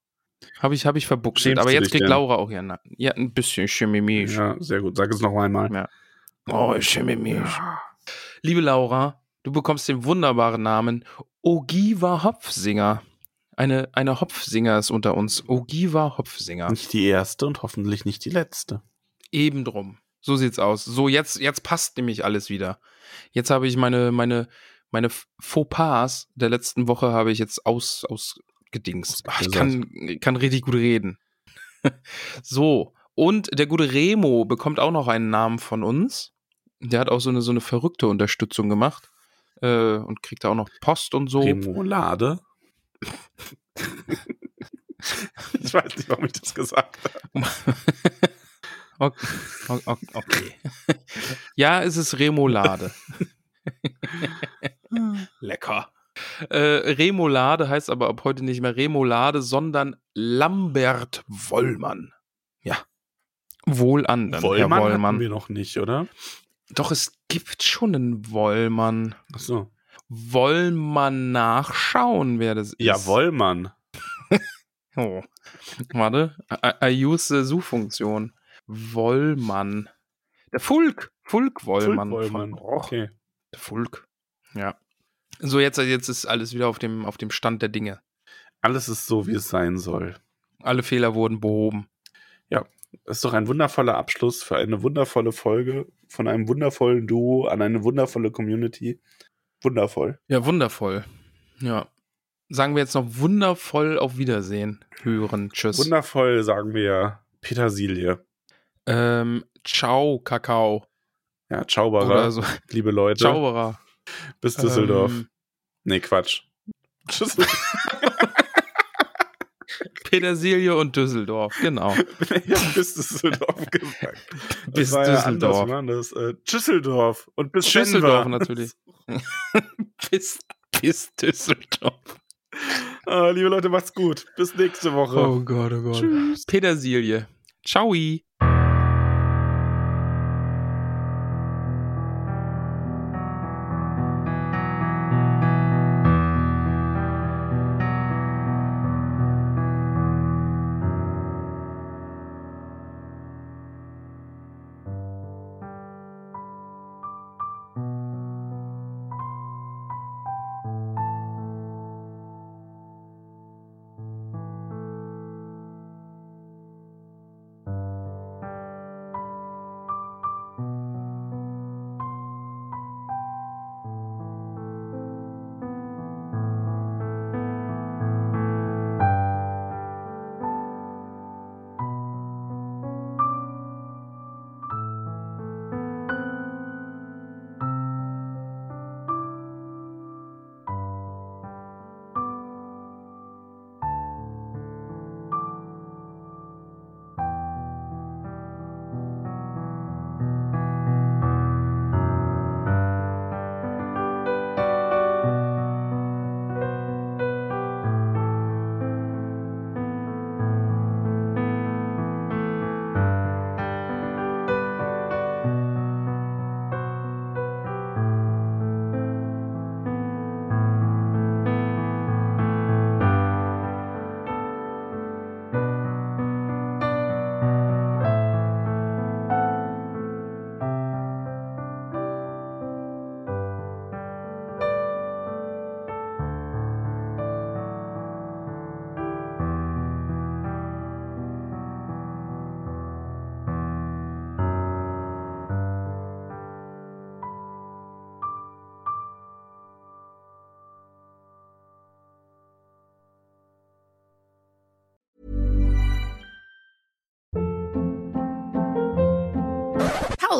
Habe ich, hab ich verbuchselt. Schämst Aber jetzt kriegt denn? Laura auch ihren Namen. Ja, ein bisschen chemimisch. ja, sehr gut. Sag es noch einmal. Ja. Oh, chemimisch. Liebe Laura, du bekommst den wunderbaren Namen Ogiva Hopfsinger. Eine, eine Hopfsinger ist unter uns. Ogiva Hopfsinger. Nicht die erste und hoffentlich nicht die letzte. Eben drum. So sieht's aus. So, jetzt, jetzt passt nämlich alles wieder. Jetzt habe ich meine, meine, meine Fauxpas der letzten Woche habe ich jetzt aus, ausgedingst. Ach, ich kann, kann richtig gut reden. so. Und der gute Remo bekommt auch noch einen Namen von uns. Der hat auch so eine, so eine verrückte Unterstützung gemacht. Äh, und kriegt da auch noch Post und so. Remoulade. ich weiß nicht, warum ich das gesagt habe. Okay. okay. ja, es ist Remoulade. Lecker. Äh, Remoulade heißt aber ab heute nicht mehr Remoulade, sondern Lambert Wollmann. Ja. Wohl an. dann, Herr Wollmann hatten Wollmann. wir noch nicht, oder? Doch, es gibt schon einen Wollmann. Achso. Wollen man nachschauen, wer das ist? Ja, Wollmann. Oh. Warte. I, I use the Suchfunktion. Wollmann. Der Fulk. Fulk Wollmann. Wollmann. Von, oh, Okay. Der Fulk. Ja. So, jetzt, jetzt ist alles wieder auf dem, auf dem Stand der Dinge. Alles ist so, wie es sein soll. Alle Fehler wurden behoben. Ja, ist doch ein wundervoller Abschluss für eine wundervolle Folge von einem wundervollen Duo an eine wundervolle Community. Wundervoll. Ja, wundervoll. Ja. Sagen wir jetzt noch wundervoll auf Wiedersehen hören. Tschüss. Wundervoll sagen wir Petersilie. Ähm, ciao, Kakao. Ja, Zauberer, so. liebe Leute. Zauberer. Bis Düsseldorf. Ähm, nee, Quatsch. Tschüss. Petersilie und Düsseldorf, genau. hab bis Düsseldorf gesagt. Bis war ja Düsseldorf. anders, äh, Düsseldorf und bis Schüsseldorf Denver. natürlich. bis, bis Düsseldorf. Ah, liebe Leute, macht's gut. Bis nächste Woche. Oh Gott, oh Gott. Tschüss. Petersilie. Ciao.